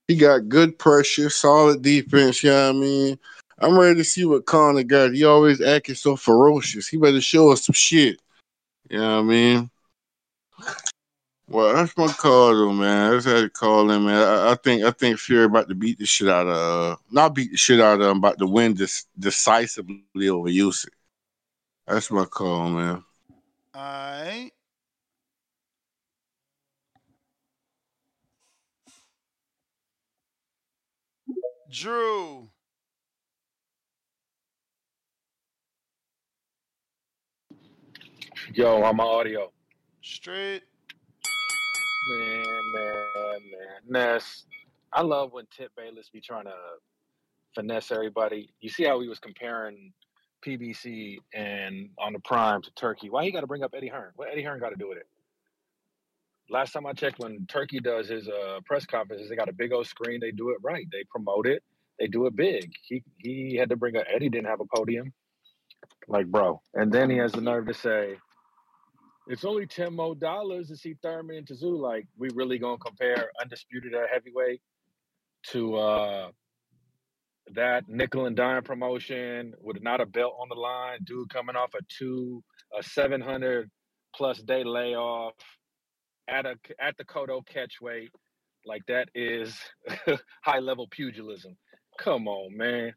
He got good pressure, solid defense. You know what I mean? I'm ready to see what Conor got. He always acting so ferocious. He better show us some shit. You know what I mean? Well, that's my call though, man. I just had to call him, man. I, I think I think Fury about to beat the shit out of uh, not beat the shit out of him, about to win this decisively over Usyk. That's my call, man. Alright. Drew. Yo, on my audio. Straight. Man, man, man. Ness. I love when Tip Bayless be trying to finesse everybody. You see how he was comparing PBC and on the prime to Turki. Why he got to bring up Eddie Hearn? What Eddie Hearn got to do with it? Last time I checked, when Turki does his uh, press conferences, they got a big old screen. They do it right. They promote it. They do it big. He he had to bring up Eddie didn't have a podium. Like, bro. And then he has the nerve to say, it's only ten more dollars to see Thurman and Tszyu. Like, we really gonna compare undisputed at heavyweight to uh that nickel and dime promotion with not a belt on the line, dude coming off a two a seven hundred plus day layoff at a at the Kodo catchweight. Like that is high level pugilism. Come on, man.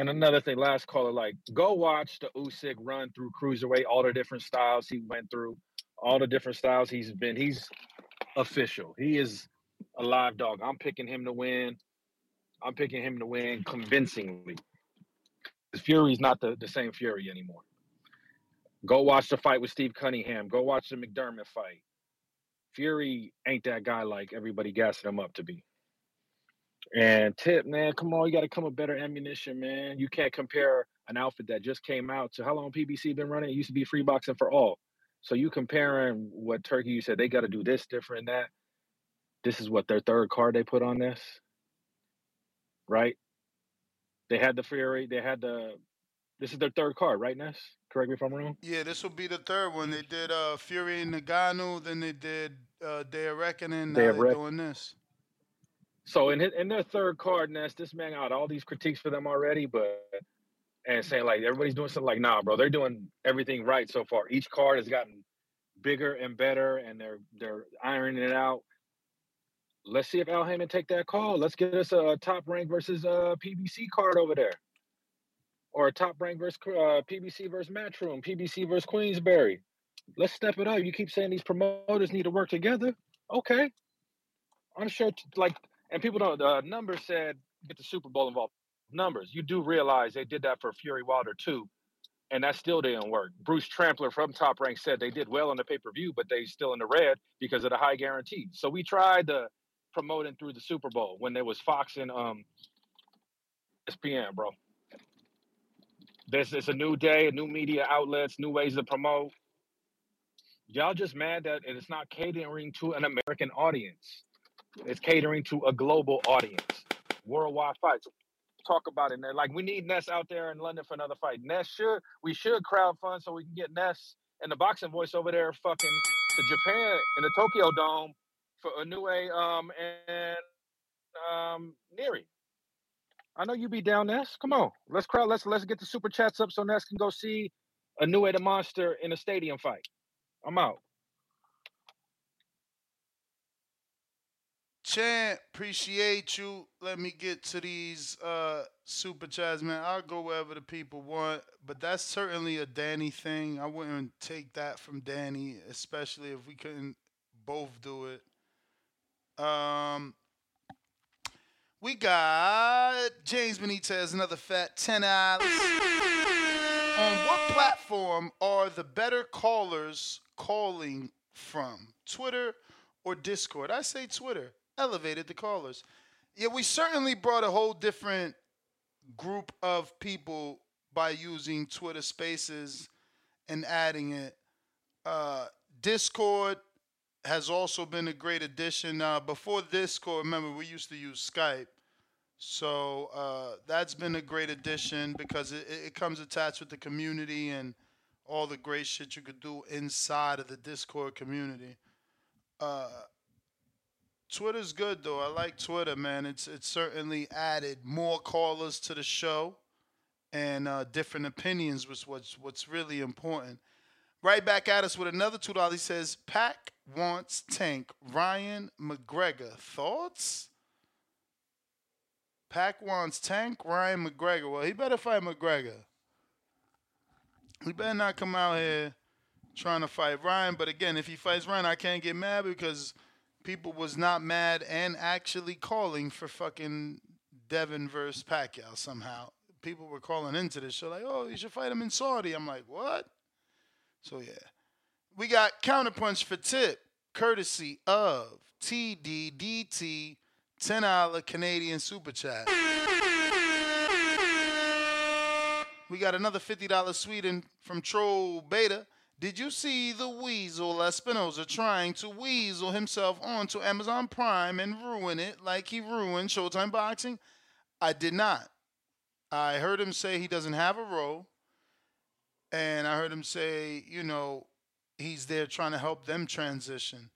And another thing, last caller, like go watch the Usyk run through cruiserweight, all the different styles he went through, all the different styles he's been. He's official. He is a live dog. I'm picking him to win. I'm picking him to win convincingly. Fury's not the, the same Fury anymore. Go watch the fight with Steve Cunningham. Go watch the McDermott fight. Fury ain't that guy like everybody gassing him up to be. And tip, man, come on, you got to come with better ammunition, man. You can't compare an outfit that just came out to how long PBC been running. It used to be free boxing for all. So you comparing what Turki, you said they got to do this different, that. This is what their third card they put on this, right? They had the Fury, they had the. This is their third card, right, Ness? Correct me if I'm wrong. Yeah, this will be the third one. They did uh, Fury and Ngannou, then they did uh, Day of Reckoning. Day Now of they're Rec- doing this. So in his, in their third card, Ness, this man got all these critiques for them already, but and saying like everybody's doing something like nah, bro, they're doing everything right so far. Each card has gotten bigger and better, and they're they're ironing it out. Let's see if Al Haymon take that call. Let's get us a top rank versus a PBC card over there, or a top rank versus uh, PBC versus Matchroom, PBC versus Queensberry. Let's step it up. You keep saying these promoters need to work together. Okay, I'm sure. Like, and people don't. The numbers said get the Super Bowl involved. Numbers. You do realize they did that for Fury Wilder too, and that still didn't work. Bruce Trampler from Top Rank said they did well on the pay per view, but they still in the red because of the high guarantee. So we tried to promote it through the Super Bowl when there was Fox and um ESPN, bro. This is a new day, new media outlets, new ways to promote. Y'all just mad that it's not catering to an American audience. It's catering to a global audience. Worldwide fights. Talk about it. Like we need Ness out there in London for another fight. Ness should we should crowd fund so we can get Ness and the boxing voice over there fucking to Japan in the Tokyo Dome for Inoue um and um Nery. I know you be down, Ness. Come on. Let's crowd let's let's get the super chats up so Ness can go see Inoue the monster in a stadium fight. I'm out. Champ, appreciate you. Let me get to these uh, super chats, man. I'll go wherever the people want, but that's certainly a Danny thing. I wouldn't take that from Danny, especially if we couldn't both do it. Um, we got James Benitez, another fat ten dollars. On what platform are the better callers calling from? Twitter or Discord? I say Twitter. Elevated the callers. Yeah, we certainly brought a whole different group of people by using Twitter Spaces and adding it. Uh, Discord has also been a great addition. Uh, before Discord, remember we used to use Skype. So uh, that's been a great addition because it, it comes attached with the community and all the great shit you could do inside of the Discord community. Uh, Twitter's good though. I like Twitter, man. It's it's certainly added more callers to the show and uh, different opinions, was what's what's really important. Right back at us with another two dollars. He says, "Pack wants Tank Ryan McGregor. Thoughts?" Pack wants Tank Ryan McGregor. Well, he better fight McGregor. He better not come out here trying to fight Ryan. But again, if he fights Ryan, I can't get mad because people was not mad and actually calling for fucking Devin versus Pacquiao somehow. People were calling into this show like, "Oh, you should fight him in Saudi." I'm like, "What?" So yeah, we got counterpunch for tip, courtesy of TDDT, ten dollar Canadian super chat. We got another $50 Sweden from Troll Beta. Did you see the weasel Espinoza trying to weasel himself onto Amazon Prime and ruin it like he ruined Showtime Boxing? I did not. I heard him say he doesn't have a role. And I heard him say, you know, he's there trying to help them transition.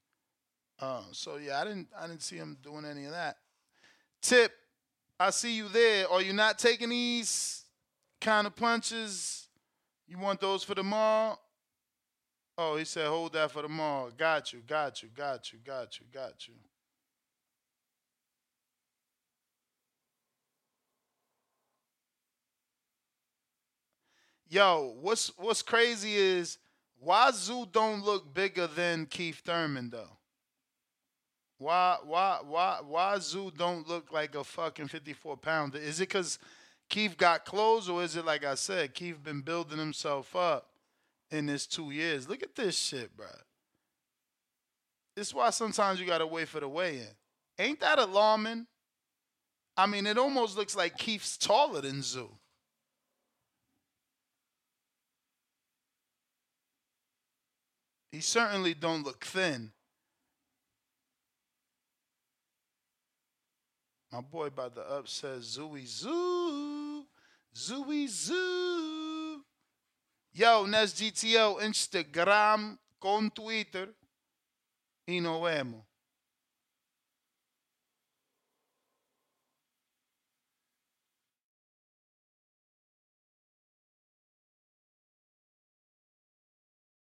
Uh, so yeah, I didn't I didn't see him doing any of that. Tip, I see you there. Are you not taking these kind of punches? You want those for tomorrow? Oh, he said, hold that for tomorrow. Got you, got you, got you, got you, got you. Yo, what's what's crazy is why Tszyu don't look bigger than Keith Thurman though? Why why why why Tszyu don't look like a fucking 54 pounder? Is it cause Keith got clothes or is it like I said, Keith been building himself up in this two years. Look at this shit, bro. This is why sometimes you gotta wait for the weigh-in. Ain't that alarming? I mean, it almost looks like Keith's taller than Tszyu. He certainly don't look thin. My boy about the upset Zooey Zoo. Zooey Zoo. Yo, Nes GTO, Instagram con Twitter. Y nos vemos.